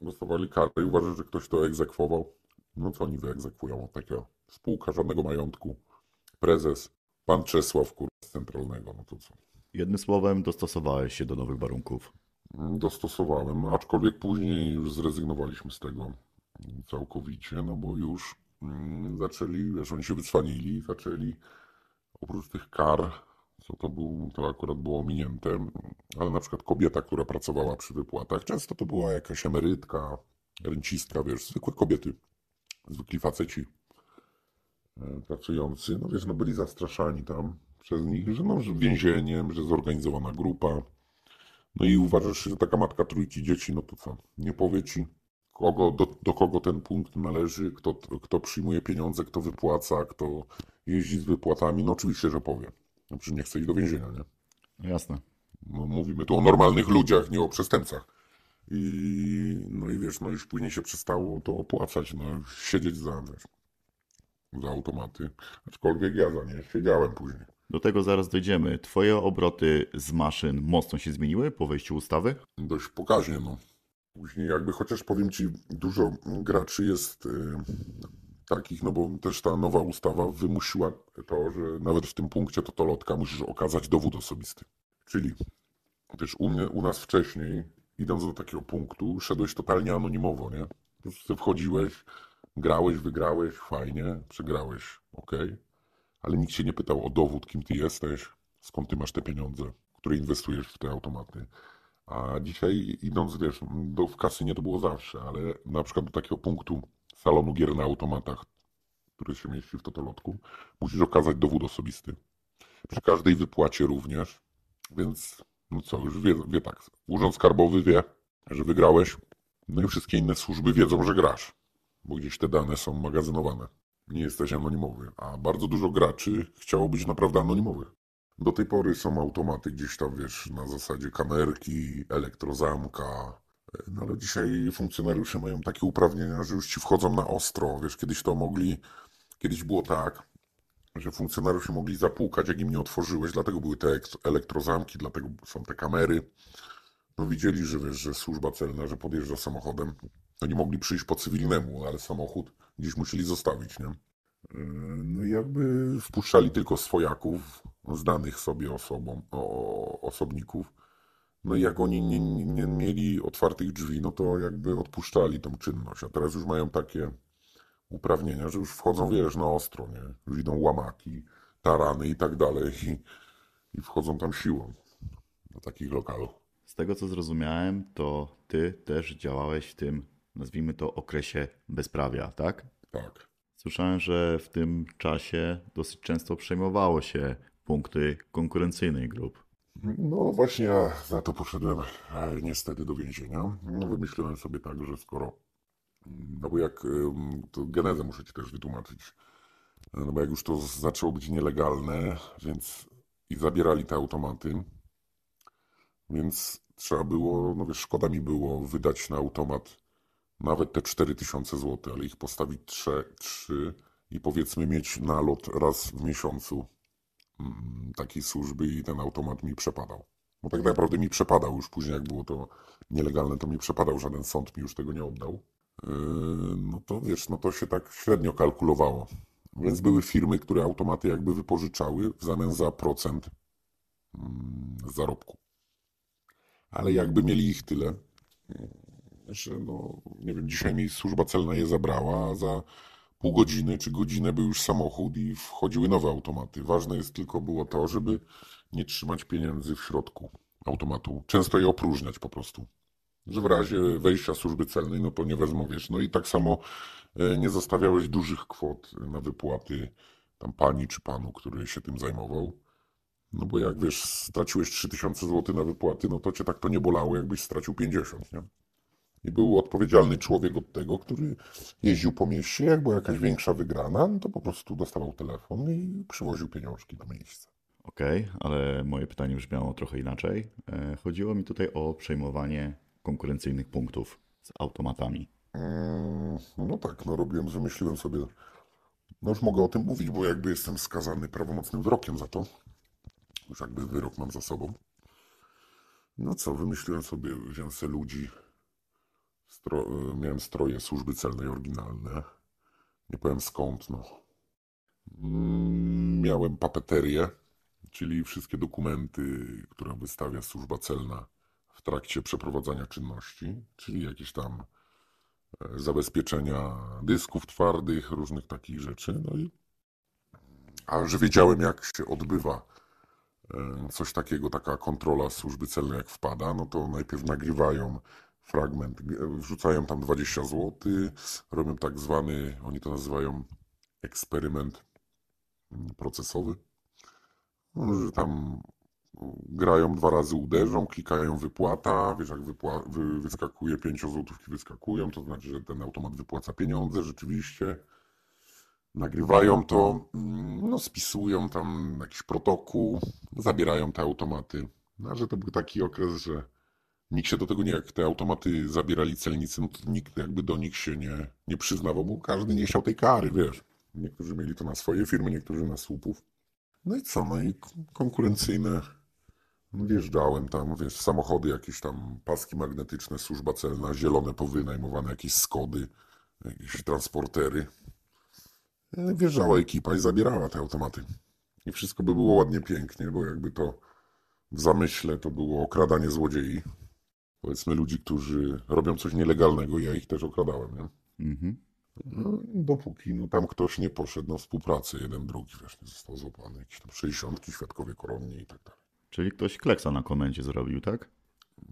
Dostawali karę i uważasz, że ktoś to egzekwował. No co oni wyegzekwują? Taka spółka, żadnego majątku. Prezes, pan Czesław, kurwa, z centralnego, no to co? Jednym słowem, dostosowałeś się do nowych warunków. dostosowałem, aczkolwiek później już zrezygnowaliśmy z tego całkowicie, no bo już mm, zaczęli, wiesz, oni się wycwanili, zaczęli oprócz tych kar, co to był, to akurat było ominięte, ale na przykład kobieta, która pracowała przy wypłatach, często to była jakaś emerytka, rencistka, wiesz, zwykłe kobiety, zwykli faceci e, pracujący, no wiesz, no byli zastraszani tam przez nich, że no, że więzieniem, że zorganizowana grupa, no i uważasz, że taka matka trójki dzieci, no to co? Nie powie ci, kogo, do, do kogo ten punkt należy, kto, kto przyjmuje pieniądze, kto wypłaca, kto jeździ z wypłatami. No oczywiście, że powie. Znaczy nie chce iść do więzienia, nie? No jasne. No, mówimy tu o normalnych ludziach, nie o przestępcach. I, no i wiesz, no już później się przestało to opłacać, no siedzieć za, wiesz, za automaty. Aczkolwiek ja za nie siedziałem później. Do tego zaraz dojdziemy. Twoje obroty z maszyn mocno się zmieniły po wejściu ustawy? dość pokaźnie. No. Później jakby, chociaż powiem Ci, dużo graczy jest y, takich, no bo też ta nowa ustawa wymusiła to, że nawet w tym punkcie totolotka musisz okazać dowód osobisty. Czyli też u mnie, u nas wcześniej, idąc do takiego punktu, szedłeś totalnie anonimowo, nie? Po prostu wchodziłeś, grałeś, wygrałeś, fajnie, przegrałeś, ok. Ale nikt się nie pytał o dowód, kim ty jesteś, skąd ty masz te pieniądze, które inwestujesz w te automaty. A dzisiaj idąc, wiesz, do, w kasynie to było zawsze, ale na przykład do takiego punktu salonu gier na automatach, który się mieści w totolotku, musisz okazać dowód osobisty. Przy każdej wypłacie również, więc no co, już wie, wie tak, Urząd Skarbowy wie, że wygrałeś, no i wszystkie inne służby wiedzą, że grasz, bo gdzieś te dane są magazynowane. Nie jesteś anonimowy, a bardzo dużo graczy chciało być naprawdę anonimowych. Do tej pory są automaty gdzieś tam, wiesz, na zasadzie kamerki, elektrozamka. No ale dzisiaj funkcjonariusze mają takie uprawnienia, że już ci wchodzą na ostro. Wiesz, kiedyś to mogli, kiedyś było tak, że funkcjonariusze mogli zapukać, jak im nie otworzyłeś, dlatego były te ek- elektrozamki, dlatego są te kamery. No widzieli, że wiesz, że służba celna, że podjeżdża samochodem. Oni mogli przyjść po cywilnemu, ale samochód gdzieś musieli zostawić, nie? Yy, No i jakby wpuszczali tylko swojaków, znanych sobie osobom, o, osobników. No i jak oni nie, nie, nie mieli otwartych drzwi, no to jakby odpuszczali tą czynność. A teraz już mają takie uprawnienia, że już wchodzą, wiesz, na ostro, nie? Już idą łamaki, tarany i tak dalej i, i wchodzą tam siłą do takich lokalów. Z tego co zrozumiałem, to ty też działałeś w tym, nazwijmy to, okresie bezprawia, tak? Tak. Słyszałem, że w tym czasie dosyć często przejmowało się punkty konkurencyjnych grup. No właśnie ja za to poszedłem e, niestety do więzienia. No, wymyśliłem sobie tak, że skoro, no bo jak, to genezę muszę Ci też wytłumaczyć, E, no bo jak już to zaczęło być nielegalne, więc i zabierali te automaty, więc trzeba było, no wiesz, szkoda mi było wydać na automat nawet te 4000 zł, ale ich postawić 3, 3 i powiedzmy mieć nalot raz w miesiącu takiej służby i ten automat mi przepadał. Bo tak naprawdę mi przepadał już później, jak było to nielegalne, to mi przepadał, żaden sąd mi już tego nie oddał. Yy, No to wiesz, no to się tak średnio kalkulowało. Więc były firmy, które automaty jakby wypożyczały w zamian za procent mm, zarobku. Ale jakby mieli ich tyle, że no, nie wiem, dzisiaj mi służba celna je zabrała, za pół godziny czy godzinę był już samochód i wchodziły nowe automaty. Ważne jest tylko było to, żeby nie trzymać pieniędzy w środku automatu. Często je opróżniać po prostu. że w razie wejścia służby celnej, no to nie wezmą, wiesz. No i tak samo e, nie zostawiałeś dużych kwot na wypłaty tam pani czy panu, który się tym zajmował. No bo jak wiesz, straciłeś 3000 zł na wypłaty, no to cię tak to nie bolało, jakbyś stracił 50, nie? I był odpowiedzialny człowiek od tego, który jeździł po mieście, jak była jakaś większa wygrana, no to po prostu dostawał telefon i przywoził pieniążki na miejsce. Okej, ale moje pytanie brzmiało trochę inaczej. E, Chodziło mi tutaj o przejmowanie konkurencyjnych punktów z automatami. Mm, No tak, no robiłem, wymyśliłem sobie, no już mogę o tym mówić, bo jakby jestem skazany prawomocnym wyrokiem za to. Już jakby wyrok mam za sobą. No co, wymyśliłem sobie, wziąłem ludzi, stro, miałem stroje służby celnej oryginalne. Nie powiem skąd, no. Mm, Miałem papeterię, czyli wszystkie dokumenty, które wystawia służba celna w trakcie przeprowadzania czynności, czyli jakieś tam e, zabezpieczenia dysków twardych, różnych takich rzeczy. No i a że wiedziałem, jak się odbywa e, coś takiego, taka kontrola służby celnej, jak wpada, no to najpierw nagrywają fragment, wrzucają tam 20 zł, robią tak zwany, oni to nazywają eksperyment mm, procesowy, no, że tam grają dwa razy uderzą, klikają wypłata, wiesz jak wypła- wy, wyskakuje, pięciozłotówki wyskakują, to znaczy, że ten automat wypłaca pieniądze rzeczywiście. Nagrywają to, mm, no spisują tam jakiś protokół, zabierają te automaty. No, że to był taki okres, że nikt się do tego nie, jak te automaty zabierali celnicy, no to nikt jakby do nich się nie, nie przyznawał, bo każdy nie chciał tej kary, wiesz. Niektórzy mieli to na swoje firmy, niektórzy na słupów. No i co, no i konkurencyjne Wjeżdżałem tam, wiesz, samochody, jakieś tam paski magnetyczne, służba celna, zielone powynajmowane, jakieś skody, jakieś transportery. E, Wjeżdżała ekipa i zabierała te automaty. I wszystko by było ładnie, pięknie, bo jakby to w zamyśle to było okradanie złodziei. Powiedzmy ludzi, którzy robią coś nielegalnego, ja ich też okradałem, nie? Mhm. No, dopóki no, tam ktoś nie poszedł na współpracę, jeden, drugi, wiesz, nie został złapany, jakieś tam 60 świadkowie koronni i tak dalej. Czyli ktoś kleksa na komendzie zrobił, tak?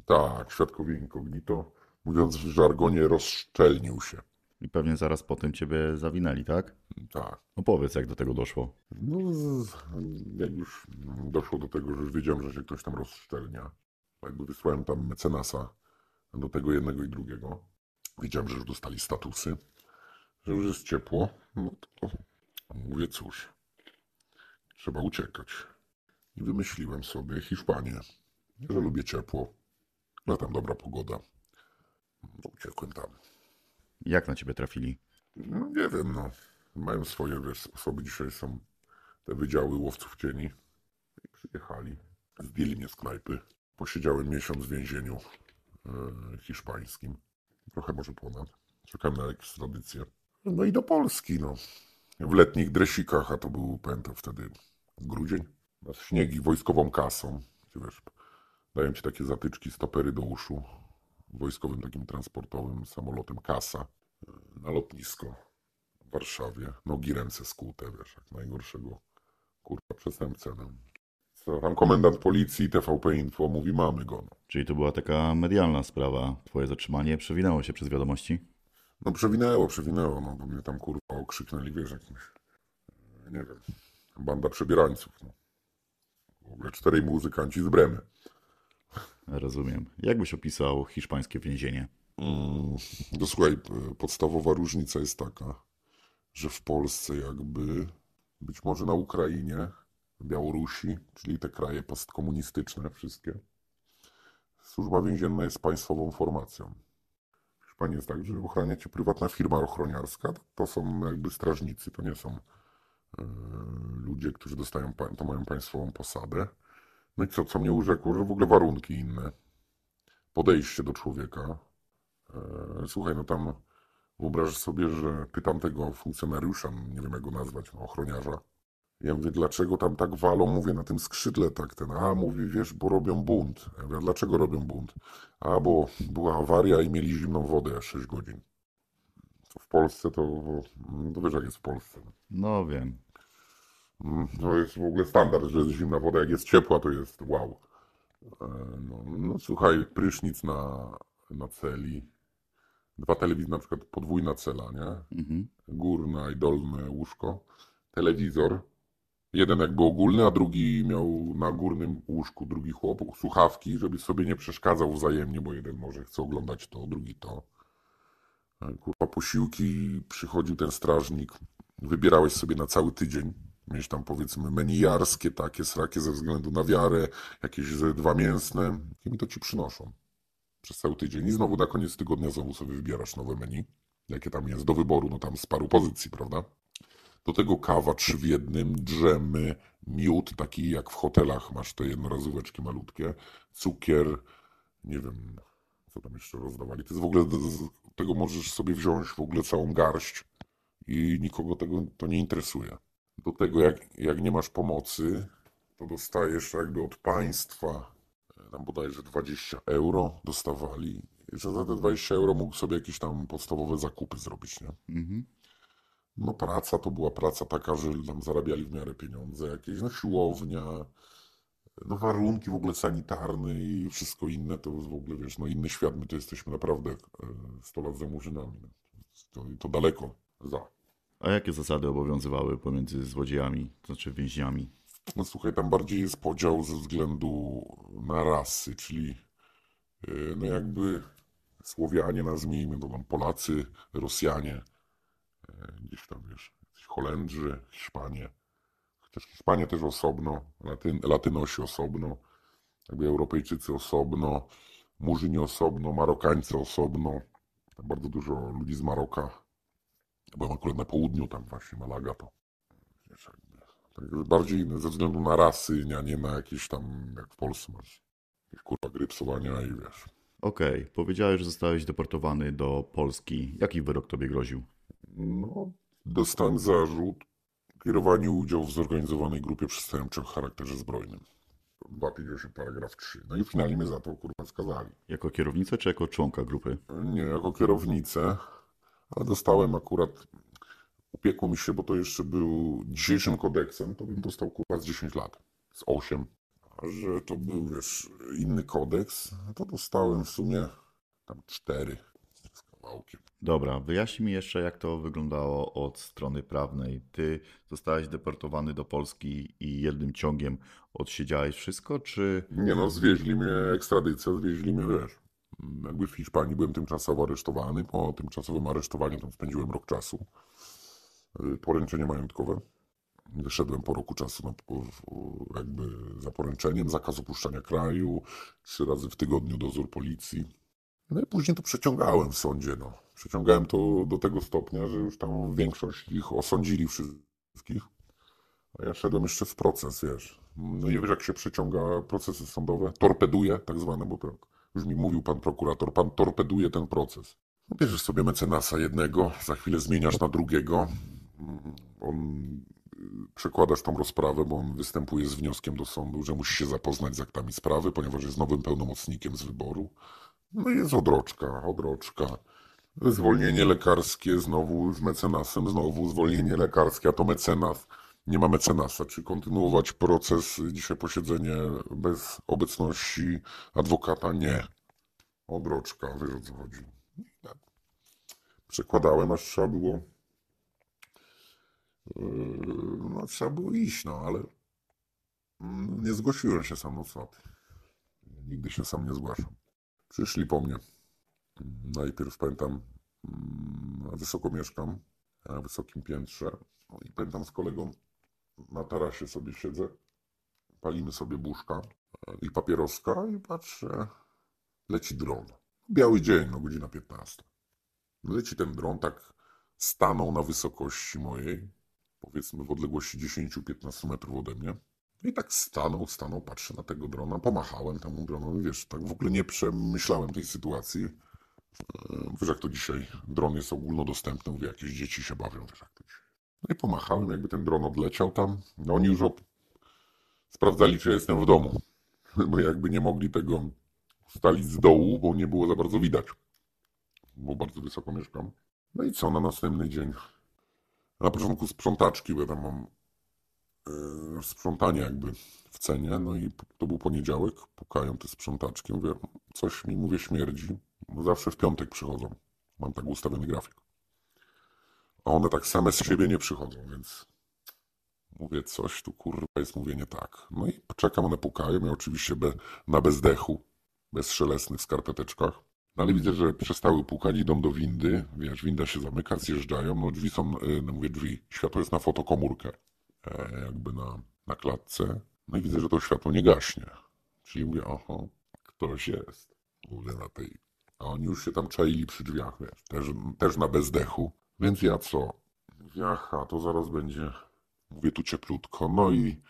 Tak, świadkowie incognito, mówiąc w żargonie, rozszczelnił się. I pewnie zaraz po tym ciebie zawinęli, tak? Tak. Opowiedz, jak do tego doszło. No, jak już doszło do tego, że już wiedziałem, że się ktoś tam rozszczelnia, jakby wysłałem tam mecenasa do tego jednego i drugiego. Wiedziałem, że już dostali statusy, że już jest ciepło. No to mówię, cóż, trzeba uciekać. I wymyśliłem sobie Hiszpanię, że lubię ciepło, że tam dobra pogoda. No, uciekłem tam. Jak na ciebie trafili? No nie wiem, no. Mają swoje wiesz, sposoby. Dzisiaj są te wydziały łowców cieni. I przyjechali. Zdjęli mnie z knajpy. Posiedziałem miesiąc w więzieniu e, hiszpańskim. Trochę może ponad. Czekałem na ekstradycję. No i do Polski, no. W letnich dresikach, a to był, pamiętam wtedy, grudzień. Na śniegi wojskową kasą. Wiesz, dają ci takie zatyczki, stopery do uszu. Wojskowym takim transportowym samolotem kasa na lotnisko w Warszawie. Nogi, ręce skute, wiesz, jak najgorszego kurwa przestępcę. No. Co tam komendant policji, TVP Info mówi, mamy go. No, Czyli to była taka medialna sprawa. Twoje zatrzymanie przewinęło się przez wiadomości? no przewinęło, przewinęło, no bo mnie tam kurwa okrzyknęli, wiesz, jakimś, e, nie wiem, banda przebierańców. No. W ogóle czterej muzykanci z Bremy. Rozumiem. Jak byś opisał hiszpańskie więzienie? Mm, No słuchaj, p- podstawowa różnica jest taka, że w Polsce jakby, być może na Ukrainie, Białorusi, czyli te kraje postkomunistyczne wszystkie, służba więzienna jest państwową formacją. W Hiszpanii jest tak, że ochrania cię prywatna firma ochroniarska, to są jakby strażnicy, to nie są e, ludzie, którzy dostają, to mają państwową posadę. No i co, co mnie urzekło, że w ogóle warunki inne, podejście do człowieka, E, Słuchaj, no tam wyobraź sobie, że pytam tego funkcjonariusza, nie wiem jak go nazwać, no, ochroniarza. Ja mówię, dlaczego tam tak walą, mówię, na tym skrzydle tak ten, a mówi, wiesz, bo robią bunt. Ja mówię, "A dlaczego robią bunt? A, bo była awaria i mieli zimną wodę 6 godzin. To w Polsce to, to wiesz jak jest w Polsce. No wiem. Mm, To jest w ogóle standard, że jest zimna woda, jak jest ciepła, to jest wow. E, No, no słuchaj, prysznic na na celi. Dwa telewizory, na przykład podwójna cela, nie? Mhm. Górne i dolne łóżko. Telewizor. Jeden jakby ogólny, a drugi miał na górnym łóżku drugi chłop słuchawki, żeby sobie nie przeszkadzał wzajemnie, bo jeden może chce oglądać to, drugi to. A, Kurwa, posiłki, przychodził ten strażnik, wybierałeś sobie na cały tydzień. Mieć tam powiedzmy menijarskie, takie srakie ze względu na wiarę, jakieś ze dwa mięsne. I mi to ci przynoszą przez cały tydzień. I znowu na koniec tygodnia znowu sobie wybierasz nowe menu, jakie tam jest do wyboru, no tam z paru pozycji, prawda? Do tego kawa trzy w jednym, drzemy, miód, taki jak w hotelach masz te jednorazóweczki malutkie, cukier, nie wiem, co tam jeszcze rozdawali. To jest w ogóle, tego możesz sobie wziąć w ogóle całą garść i nikogo tego to nie interesuje. Do tego jak, jak nie masz pomocy, to dostajesz jakby od państwa, e, tam bodajże 20 euro dostawali, że za te 20 euro mógł sobie jakieś tam podstawowe zakupy zrobić, nie? Mhm. No praca to była praca taka, że tam zarabiali w miarę pieniądze, jakieś no siłownia, no warunki w ogóle sanitarne i wszystko inne, to w ogóle, wiesz, no inny świat, my to jesteśmy naprawdę e, 100 lat za murzynami, no. to, to daleko za. A jakie zasady obowiązywały pomiędzy złodziejami, to znaczy więźniami? No słuchaj, tam bardziej jest podział ze względu na rasy, czyli e, no jakby Słowianie, nazwijmy to tam Polacy, Rosjanie, e, gdzieś tam wiesz, Holendrzy, Hiszpanie, chociaż Hiszpanie też osobno, Latyn, Latynosi osobno, jakby Europejczycy osobno, Murzyni osobno, Marokańcy osobno, tam bardzo dużo ludzi z Maroka, byłem akurat na południu, tam właśnie Malaga to, wiesz, jakby, tak bardziej ze względu na rasy, a nie na jakieś tam, jak w Polsce masz, kurwa gry psowania i wiesz, Okej, powiedziałeś, że zostałeś deportowany do Polski. Jaki wyrok tobie groził? No, dostałem zarzut kierowanie udziału w zorganizowanej grupie przestępczej o charakterze zbrojnym. 258 paragraf 3. No i finalnie mnie za to kurwa skazali. Jako kierownicę czy jako członka grupy? Nie jako kierownicę, ale dostałem akurat, upiekło mi się, bo to jeszcze był dzisiejszym kodeksem, to bym dostał kurwa z 10 lat, z 8. A że to był, wiesz, inny kodeks, to dostałem w sumie tam 4 z kawałkiem. Dobra, wyjaśnij mi jeszcze, jak to wyglądało od strony prawnej. Ty zostałeś deportowany do Polski i jednym ciągiem odsiedziałeś wszystko, czy... Nie no, zwieźli mnie, ekstradycja, zwieźli mnie, wiesz. Jakby w Hiszpanii byłem tymczasowo aresztowany. Po tymczasowym aresztowaniu tam spędziłem rok czasu. Y, Poręczenie majątkowe. Wyszedłem po roku czasu na, w- jakby za poręczeniem, zakaz opuszczania kraju, trzy razy w tygodniu dozór policji. No i później to przeciągałem w sądzie, no. Przeciągałem to do tego stopnia, że już tam większość ich osądzili wszystkich. A ja szedłem jeszcze w proces, wiesz. No nie wiesz, jak się przeciąga procesy sądowe. Torpeduje, tak zwane, bo tak już mi mówił pan prokurator, pan torpeduje ten proces. No, Bierzesz sobie mecenasa jednego, za chwilę zmieniasz na drugiego. On y, przekładasz tą rozprawę, bo on występuje z wnioskiem do sądu, że musi się zapoznać z aktami sprawy, ponieważ jest nowym pełnomocnikiem z wyboru. No jest odroczka, odroczka. Zwolnienie lekarskie, znowu z mecenasem, znowu zwolnienie lekarskie, a to mecenas. Nie ma mecenasa. Czy kontynuować proces, dzisiaj posiedzenie bez obecności adwokata? Nie. Odroczka, wiesz o co chodzi. Przekładałem, aż trzeba było yy, no trzeba było iść, no ale nie zgłosiłem się sam, ty. Nigdy się sam nie zgłaszam. Przyszli po mnie. Najpierw pamiętam, mm, wysoko mieszkam, na wysokim piętrze. No i pamiętam z kolegą na tarasie sobie siedzę, palimy sobie buszka e, i papieroska i patrzę, leci dron. Biały dzień, no godzina 15. Leci ten dron, tak stanął na wysokości mojej, powiedzmy w odległości 10-15 metrów ode mnie. I tak stanął, stanął, patrzę na tego drona, pomachałem temu dronowi, wiesz, tak w ogóle nie przemyślałem tej sytuacji. E, Wiesz, jak to dzisiaj, dron jest ogólnodostępny, mówię, jakieś dzieci się bawią, wiesz, jak to. No i pomachałem, jakby ten dron odleciał tam. No oni już op- sprawdzali, czy jestem w domu, bo jakby nie mogli tego ustalić z dołu, bo nie było za bardzo widać, bo bardzo wysoko mieszkam. No i co, na następny dzień? Na początku sprzątaczki, bo ja tam mam sprzątanie jakby w cenie, no i to był poniedziałek, pukają te sprzątaczki, mówię, coś mi, mówię, śmierdzi. zawsze w piątek przychodzą. Mam tak ustawiony grafik. A one tak same z siebie nie przychodzą, więc mówię, coś tu kurwa jest, mówię nie tak. No i czekam, one pukają, ja oczywiście be, na bezdechu, bezszelestnych skarpeteczkach. No ale widzę, że przestały pukać, idą do windy, wiesz, winda się zamyka, zjeżdżają, no drzwi są, y, no mówię drzwi, światło jest na fotokomórkę, jakby na, na klatce. No i widzę, że to światło nie gaśnie. Czyli mówię, oho, ktoś jest. Mówię na tej. A oni już się tam czaili przy drzwiach, wiesz, też, też na bezdechu. Więc ja co? Mówię, aha, to zaraz będzie, mówię tu cieplutko. No i,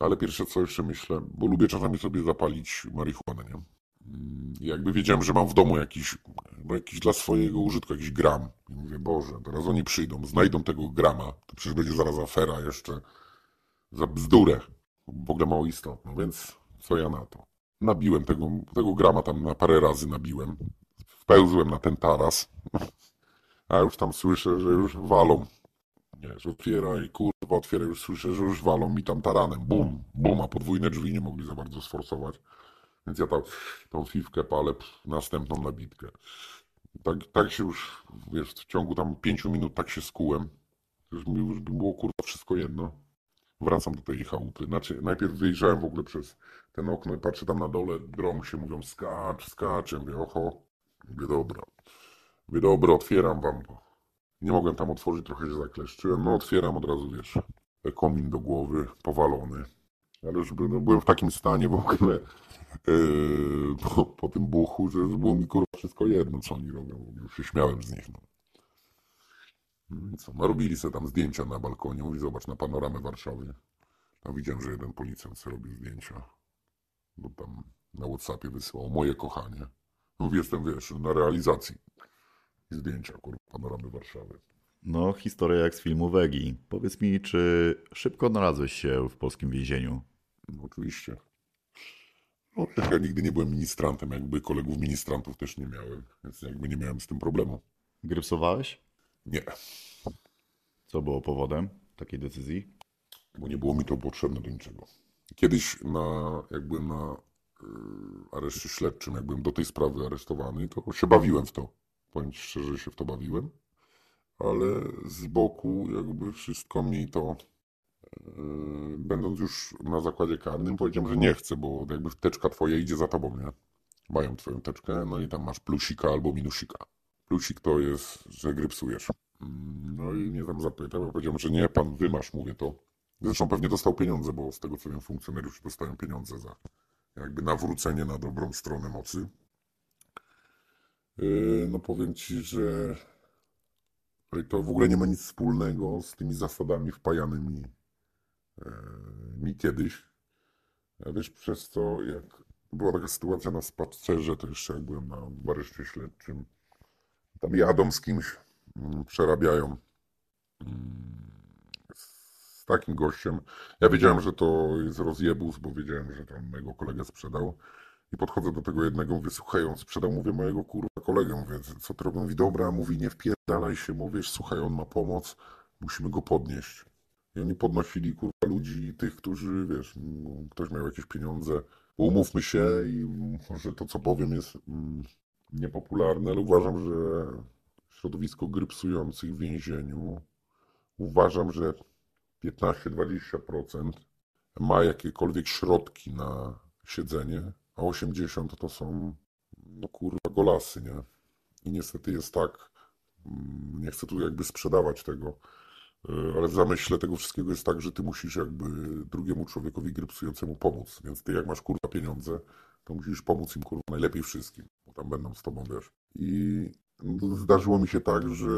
ale pierwsze co jeszcze myślę, bo lubię czasami sobie zapalić marihuanę, nie? Mm, Jakby wiedziałem, że mam w domu jakiś, no jakiś dla swojego użytku jakiś gram. I mówię, Boże, teraz oni przyjdą, znajdą tego grama, to przecież będzie zaraz afera jeszcze za bzdurę. W ogóle mało istotną, więc co ja na to? Nabiłem tego, tego grama tam na parę razy nabiłem. Wpełzłem na ten taras. A już tam słyszę, że już walą. Nie, że otwiera i kurwa otwiera, już słyszę, że już walą mi tam taranem. Bum, bum, a podwójne drzwi nie mogli za bardzo sforsować. Więc ja tam tą fifkę palę, następną nabitkę. Tak, tak się już, wiesz, w ciągu tam pięciu minut tak się skułem. Już mi już było kurwa wszystko jedno. Wracam do tej chałupy. Znaczy, najpierw wyjrzałem w ogóle przez ten okno i patrzę tam na dole, drąg się mówią, skacz, skacz. Ja mówię, oho. Mówię, dobra. Mówię, dobra, otwieram wam. Nie mogłem tam otworzyć, trochę się zakleszczyłem. No otwieram od razu, wiesz, komin do głowy, powalony. Ale już by, no, byłem w takim stanie w ogóle yy, po, po tym buchu, że było mi kurwa wszystko jedno, co oni robią. Już się śmiałem z nich. No. No i co, no sobie tam zdjęcia na balkonie. Mówi, zobacz, na panoramę Warszawy. Widziałem, że jeden policjant sobie robił zdjęcia. Bo tam na Whatsappie wysyłał moje kochanie. Mówi, jestem, wiesz, na realizacji. I zdjęcia, kurwa, panoramy Warszawy. No, historia jak z filmu Wegi. Powiedz mi, czy szybko odnalazłeś się w polskim więzieniu? No oczywiście. No, ja nigdy nie byłem ministrantem, jakby kolegów ministrantów też nie miałem, więc jakby nie miałem z tym problemu. Grypsowałeś? Nie, Co było powodem takiej decyzji? bo nie było mi to potrzebne do niczego. Kiedyś na, jak byłem na y, areszcie śledczym, jak byłem do tej sprawy aresztowany, to się bawiłem w to. Powiem szczerze, że się w to bawiłem, ale z boku jakby wszystko mi to, będąc już na zakładzie karnym, powiedziałem, że nie chcę, bo jakby teczka twoja idzie za tobą, nie? Mają twoją teczkę, no i tam masz plusika albo minusika. Plusik to jest, że grypsujesz. Mm, No i mnie tam zapytał, ja powiedziałem, że nie, pan wymasz, mówię to. Zresztą pewnie dostał pieniądze, bo z tego co wiem, funkcjonariusze dostają pieniądze za jakby nawrócenie na dobrą stronę mocy. Yy, No powiem ci, że że to w ogóle nie ma nic wspólnego z tymi zasadami wpajanymi mi kiedyś. Wiesz, przez to jak była taka sytuacja na spacerze, to jeszcze jak byłem na areszcie śledczym, tam jadą z kimś, mm, przerabiają mm, z takim gościem. Ja wiedziałem, że to jest rozjebus, bo wiedziałem, że tam mojego kolegę sprzedał. I podchodzę do tego jednego, mówię, słuchaj, on sprzedał, mówię, mojego kurwa kolegę, mówię, co ty robią? Mówi, dobra, mówi, nie wpierdalaj się, mówisz, słuchaj, on ma pomoc, musimy go podnieść. I oni podnosili, kurwa, ludzi, tych, którzy, wiesz, no, ktoś miał jakieś pieniądze. Umówmy się i może to, co powiem, jest mm, niepopularne, ale uważam, że środowisko grypsujących w więzieniu, uważam, że 15-20% ma jakiekolwiek środki na siedzenie, a 80% to są, no kurwa, golasy, nie? I niestety jest tak, mm, nie chcę tu jakby sprzedawać tego, ale w zamyśle tego wszystkiego jest tak, że ty musisz jakby drugiemu człowiekowi grypsującemu pomóc, więc ty jak masz kurwa pieniądze, to musisz pomóc im kurwa najlepiej wszystkim, bo tam będą z tobą, wiesz. I no, zdarzyło mi się tak, że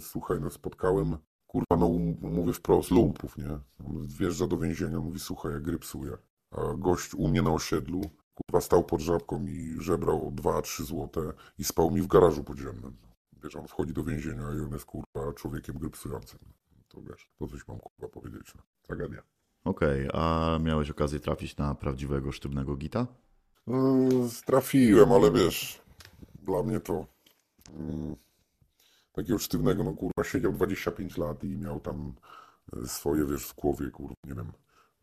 słuchaj, no spotkałem kurwa, no mówię wprost, lumpów, nie? Wjeżdża do więzienia, mówi, słuchaj, ja grypsuję. A gość u mnie na osiedlu, kurwa, stał pod żabką i żebrał 2-3 złote i spał mi w garażu podziemnym. Wiesz, on wchodzi do więzienia i on jest, kurwa, człowiekiem grypsującym. To wiesz, to coś mam, kurwa, powiedzieć. No. Tragedia. Okej, a miałeś okazję trafić na prawdziwego sztywnego gita? No, trafiłem, ale wiesz, dla mnie to mm, takiego sztywnego, no kurwa, siedział 25 lat i miał tam e, swoje, wiesz, w głowie, kurwa, nie wiem,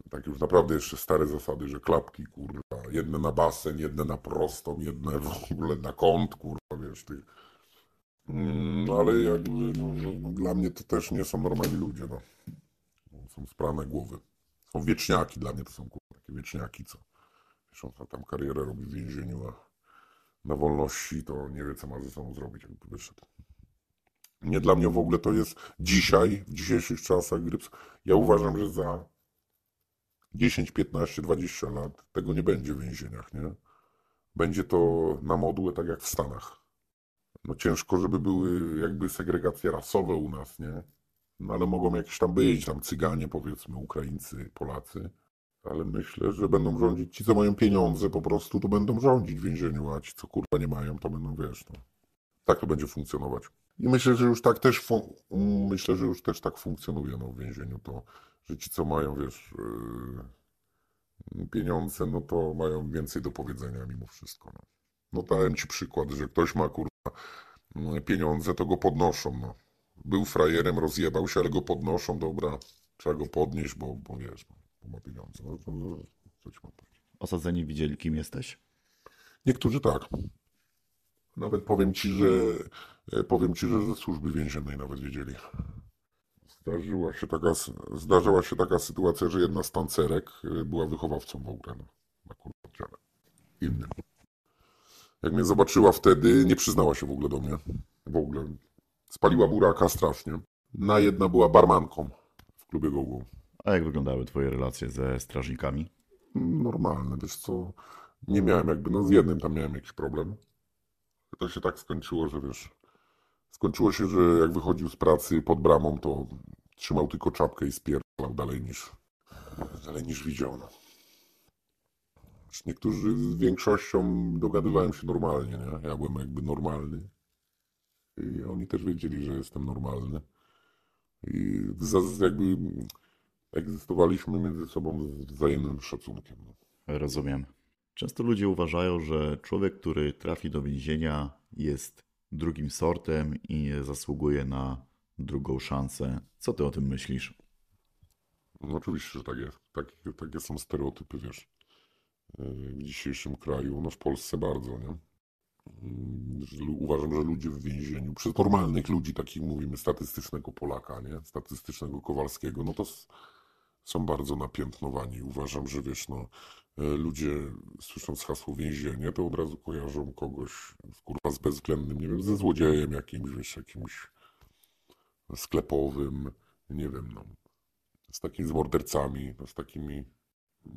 Tak już naprawdę jeszcze stare zasady, że klapki, kurwa, jedne na basen, jedne na prostą, jedne w ogóle na kąt, kurwa, wiesz, ty. Mm, No ale jakby, no, dla mnie to też nie są normalni ludzie, no. Są sprane głowy. Są wieczniaki, dla mnie to są kurwa, takie wieczniaki, co on tam karierę robi w więzieniu, a na wolności to nie wie, co ma ze sobą zrobić, jakby wyszedł. Nie dla mnie w ogóle to jest dzisiaj, w dzisiejszych czasach, gdy ps- ja uważam, że za 10, 15, 20 lat tego nie będzie w więzieniach, nie? Będzie to na modłę, tak jak w Stanach. No ciężko, żeby były jakby segregacje rasowe u nas, nie? No ale mogą jakieś tam być, tam Cyganie, powiedzmy, Ukraińcy, Polacy. Ale myślę, że będą rządzić ci, co mają pieniądze po prostu, to będą rządzić w więzieniu, a ci, co kurwa nie mają, to będą, wiesz, no. Tak to będzie funkcjonować. I myślę, że już tak też, myślę, że już też tak funkcjonuje, no, w więzieniu, to, że ci, co mają, wiesz, yy, pieniądze, no to mają więcej do powiedzenia mimo wszystko, no. No dałem ci przykład, że ktoś ma, kurwa, pieniądze, to go podnoszą, no. Był frajerem, rozjebał się, ale go podnoszą, dobra, trzeba go podnieść, bo, bo wiesz, no, bo ma pieniądze. No, to, no, co ci mam powiedzieć? Osadzeni widzieli, kim jesteś? Niektórzy tak. Nawet powiem ci, że powiem ci, że ze służby więziennej nawet wiedzieli. Zdarzyła się taka, zdarzyła się taka sytuacja, że jedna z tancerek e, była wychowawcą w ogóle no, na kurwa. Innym. Jak mnie zobaczyła wtedy, nie przyznała się w ogóle do mnie. W ogóle. Spaliła buraka strasznie. Na jedna była barmanką w klubie Gogo. A jak wyglądały twoje relacje ze strażnikami? Normalne, wiesz co, nie miałem jakby, no z jednym tam miałem jakiś problem. To się tak skończyło, że wiesz, skończyło się, że jak wychodził z pracy pod bramą, to trzymał tylko czapkę i spierdalał dalej niż, dalej niż widział. No. Wiesz, Niektórzy z większością dogadywałem się normalnie, nie? Ja byłem jakby normalny. I oni też wiedzieli, że jestem normalny. I jakby egzystowaliśmy między sobą z wzajemnym szacunkiem. Rozumiem. Często ludzie uważają, że człowiek, który trafi do więzienia, jest drugim sortem i nie zasługuje na drugą szansę. Co ty o tym myślisz? No oczywiście, że tak jest. Takie, takie są stereotypy, wiesz. W dzisiejszym kraju, no w Polsce bardzo, nie? Uważam, że ludzie w więzieniu, przez normalnych ludzi, takich mówimy, statystycznego Polaka, nie? Statystycznego Kowalskiego, no to są bardzo napiętnowani. Uważam, że wiesz, no, yy, ludzie słysząc hasło więzienie, to od razu kojarzą kogoś, kurwa, z bezwzględnym, nie wiem, ze złodziejem jakimś, wiesz, jakimś sklepowym, nie wiem, no, z takimi z mordercami, no, z takimi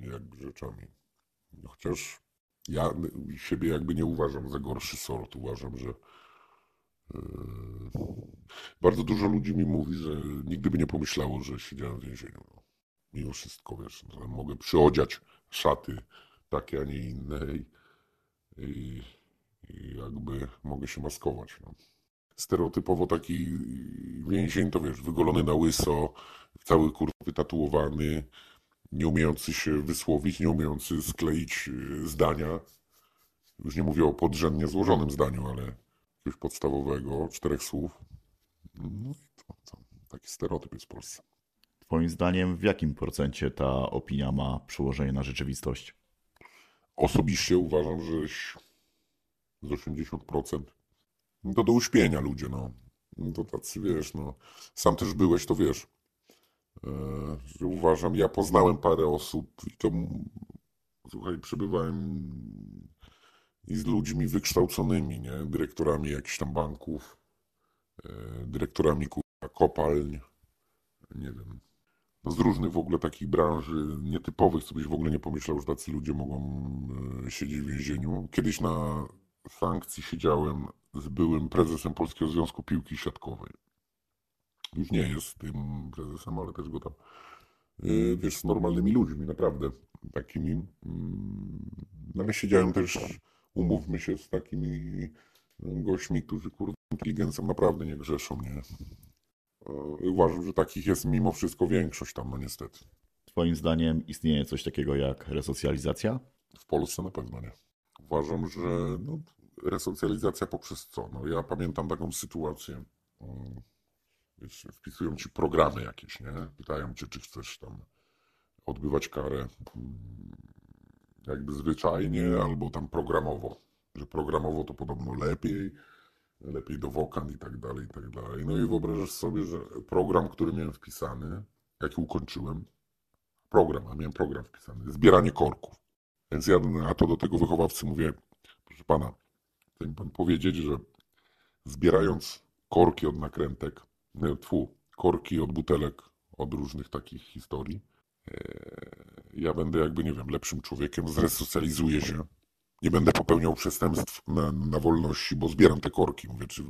jakby rzeczami. No, Chociaż ja siebie jakby nie uważam za gorszy sort. Uważam, że yy, bardzo dużo ludzi mi mówi, że nigdy by nie pomyślało, że siedziałem w więzieniu. No. Mimo wszystko, wiesz, że mogę przyodziać szaty takie, a nie inne i, i, jakby mogę się maskować. No. Stereotypowo taki więzień to wiesz, wygolony na łyso, cały kurwa wytatuowany, nie umiejący się wysłowić, nie umiejący skleić y, zdania. Już nie mówię o podrzędnie złożonym zdaniu, ale jakiegoś podstawowego, czterech słów. No i to, to taki stereotyp jest w Polsce. Twoim zdaniem, w jakim procencie ta opinia ma przełożenie na rzeczywistość? Osobiście uważam, że z 80%. No to do uśpienia ludzie, no. No To tacy, wiesz, no. Sam też byłeś, to wiesz. Że uważam, ja poznałem parę osób i to, słuchaj, przebywałem i z ludźmi wykształconymi, nie? Dyrektorami jakichś tam banków, e, dyrektorami kopalń, nie wiem, no z różnych w ogóle takich branży nietypowych, co byś w ogóle nie pomyślał, że tacy ludzie mogą e, siedzieć w więzieniu. Kiedyś na sankcji siedziałem z byłym prezesem Polskiego Związku Piłki Siatkowej. Już nie jest tym prezesem, ale też go tam, e, wiesz, z normalnymi ludźmi, naprawdę takimi. mm, No ale siedziałem też, umówmy się, z takimi gośćmi, którzy kurwa inteligencją naprawdę nie grzeszą, nie? E, Uważam, że takich jest mimo wszystko większość tam, no niestety. Twoim zdaniem istnieje coś takiego jak resocjalizacja? W Polsce na pewno nie. Uważam, że no, resocjalizacja poprzez co? No, ja pamiętam taką sytuację. Wpisują ci programy jakieś, nie? Pytają cię, czy chcesz tam odbywać karę mm, jakby zwyczajnie albo tam programowo. Że programowo to podobno lepiej, lepiej do wokan i tak dalej, i tak dalej. No i wyobrażasz sobie, że program, który miałem wpisany, jaki ukończyłem, program, a miałem program wpisany, zbieranie korków. Więc ja na to do tego wychowawcy mówię, proszę pana, chce mi pan powiedzieć, że zbierając korki od nakrętek, tfu, korki od butelek, od różnych takich historii, e, ja będę jakby, nie wiem, lepszym człowiekiem, zresocjalizuję się, nie będę popełniał przestępstw na, na wolności, bo zbieram te korki. Mówię, czy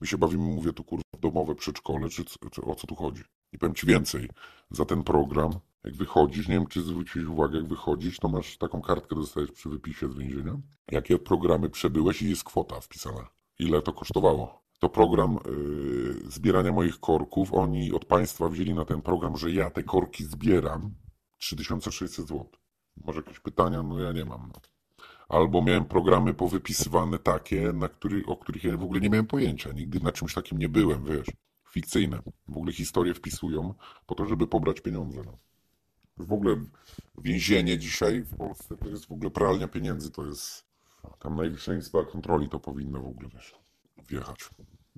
my się bawimy, mówię, tu kurwa domowe przedszkole, czy, czy o co tu chodzi? I powiem ci więcej, za ten program, jak wychodzisz, nie wiem, czy zwróciłeś uwagę, jak wychodzisz, to masz taką kartkę, dostajesz przy wypisie z więzienia, jakie programy przebyłeś i jest kwota wpisana. Ile to kosztowało? To program yy, zbierania moich korków, oni od państwa wzięli na ten program, że ja te korki zbieram 3600 zł. Może jakieś pytania? No ja nie mam. No. Albo miałem programy powypisywane takie, na który, o których ja w ogóle nie miałem pojęcia. Nigdy na czymś takim nie byłem, wiesz. Fikcyjne. W ogóle historie wpisują po to, żeby pobrać pieniądze. No. W ogóle więzienie dzisiaj w Polsce to jest w ogóle pralnia pieniędzy. To jest tam Najwyższa Izba Kontroli to powinno w ogóle, wiesz, wjechać.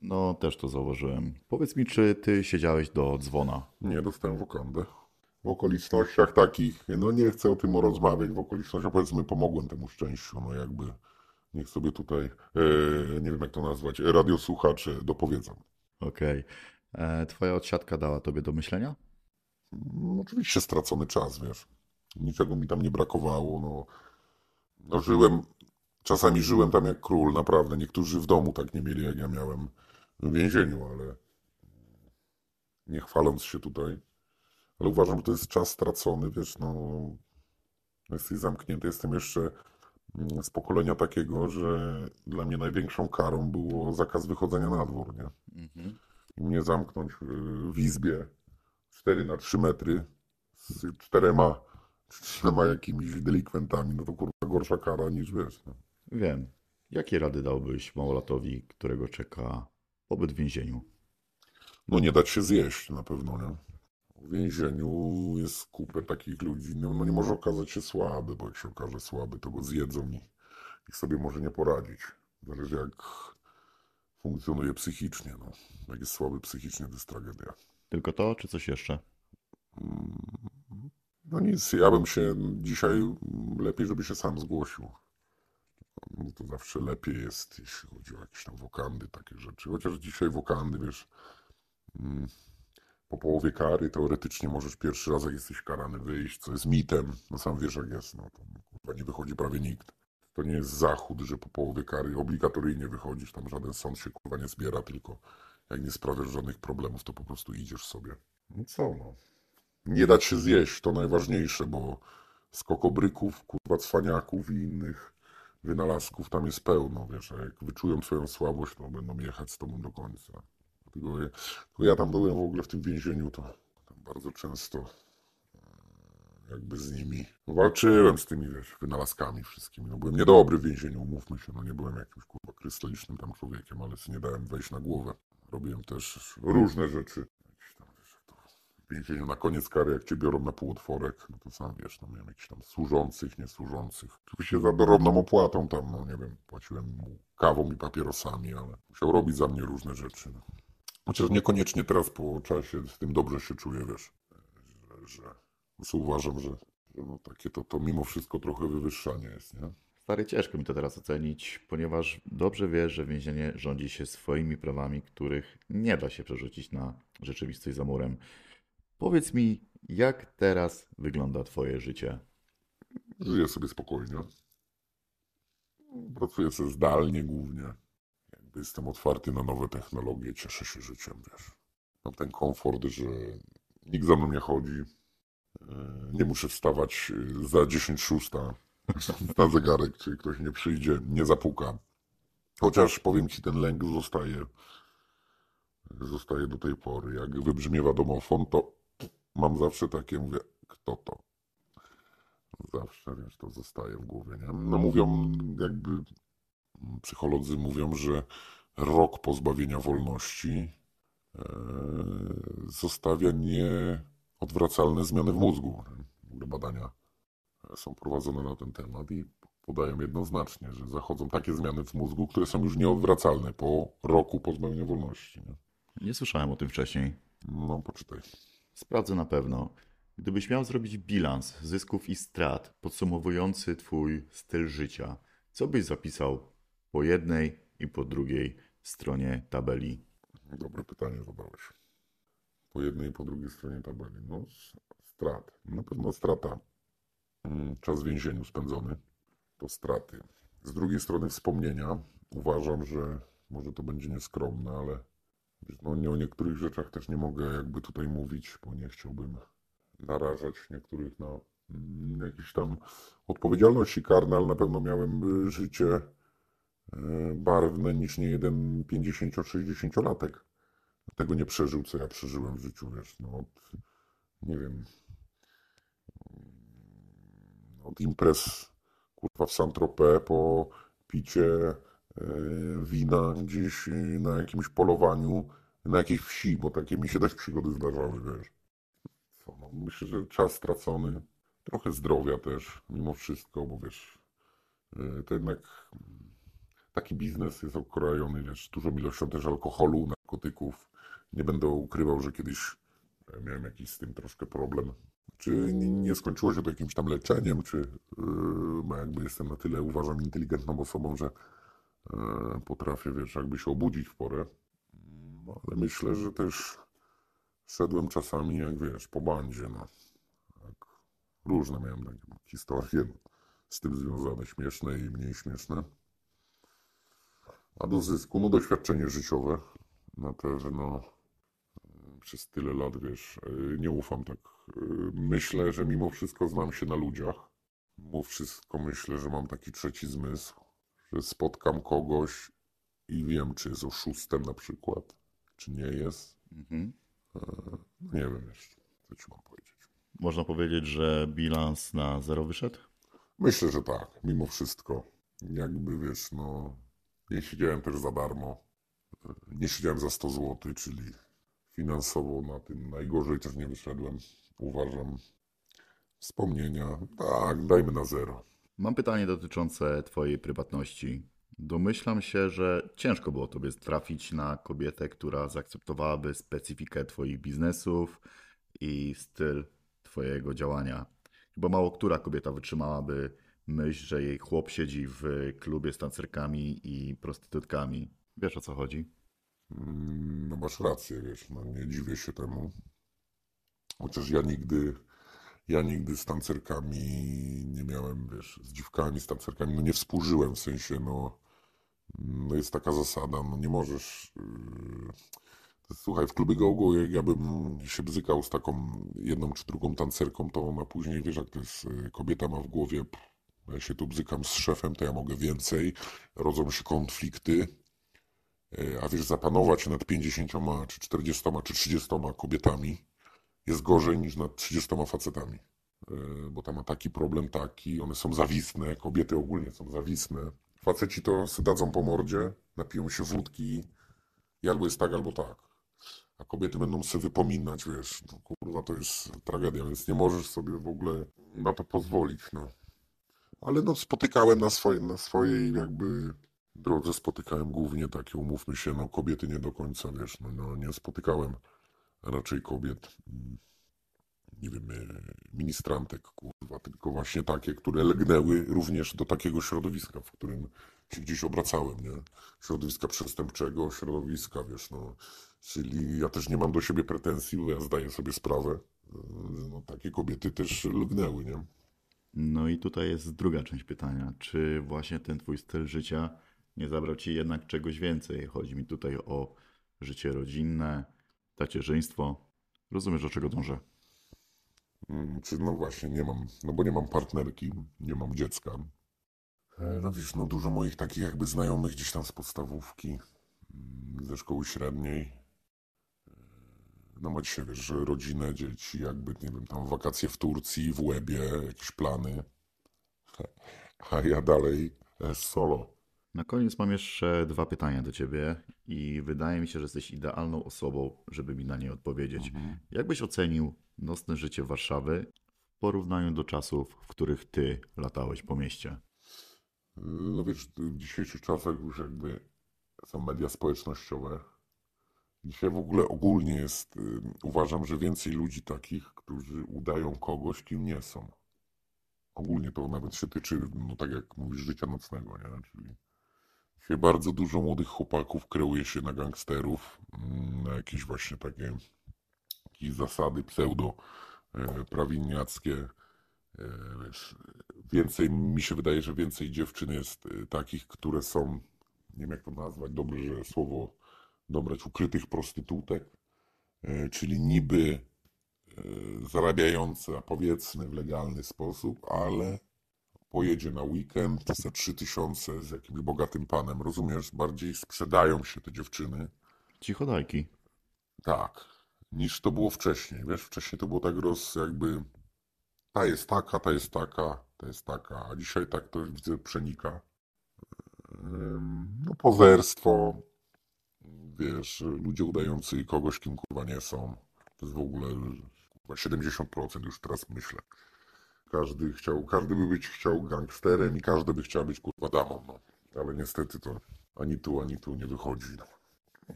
No, też to zauważyłem. Powiedz mi, czy ty siedziałeś do dzwona? Nie, dostałem wokandę. W okolicznościach takich, no nie chcę o tym rozmawiać, w okolicznościach powiedzmy pomogłem temu szczęściu, no jakby niech sobie tutaj, e, nie wiem jak to nazwać, radiosłuchacze dopowiedzą. Okej. E, Twoja odsiadka dała tobie do myślenia? No, oczywiście stracony czas, wiesz. Niczego mi tam nie brakowało, no. no żyłem, czasami żyłem tam jak król, naprawdę. Niektórzy w domu tak nie mieli, jak ja miałem w więzieniu, ale nie chwaląc się tutaj, ale uważam, że to jest czas stracony, wiesz, no, jesteś zamknięty, jestem jeszcze mm, z pokolenia takiego, że dla mnie największą karą było zakaz wychodzenia na dwór, nie? Mhm. I mnie zamknąć w izbie 4 na 3 metry z czterema, czterema jakimiś delikwentami, no to kurwa gorsza kara niż wiesz. No. Wiem. Jakie rady dałbyś małolatowi, którego czeka pobyt w więzieniu? no nie dać się zjeść na pewno, nie? W więzieniu jest kupę takich ludzi, no, no nie może okazać się słaby, bo jak się okaże słaby, to go zjedzą i, i sobie może nie poradzić. Zależy jak funkcjonuje psychicznie, no. Jak jest słaby psychicznie, to jest tragedia. Tylko to, czy coś jeszcze? No nic, ja bym się dzisiaj lepiej, żeby się sam zgłosił. No to zawsze lepiej jest, jeśli chodzi o jakieś tam wokandy, takie rzeczy. Chociaż dzisiaj wokandy, wiesz, mm, po połowie kary teoretycznie możesz pierwszy raz, jak jesteś karany, wyjść, co jest mitem. No sam wiesz, jak jest, no to kurwa, nie wychodzi prawie nikt. To nie jest zachód, że po połowie kary obligatoryjnie wychodzisz, tam żaden sąd się kurwa nie zbiera, tylko jak nie sprawiasz żadnych problemów, to po prostu idziesz sobie. No co no. Nie dać się zjeść, to najważniejsze, bo skokobryków, kurwa cwaniaków i innych wynalazków tam jest pełno, wiesz, a jak wyczują swoją słabość, to będą jechać z tobą do końca. Dlatego ja, ja tam byłem w ogóle w tym więzieniu, to bardzo często e, jakby z nimi walczyłem z tymi wiesz, wynalazkami wszystkimi. No byłem niedobry w więzieniu, umówmy się, no nie byłem jakimś kurwa krystalicznym tam człowiekiem, ale nie dałem wejść na głowę. Robiłem też różne rzeczy. Jakieś tam, wiesz, to w więzieniu na koniec kary, jak cię biorą na półotworek, no to sam wiesz, no miałem jakichś tam służących, niesłużących. Oczywiście za dorobną opłatą tam, no nie wiem, płaciłem mu kawą i papierosami, ale musiał robić za mnie różne rzeczy. No. Chociaż niekoniecznie teraz po czasie z tym dobrze się czuję, wiesz, że, że uważam, że, że no takie to, to mimo wszystko trochę wywyższanie jest, nie? Stary, ciężko mi to teraz ocenić, ponieważ dobrze wiesz, że więzienie rządzi się swoimi prawami, których nie da się przerzucić na rzeczywistość za murem. Powiedz mi, jak teraz wygląda Twoje życie? Żyję sobie spokojnie. Pracuję sobie zdalnie głównie. Jakby jestem otwarty na nowe technologie, cieszę się życiem, wiesz. Mam ten komfort, że nikt za mną nie chodzi. E, Nie muszę wstawać e, za 10 szósta na zegarek, czy ktoś nie przyjdzie, nie zapuka. Chociaż powiem ci, ten lęk zostaje, zostaje do tej pory. Jak wybrzmiewa domofon, to mam zawsze takie, mówię, kto to? Zawsze, wiesz, to zostaje w głowie, nie? No mówią, jakby psycholodzy mówią, że rok pozbawienia wolności e, zostawia nieodwracalne zmiany w mózgu. badania e, są prowadzone na ten temat i podają jednoznacznie, że zachodzą takie zmiany w mózgu, które są już nieodwracalne po roku pozbawienia wolności. Nie? Nie słyszałem o tym wcześniej. No, poczytaj. Sprawdzę na pewno. Gdybyś miał zrobić bilans zysków i strat podsumowujący Twój styl życia, co byś zapisał po jednej i po drugiej stronie tabeli? Dobre pytanie zadałeś. Po jednej i po drugiej stronie tabeli. No, strat. Na pewno strata. Mm, Czas w więzieniu spędzony to straty. Z drugiej strony wspomnienia. Uważam, że może to będzie nieskromne, ale no, nie o niektórych rzeczach też nie mogę jakby tutaj mówić, bo nie chciałbym narażać niektórych na mm, jakieś tam odpowiedzialności karne, ale na pewno miałem y, życie y, barwne niż nie jeden 50-60-latek. Tego nie przeżył, co ja przeżyłem w życiu, wiesz, no od, nie wiem, od imprez, kurwa, w Saint-Tropez po picie wina gdzieś e, na jakimś polowaniu, na jakiejś wsi, bo takie mi się też przygody zdarzały, wiesz. Co, no, myślę, że czas stracony, trochę zdrowia też, mimo wszystko, bo wiesz, e, to jednak taki biznes jest okrojony, wiesz, dużą ilością też alkoholu, narkotyków. Nie będę ukrywał, że kiedyś e, miałem jakiś z tym troszkę problem. Czy nie, skończyło się to jakimś tam leczeniem, czy bo jakby jestem na tyle, uważam, inteligentną osobą, że potrafię, wiesz, jakby się obudzić w porę. No, ale myślę, że też szedłem czasami, jak wiesz, po bandzie, no. Tak, różne miałem takie historie z tym związane, śmieszne i mniej śmieszne. A do zysku, no doświadczenie życiowe na pewno e, przez tyle lat, wiesz, e, nie ufam tak. E, Myślę, że mimo wszystko znam się na ludziach. Mimo wszystko myślę, że mam taki trzeci zmysł, że spotkam kogoś i wiem, czy jest oszustem na przykład, czy nie jest. Mhm. No nie wiem jeszcze, co ci mam powiedzieć. Można powiedzieć, że bilans na zero wyszedł? Myślę, że tak, mimo wszystko. Jakby wiesz, no, nie siedziałem też za darmo. Nie siedziałem za 100 zł, czyli finansowo na tym najgorzej też nie wyszedłem. Uważam. Wspomnienia, tak, dajmy na zero. Mam pytanie dotyczące Twojej prywatności. Domyślam się, że ciężko było Tobie trafić na kobietę, która zaakceptowałaby specyfikę Twoich biznesów i styl Twojego działania. Chyba mało która kobieta wytrzymałaby myśl, że jej chłop siedzi w klubie z tancerkami i prostytutkami. Wiesz o co chodzi? Mm, No masz rację, wiesz, no nie dziwię się temu. Chociaż ja nigdy, ja nigdy z tancerkami nie miałem, wiesz, z dziwkami, z tancerkami, no nie współżyłem, w sensie, no, no jest taka zasada, no nie możesz, yy, słuchaj, w klubie go jak ja bym się bzykał z taką jedną czy drugą tancerką, to ona później, wiesz, jak to jest, yy, kobieta ma w głowie, pff, ja się tu bzykam z szefem, to ja mogę więcej, rodzą się konflikty, E, A wiesz, zapanować nad 50, czy 40, czy 30 kobietami jest gorzej niż nad 30 facetami. E, Bo tam ma taki problem taki, one są zawisne, kobiety ogólnie są zawisne. Faceci to dadzą po mordzie, napiją się wódki i albo jest tak, albo tak. A kobiety będą sobie wypominać, wiesz, no kurwa, to jest tragedia, więc nie możesz sobie w ogóle na to pozwolić, no. Ale no spotykałem na, swoje, na swojej jakby drodze spotykałem głównie takie, umówmy się, no kobiety nie do końca, wiesz, no, no nie spotykałem raczej kobiet, mm, nie wiem, e, ministrantek, kurwa, tylko właśnie takie, które lgnęły również do takiego środowiska, w którym się gdzieś obracałem, nie? Środowiska przestępczego, środowiska, wiesz, no, czyli ja też nie mam do siebie pretensji, bo ja zdaję sobie sprawę, no takie kobiety też lgnęły, nie? No i tutaj jest druga część pytania. Czy właśnie ten twój styl życia nie zabrał ci jednak czegoś więcej? Chodzi mi tutaj o życie rodzinne, tacierzyństwo. Rozumiesz, do czego dążę? Mm, no właśnie, nie mam, no bo nie mam partnerki, nie mam dziecka. E, No wiesz, no dużo moich takich jakby znajomych gdzieś tam z podstawówki, mm, ze szkoły średniej. E, No ma dzisiaj, wiesz, rodzinę, dzieci, jakby, nie wiem, tam wakacje w Turcji, w Łebie, jakieś plany. A ja dalej e, solo. Na koniec mam jeszcze dwa pytania do ciebie i wydaje mi się, że jesteś idealną osobą, żeby mi na nie odpowiedzieć. Jak byś ocenił nocne życie Warszawy w porównaniu do czasów, w których ty latałeś po mieście? No wiesz, w dzisiejszych czasach już jakby są media społecznościowe. Dzisiaj w ogóle ogólnie jest, uważam, że więcej ludzi takich, którzy udają kogoś, kim nie są. Ogólnie to nawet się tyczy, no tak jak mówisz, życia nocnego, nie? Czyli bardzo dużo młodych chłopaków kreuje się na gangsterów, mm, na jakieś właśnie takie jakieś zasady pseudo e, prawilniackie. E, Wiesz, więcej, mi się wydaje, że więcej dziewczyn jest e, takich, które są, nie wiem jak to nazwać, dobrze, słowo dobrać, ukrytych prostytutek, czyli niby zarabiające, powiedzmy w legalny sposób, ale pojedzie na weekend za 3000 z jakimś bogatym panem, rozumiesz? Bardziej sprzedają się te dziewczyny. Cichodajki. Tak, niż to było wcześniej. Wiesz, wcześniej to było tak roz, jakby ta jest taka, ta jest taka, ta jest taka, a dzisiaj tak to widzę przenika. No pozerstwo, wiesz, ludzie udający kogoś, kim kurwa nie są. To jest w ogóle kurwa 70% już teraz myślę. Każdy chciał, każdy by być chciał gangsterem i każdy by chciał być kurwa damą, no. Ale niestety to ani tu, ani tu nie wychodzi. No.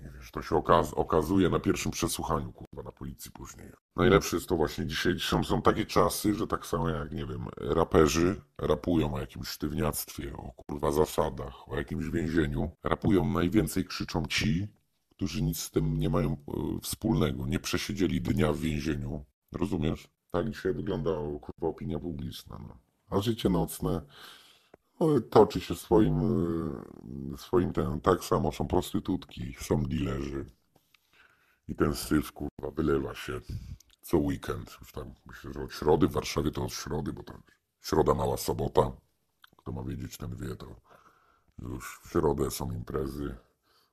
I wiesz, to się okaz okazuje na pierwszym przesłuchaniu, kurwa, na policji później. Najlepsze jest to właśnie dzisiaj, dzisiaj są takie czasy, że tak samo jak, nie wiem, raperzy rapują o jakimś sztywniactwie, o kurwa zasadach, o jakimś więzieniu. Rapują najwięcej, krzyczą ci, którzy nic z tym nie mają e, wspólnego, nie przesiedzieli dnia w więzieniu. Rozumiesz? Tak dzisiaj wygląda kurwa opinia publiczna. No. A życie nocne no, toczy się swoim, e, swoim ten, tak samo są prostytutki, są dealerzy. I ten syf, kurwa, wylewa się co weekend. Już tam myślę, że od środy, w Warszawie to od środy, bo to środa, mała sobota. Kto ma wiedzieć, ten wie, to już w środę są imprezy,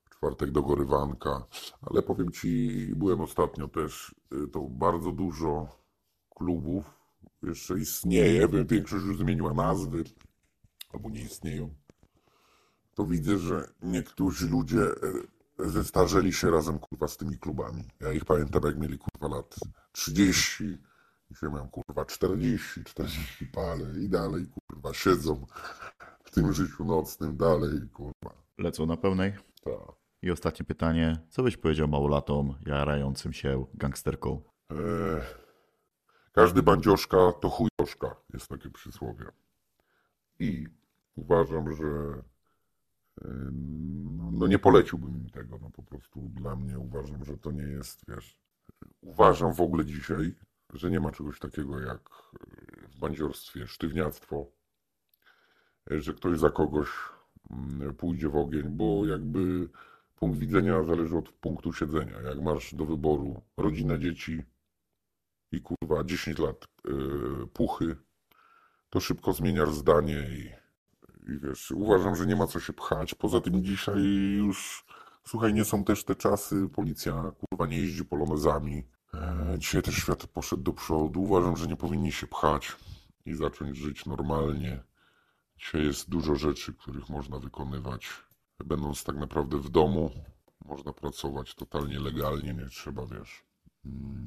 w czwartek dogorywanka. Ale powiem Ci, byłem ostatnio też, y, to bardzo dużo klubów jeszcze istnieje, większość już zmieniła nazwy, albo nie istnieją. To widzę, że niektórzy ludzie e, zestarzeli się razem kurwa z tymi klubami. Ja ich pamiętam jak mieli kurwa lat 30, dzisiaj mają kurwa 40, 40 parę i dalej kurwa siedzą w tym życiu nocnym dalej kurwa. Lecą na pełnej? Tak. I ostatnie pytanie. Co byś powiedział małolatom jarającym się gangsterką? E, każdy bandzioszka to chujoszka, jest takie przysłowie. I uważam, że e, no, no nie poleciłbym im tego, no po prostu dla mnie uważam, że to nie jest, wiesz, uważam w ogóle dzisiaj, że nie ma czegoś takiego jak e, w bandziorstwie sztywniactwo, e, że ktoś za kogoś mm, pójdzie w ogień, bo jakby punkt widzenia zależy od punktu siedzenia. Jak masz do wyboru rodzinę, dzieci i kurwa 10 lat yy, puchy, to szybko zmieniasz zdanie i, i wiesz, uważam, że nie ma co się pchać. Poza tym dzisiaj już, słuchaj, nie są też te czasy, policja kurwa nie jeździ polonezami. E, dzisiaj też świat poszedł do przodu. Uważam, że nie powinni się pchać i zacząć żyć normalnie. Dzisiaj jest dużo rzeczy, których można wykonywać, będąc tak naprawdę w domu. Można pracować totalnie legalnie, nie trzeba, wiesz,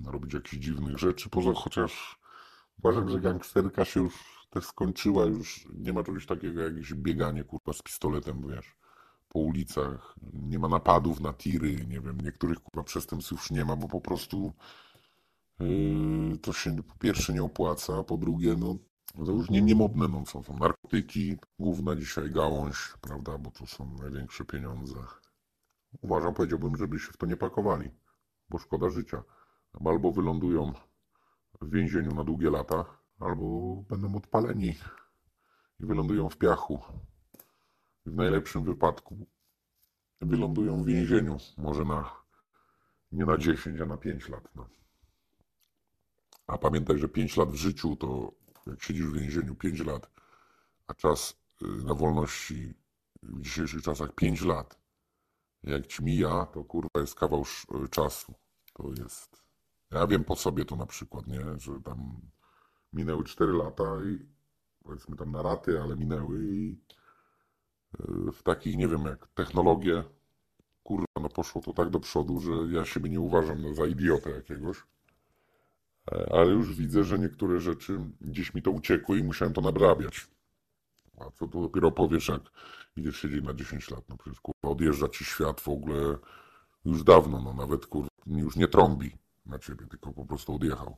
robić jakichś dziwnych rzeczy. Poza chociaż uważam, że gangsterka się już też skończyła, już nie ma czegoś takiego jak jakieś bieganie kurwa z pistoletem, wiesz, po ulicach. Nie ma napadów na tiry, nie wiem, niektórych kurwa przestępstw już nie ma, bo po prostu yy, to się po pierwsze nie opłaca, a po drugie, no to już nie, niemodne, no są, są narkotyki, główna dzisiaj gałąź, prawda, bo to są największe pieniądze. Uważam, powiedziałbym, żeby się w to nie pakowali, bo szkoda życia. Albo wylądują w więzieniu na długie lata, albo będą odpaleni i wylądują w piachu. W najlepszym wypadku wylądują w więzieniu, może na nie na 10, a na 5 lat. No. A pamiętaj, że 5 lat w życiu to jak siedzisz w więzieniu 5 lat, a czas y, na wolności w dzisiejszych czasach 5 lat. Jak ci mija, to kurwa jest kawał y, czasu. To jest. Ja wiem po sobie to na przykład, nie? Że tam minęły 4 lata i powiedzmy tam na raty, ale minęły i y, w takich, nie wiem, jak technologie, kurwa, no poszło to tak do przodu, że ja siebie nie uważam za idiotę jakiegoś. E, Ale już widzę, że niektóre rzeczy gdzieś mi to uciekły i musiałem to nabrabiać. A co tu dopiero powiesz, jak idziesz siedzieć na 10 lat? No przecież kurwa, odjeżdża ci świat w ogóle już dawno, no nawet kurwa już nie trąbi na ciebie, tylko po prostu odjechał.